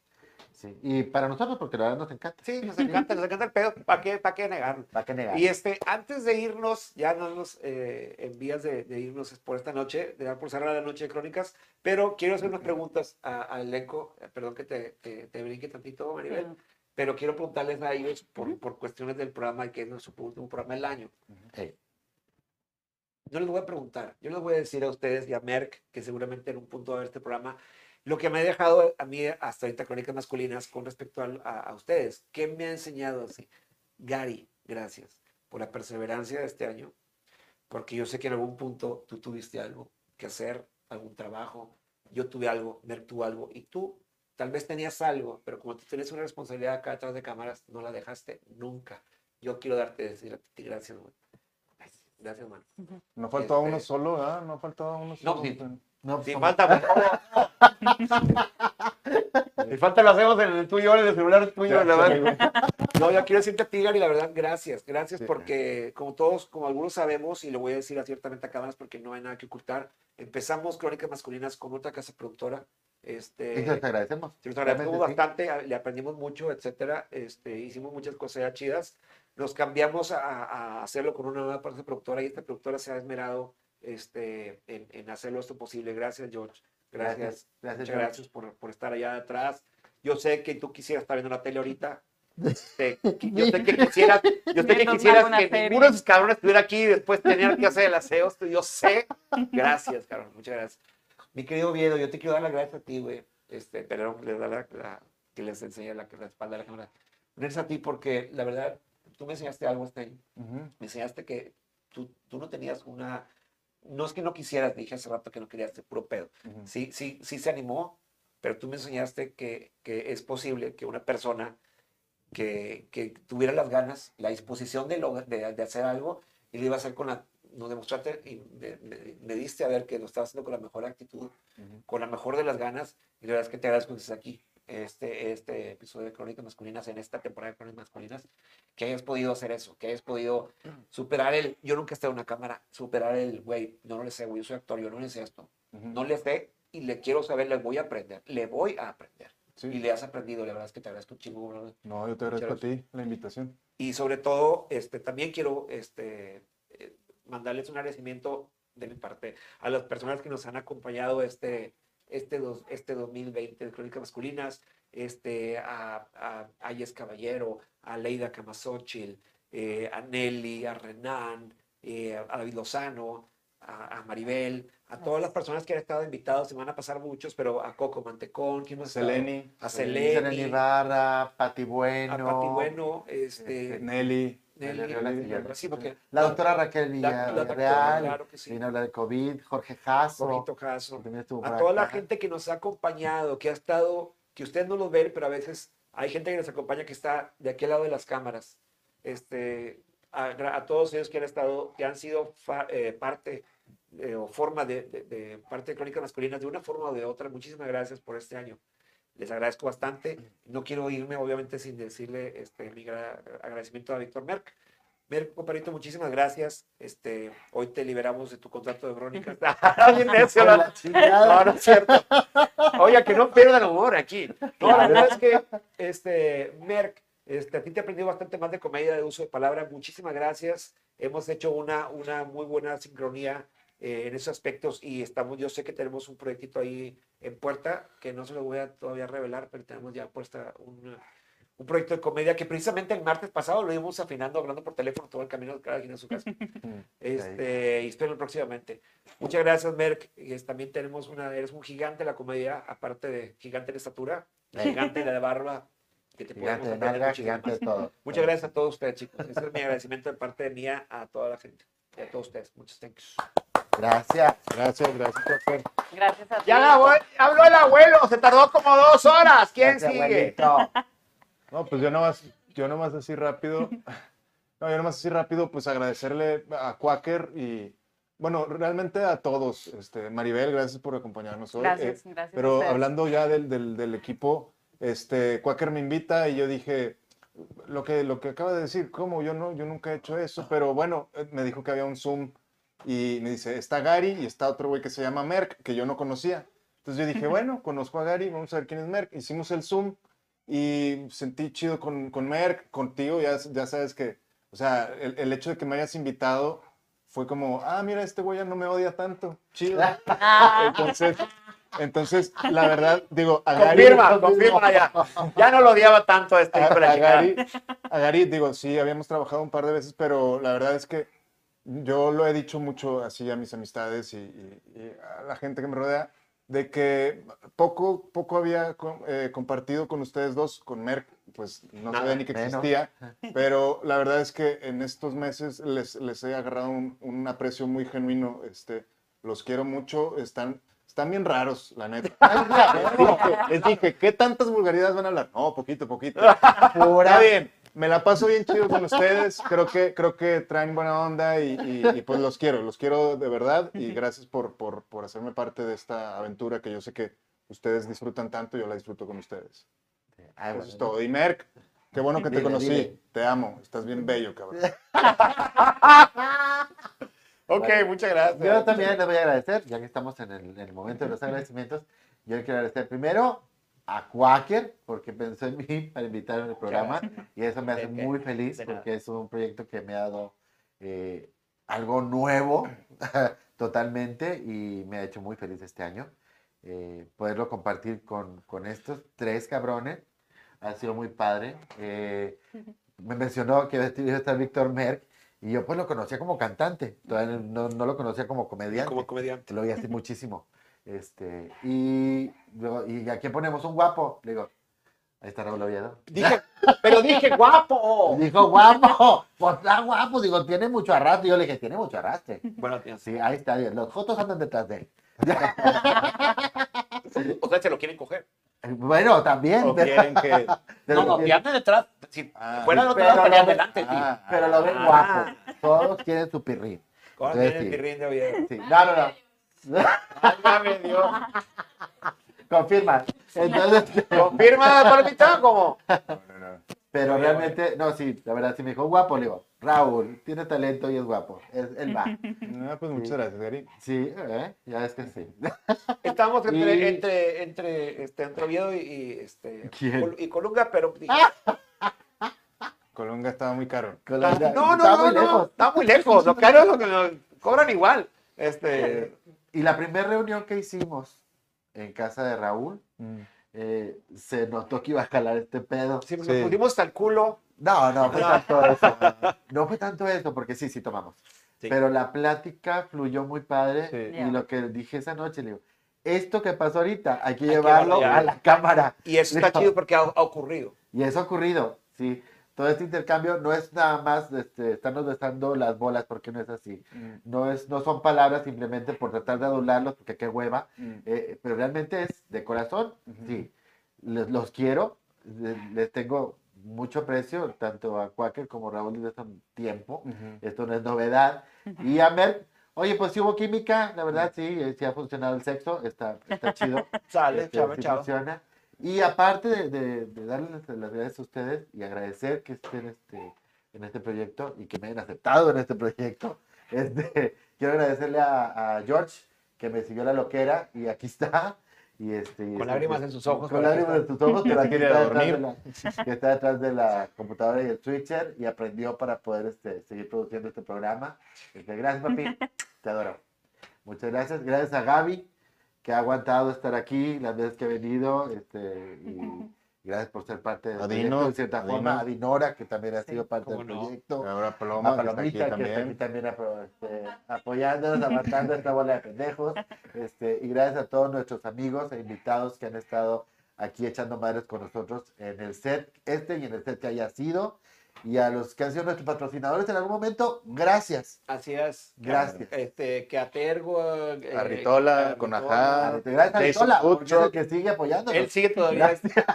Sí. Y para nosotros, porque la verdad nos encanta. Sí, (laughs) nos encanta, nos encanta el pedo. ¿Para qué, para qué negarlo? ¿Para qué negar? Y este, antes de irnos, ya no nos eh, en vías de, de irnos por esta noche, de dar por cerrar la noche de crónicas, pero quiero hacer unas preguntas al elenco. Eh, Perdón que te, te, te brinque tantito, Maribel, pero quiero preguntarles a ellos por, por cuestiones del programa, que es nuestro último programa del año. Hey. No les voy a preguntar, yo les voy a decir a ustedes y a Merck, que seguramente en un punto va a ver este programa, lo que me ha dejado a mí hasta ahorita Crónicas Masculinas con respecto a, a ustedes. ¿Qué me ha enseñado así? Gary, gracias por la perseverancia de este año, porque yo sé que en algún punto tú tuviste algo que hacer, algún trabajo, yo tuve algo, Merck tuvo algo, y tú tal vez tenías algo, pero como tú tienes una responsabilidad acá detrás de cámaras, no la dejaste nunca. Yo quiero darte decir a ti gracias, güey. Gracias, man. No faltaba uno Este- solo, ¿verdad? No faltaba uno No, solo. sí. No, Si somos- falta, (laughs) si falta lo hacemos en el tuyo, en el celular tuyo, la verdad. No, yo quiero decirte a ti, Gary, la verdad, gracias. Gracias Sí. porque, como todos, como algunos sabemos, y lo voy a decir abiertamente a cámaras porque no hay nada que ocultar, empezamos Crónicas Masculinas con otra casa productora. Este, Y se los agradecemos. se los agradecemos Realmente sí. bastante, a- le aprendimos mucho, etcétera. Este, hicimos muchas cosas ya chidas. Nos cambiamos a, a hacerlo con una nueva parte productora y esta productora se ha esmerado este, en, en hacerlo esto posible. Gracias, George. Gracias. Gracias, gracias, Muchas George. gracias por, por estar allá atrás. Yo sé que tú quisieras estar viendo la tele ahorita. Este, que- yo sé que (laughs) quisieras, yo sé que quisieras que ninguno de esos cabrones estuviera aquí y después tener que hacer el aseo. Yo sé. Gracias, cabrón. Muchas gracias. Mi querido Viedo, yo te quiero dar las gracias a ti, güey. Este, perdón, les da la, la- que les enseñe la, la espalda de la cámara. Gracias a ti porque, la verdad, tú me enseñaste algo este año. Ujú. Me enseñaste que tú, tú no tenías una... No es que no quisieras, dije hace rato que no querías, de puro pedo. Sí, sí, sí se animó, pero tú me enseñaste que, que es posible que una persona que, que tuviera las ganas, la disposición de, log- de, de hacer algo, y lo iba a hacer con la... Nos demostraste y me, me- me diste a ver que lo estaba haciendo con la mejor actitud, con la mejor de las ganas, y la verdad es que te agradezco que estés aquí, este, este episodio de Crónicas Masculinas, en esta temporada de Crónicas Masculinas, que hayas podido hacer eso, que hayas podido superar el, yo nunca estado en una cámara, superar el, güey, no, no le sé, güey, yo soy actor, yo no le sé esto, no le sé y le quiero saber, le voy a aprender, le voy a aprender. Sí. Y le has aprendido, la verdad es que te agradezco chingo. No, yo te agradezco a ti la invitación. Y sobre todo, este, también quiero este, eh, mandarles un agradecimiento de mi parte a las personas que nos han acompañado este, este, dos, este 2020 de Crónicas Masculinas, este, a, a, a Yes Caballero, a Leida Camasochil, eh, a Nelly, a Renan, eh, a David Lozano, a, a Maribel, a todas las personas que han estado invitados, se van a pasar muchos, pero a Coco Mantecón, ¿quién más? Seleni, A Selene Seleni, Ibarra, Pati Bueno. a Pati Bueno, este, Nelly. Sí, porque La doctora Raquel la- la Villarreal. claro sí. Vino a hablar de COVID. Jorge Jasso. Jasso, a toda la acá. gente que nos ha acompañado, que ha estado, que ustedes no los ven, pero a veces hay gente que nos acompaña que está de aquel lado de las cámaras. Este, a, a todos ellos que han estado, que han sido fa- eh, parte eh, o forma de parte de Crónicas Masculinas, de una forma o de otra, muchísimas gracias por este año. Les agradezco bastante. No quiero irme, obviamente, sin decirle este, mi gra- agradecimiento a Víctor Merck. Merck, compadrito, muchísimas gracias. Este, hoy te liberamos de tu contrato de crónicas. (laughs) (laughs) Bien necio. No, no es cierto. Oye, que no pierdan humor aquí. No, la verdad es que, este, Merck, este, a ti te he aprendido bastante más de comedia, de uso de palabra. Muchísimas gracias. Hemos hecho una, una muy buena sincronía eh, en esos aspectos y estamos, yo sé que tenemos un proyectito ahí en puerta que no se lo voy a todavía revelar, pero tenemos ya puesta un, un proyecto de comedia que precisamente el martes pasado lo íbamos afinando, hablando por teléfono todo el camino cada quien a su casa. (laughs) Este, y espero próximamente. Muchas gracias, Merck. También tenemos una, eres un gigante de la comedia, aparte de gigante de estatura, gigante de la barba. Que te Gigante de nalga, gigante de todo. (laughs) Muchas gracias a todos ustedes, chicos. Ese es mi agradecimiento de parte de mía a toda la gente. Y a todos ustedes. Muchas thanks. Gracias. Gracias, gracias. Gracias a ti. Ya habló, habló el abuelo, se tardó como dos horas. ¿Quién Gracias, sigue? abuelito. (laughs) No, pues yo nomás, yo nomás así rápido, (laughs) no, yo nomás así rápido, pues agradecerle a Quaker y, bueno, realmente a todos. Este, Maribel, gracias por acompañarnos hoy. Gracias, Eh, gracias Pero hablando ya del, del, del equipo, este, Quaker me invita y yo dije, lo que, lo que acaba de decir, ¿cómo? Yo, no, yo nunca he hecho eso, pero bueno, eh, me dijo que había un Zoom y me dice, está Gary y está otro güey que se llama Merck, que yo no conocía. Entonces yo dije, bueno, conozco a Gary, vamos a ver quién es Merck. Hicimos el Zoom y sentí chido con, con Merck, contigo, ya, ya sabes que, o sea, el, el hecho de que me hayas invitado fue como, ah, mira, este güey ya no me odia tanto, chido. (laughs) Entonces, entonces, la verdad, digo, a Gary... Confirma, confirma ya. Ya no lo odiaba tanto a este A, a. Gary, a Gary, digo, sí, habíamos trabajado un par de veces, pero la verdad es que yo lo he dicho mucho así a mis amistades y, y- y a la gente que me rodea, de que poco, poco había eh, compartido con ustedes dos, con Merck, pues no Nada, sabía ni que menos. existía, (laughs) pero la verdad es que en estos meses les, les he agarrado un, un aprecio muy genuino, este, los quiero mucho, están... Están bien raros, la neta. (laughs) Les dije, les dije, ¿qué tantas vulgaridades van a hablar? No, poquito, poquito. (laughs) Está bien, me la paso bien chido con ustedes. Creo que, creo que traen buena onda y, y- y, pues los quiero, los quiero de verdad. Y gracias por, por, por hacerme parte de esta aventura que yo sé que ustedes disfrutan tanto yo la disfruto con ustedes. Eso bueno. es todo. Y Merck, qué bueno que te Dile, conocí. dile. Te amo, estás bien bello, cabrón. (laughs) Ok, muchas gracias. Yo también les voy a agradecer, ya que estamos en el, en el momento de los agradecimientos. Yo quiero agradecer primero a Quaker, porque pensó en mí (laughs) para invitarme al programa. Y eso me hace muy feliz, porque es un proyecto que me ha dado eh, algo nuevo (laughs) totalmente y me ha hecho muy feliz este año. Eh, poderlo compartir con, con estos tres cabrones ha sido muy padre. Eh, me mencionó que iba a estar Víctor Merck y yo pues lo conocía como cantante, todavía no, no lo conocía como comediante. Como comediante. Lo vi así muchísimo. Este, y, luego, ¿y a quién ponemos un guapo? Le digo, ahí está Raúl Oviedo. Dije, pero dije guapo. (laughs) Dijo, guapo, pues está guapo. Digo, tiene mucho arrastre. Yo le dije, tiene mucho arrastre. Bueno, tía, Sí, ahí está. Los fotos andan detrás de él. (laughs) o sea, se lo quieren coger. Bueno, también. ¿O quieren que.? (laughs) No, no, y ande detrás. Si Ah, fuera de otro pero lado, lo estaría ven- adelante, tío. Ah, pero lo ven Ah. guapo. Todos quieren su pirrín. ¿Cómo tiene el pirrín de Oviedo? Sí. No, no, no. Válgame Dios. Confirma. Entonces, ¿Confirma, Palomita? ¿Cómo? no, no, no. pero realmente, no, sí, la verdad, sí me dijo, guapo, le digo, Raúl, tiene talento y es guapo. Es, él va. No, pues muchas gracias, Gary. Sí, ¿eh? ya es que sí. Estamos entre, Y- entre, entre, este, entre Oviedo y, y, este, ¿Quién? Col- y Colunga, pero dije, Colunga estaba muy caro. Con la- no, no, está no, muy no, lejos. está muy lejos. Lo caro es lo que nos cobran igual. Este, Y la primera reunión que hicimos en casa de Raúl, eh, se notó que iba a jalar este pedo. si nos Sí. pusimos hasta el culo, No, no fue No. tanto eso. (laughs) No fue tanto eso, porque sí, sí tomamos. Sí. Pero la plática fluyó muy padre. Sí. Y lo que dije esa noche, le digo, esto que pasó ahorita, hay que Hay que llevarlo ya. a la cámara. y eso está chido porque ha, ha ocurrido. Y eso ha ocurrido, sí. Todo este intercambio no es nada más este, estarnos besando las bolas, porque no es así. No, es, no son palabras simplemente por tratar de adularlos, porque qué hueva. Eh, pero realmente es de corazón, sí. Les, los quiero, les, les tengo mucho aprecio, tanto a Quaker como a Raúl desde hace un tiempo. Esto no es novedad. Y a Merck, oye, pues sí hubo química, la verdad, sí, eh, sí ha funcionado el sexo, está, está chido. (laughs) Sale, Este, chavo, sí chavo. funciona. Y aparte de, de- de darles las gracias a ustedes y agradecer que estén este, en este proyecto y que me hayan aceptado en este proyecto, (laughs) este, quiero agradecerle a, a George que me siguió la loquera y aquí está. Y este, y Con este, lágrimas en sus ojos, Con lágrimas en sus ojos, pero aquí (laughs) Quiere está detrás, de la, que está detrás de la computadora y el switcher y aprendió para poder este, seguir produciendo este programa. Este, gracias, papi. (laughs) Te adoro. Muchas gracias. Gracias a Gaby, que ha aguantado estar aquí las veces que ha venido. Este, y (laughs) gracias por ser parte del A proyecto, de cierta a forma. A Dinora, que también ha sido parte del no. proyecto. Ahora A Paloma, que está aquí Palomita, que está aquí también. también este, apoyándonos, aguantando esta bola de pendejos. Este, y gracias a todos nuestros amigos e invitados que han estado aquí echando madres con nosotros en el set este y en el set que haya sido. Y a los que han sido nuestros patrocinadores en algún momento, gracias. Así es. Gracias. Este, que Atergo. eh, A Ritola, a con Ritola. Ajá. Gracias a porque es el Truck. que sigue apoyándonos. Él sigue todavía.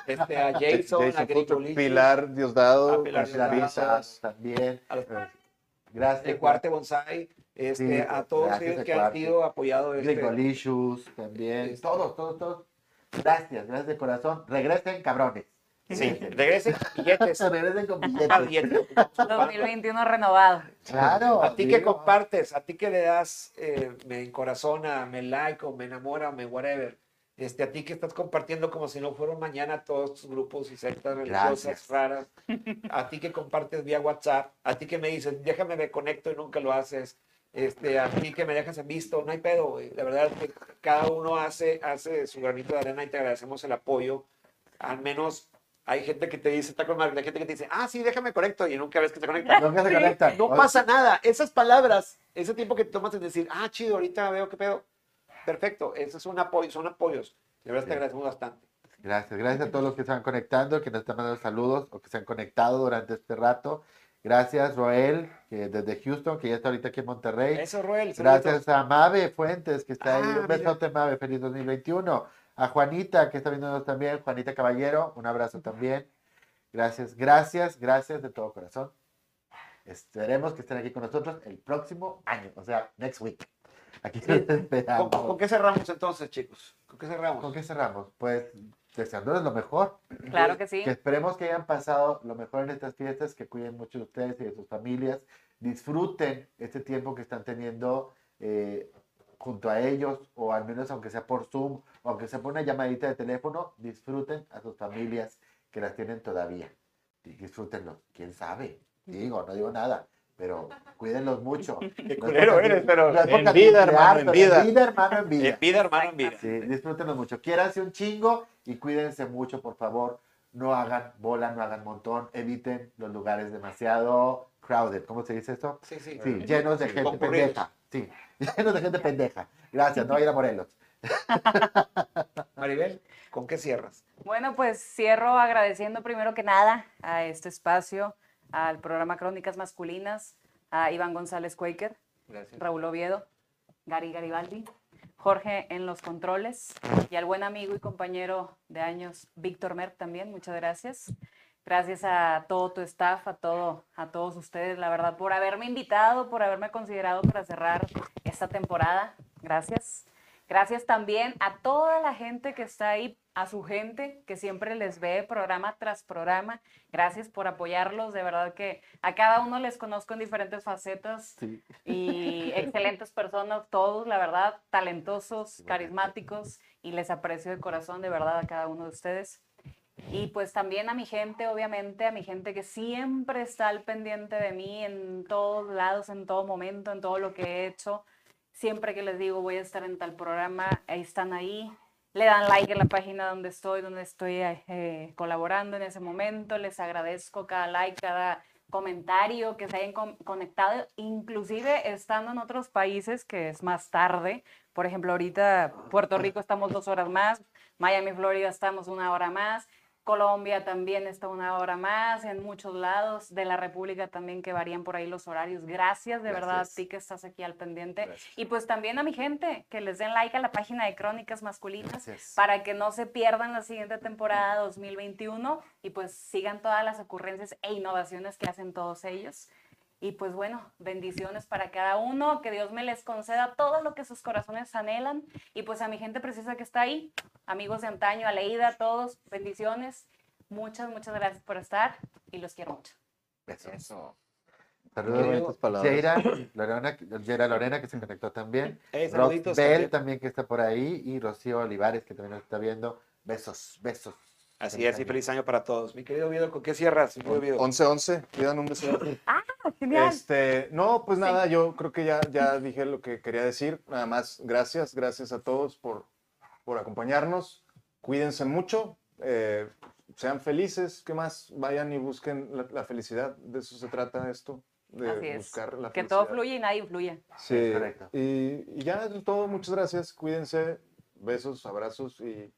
Este, a Jason, a Jason Colicio, Pilar Diosdado, A Pilar Diosdado. también. a los- Gracias. de Cuarte Bonsai. Este, Sí, a todos ellos que han sido apoyados. Este, Gringolicious también. Este. Todos, todos, todos. Gracias, gracias de corazón. Regresen, cabrones. Sí, regresen con (laughs) billetes. (laughs) Regresen con Ah, billetes. billetes. 2021 renovado. Claro. A ti que digo. compartes, a ti que le das, eh, me encorazona, me like o me enamora, me whatever. Este, a ti que estás compartiendo como si no fueran mañana todos tus grupos y sectas religiosas Gracias. raras. A ti que compartes vía WhatsApp, a ti que me dices, déjame me conecto y nunca lo haces. Este, a ti que me dejas en visto, no hay pedo, güey. La verdad es que cada uno hace, hace su granito de arena y te agradecemos el apoyo. Al menos hay gente que te dice, está con hay gente que te dice, ah, sí, déjame conecto y nunca ves que se conecta. Nunca se conectan. No pasa nada. Esas palabras, ese tiempo que tomas en decir, ah, chido, ahorita veo qué pedo. Perfecto. Eso es un apoyo, son apoyos. De verdad te Sí. agradecemos bastante. Gracias, gracias a todos los que van conectando, que nos están mandando saludos o que se han conectado durante este rato. Gracias, Roel, que desde Houston, que ya está ahorita aquí en Monterrey. Eso, Roel. Gracias a Mabe Fuentes, que está ahí. Ah, Un mira. besote, Mabe. Feliz 2021. A Juanita, que está viéndonos también. Juanita Caballero, un abrazo también. Gracias, gracias, gracias de todo corazón. Esperemos que estén aquí con nosotros el próximo año, o sea, next week. Aquí los ¿Con, con qué cerramos entonces, chicos? ¿Con qué cerramos? ¿Con qué cerramos? Pues deseándoles lo mejor. Claro que sí. Que esperemos que hayan pasado lo mejor en estas fiestas, que cuiden mucho de ustedes y de sus familias. Disfruten este tiempo que están teniendo eh, junto a ellos, o al menos aunque sea por Zoom, aunque sea por una llamadita de teléfono, disfruten a sus familias que las tienen todavía. Y disfrútenlos. ¿Quién sabe? Digo, no digo nada, pero cuídenlos mucho. (laughs) Qué culero eres, pero no en vida, hermano, en vida. En vida, hermano, en vida. En vida, hermano, en vida. Sí, disfrútenlo mucho. Quiéranse un chingo y cuídense mucho, por favor. No hagan bola, no hagan montón. Eviten los lugares demasiado crowded. ¿Cómo se dice esto? Sí, sí. Sí, (laughs) llenos de gente pendeja. Sí, llenos de gente pendeja. Gracias, no va a ir a Morelos. (laughs) Maribel, ¿con qué cierras? Bueno, pues cierro agradeciendo primero que nada a este espacio, al programa Crónicas Masculinas, a Iván González Quaker, Gracias. Raúl Oviedo, Gary Garibaldi, Jorge en los controles y al buen amigo y compañero de años Víctor Merck también, muchas gracias. Gracias a todo tu staff, a, todo, a todos ustedes, la verdad, por haberme invitado, por haberme considerado para cerrar esta temporada. Gracias. Gracias también a toda la gente que está ahí, a su gente que siempre les ve programa tras programa. Gracias por apoyarlos. De verdad que a cada uno les conozco en diferentes facetas Sí. y (laughs) excelentes personas, todos, la verdad, talentosos, carismáticos y les aprecio de corazón, de verdad, a cada uno de ustedes. Y pues también a mi gente, obviamente, a mi gente que siempre está al pendiente de mí en todos lados, en todo momento, en todo lo que he hecho. Siempre que les digo voy a estar en tal programa, ahí están ahí. Le dan like en la página donde estoy, donde estoy eh, colaborando en ese momento. Les agradezco cada like, cada comentario que se hayan con- conectado, inclusive estando en otros países que es más tarde. Por ejemplo, ahorita Puerto Rico estamos dos horas más, Miami, Florida estamos una hora más, Colombia también está una hora más, en muchos lados de la República también que varían por ahí los horarios. Gracias de verdad a ti que estás aquí al pendiente. Gracias. Y pues también a mi gente, que les den like a la página de Crónicas Masculinas Gracias. para que no se pierdan la siguiente temporada 2021 y pues sigan todas las ocurrencias e innovaciones que hacen todos ellos. Y pues bueno, bendiciones para cada uno, que Dios me les conceda todo lo que sus corazones anhelan. Y pues a mi gente preciosa que está ahí, amigos de antaño, a Leida, a todos, bendiciones. Muchas, muchas gracias por estar y los quiero mucho. Besos. Eso. Saludos. Bonitas palabras. Jaira (laughs) Lorena, Jaira Lorena, que se conectó también. Saluditos Bell también. también que está por ahí. Y Rocío Olivares, que también nos está viendo. Besos, besos. Así es, y feliz año para todos. Mi querido Oviedo, ¿con qué cierras? Mi querido Oviedo? 11-11, pidan un beso. Ah, (laughs) Genial. Este, no, pues nada, yo creo que ya, ya dije lo que quería decir. Nada más, gracias, gracias a todos por, por acompañarnos. Cuídense mucho, eh, sean felices, ¿qué más? Vayan y busquen la, la felicidad. De eso se trata esto, de Así es. buscar la Que felicidad. todo fluye y nadie fluye. Sí, correcto. y, y ya es todo. Muchas gracias. Cuídense. Besos, abrazos y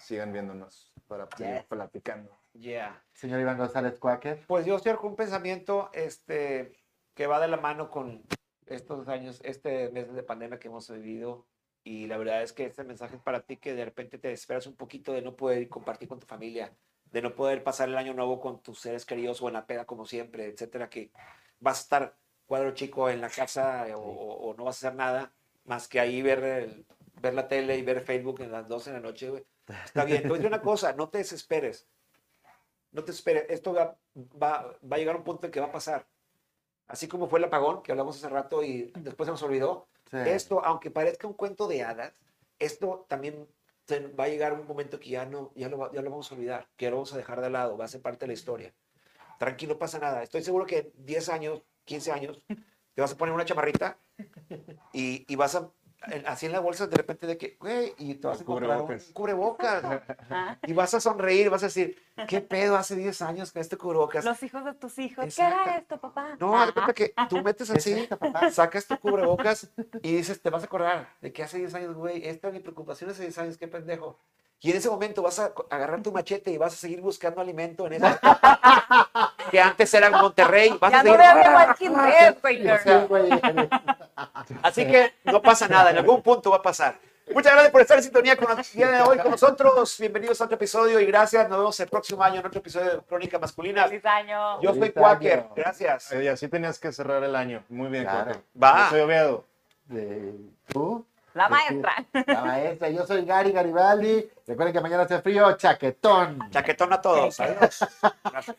sigan viéndonos para seguir Yes. platicando. Yeah. Señor Iván González Quaker. Pues yo con un pensamiento este, que va de la mano con estos años, este mes de pandemia que hemos vivido. Y la verdad es que este mensaje es para ti que de repente te desesperas un poquito de no poder compartir con tu familia, de no poder pasar el año nuevo con tus seres queridos o en la peda como siempre, etcétera, que vas a estar cuadro chico en la casa o, o- o no vas a hacer nada más que ahí ver, el- ver la tele y ver Facebook en las 12 de la noche. güey. Está bien. Te voy a decir una cosa, no te desesperes. No te esperes, esto va, va, va a llegar a un punto en que va a pasar. Así como fue el apagón, que hablamos hace rato y después se nos olvidó. Sí. Esto, aunque parezca un cuento de hadas, esto también va a llegar un momento que ya no, ya lo, ya lo vamos a olvidar, que lo vamos a dejar de lado, va a ser parte de la historia. Tranquilo, no pasa nada. Estoy seguro que en 10 años, 15 años, te vas a poner una chamarrita y, y vas a, así en la bolsa, de repente de que, güey, y te vas a comprar un cubrebocas. Ah, Y vas a sonreír, vas a decir, ¿qué pedo hace 10 años con este cubrebocas? Los hijos de tus hijos. Exacto. ¿Qué era esto, papá? No, haz cuenta que tú metes así, sacas tu cubrebocas y dices, te vas a acordar de que hace 10 años, güey, esta es mi preocupación hace 10 años, qué pendejo. Y en ese momento vas a agarrar tu machete y vas a seguir buscando alimento en ese (laughs) que antes era Monterrey. Vas Ya a no seguir- Quaker. Sí, güey. Así que no pasa nada, en algún punto va a pasar. Muchas gracias por estar en sintonía con el día de hoy con nosotros. Bienvenidos a otro episodio y gracias. Nos vemos el próximo año en otro episodio de Crónica Masculina. Feliz año. Yo soy Quaker. Gracias. Eh, Y así tenías que cerrar el año. Muy bien, Claro. Jorge. Va. Yo soy Oviedo. De- ¿Tú? La maestra. (laughs) La maestra, yo soy Gary Garibaldi. Recuerden que mañana hace frío, chaquetón. Chaquetón a todos. Adiós. Gracias.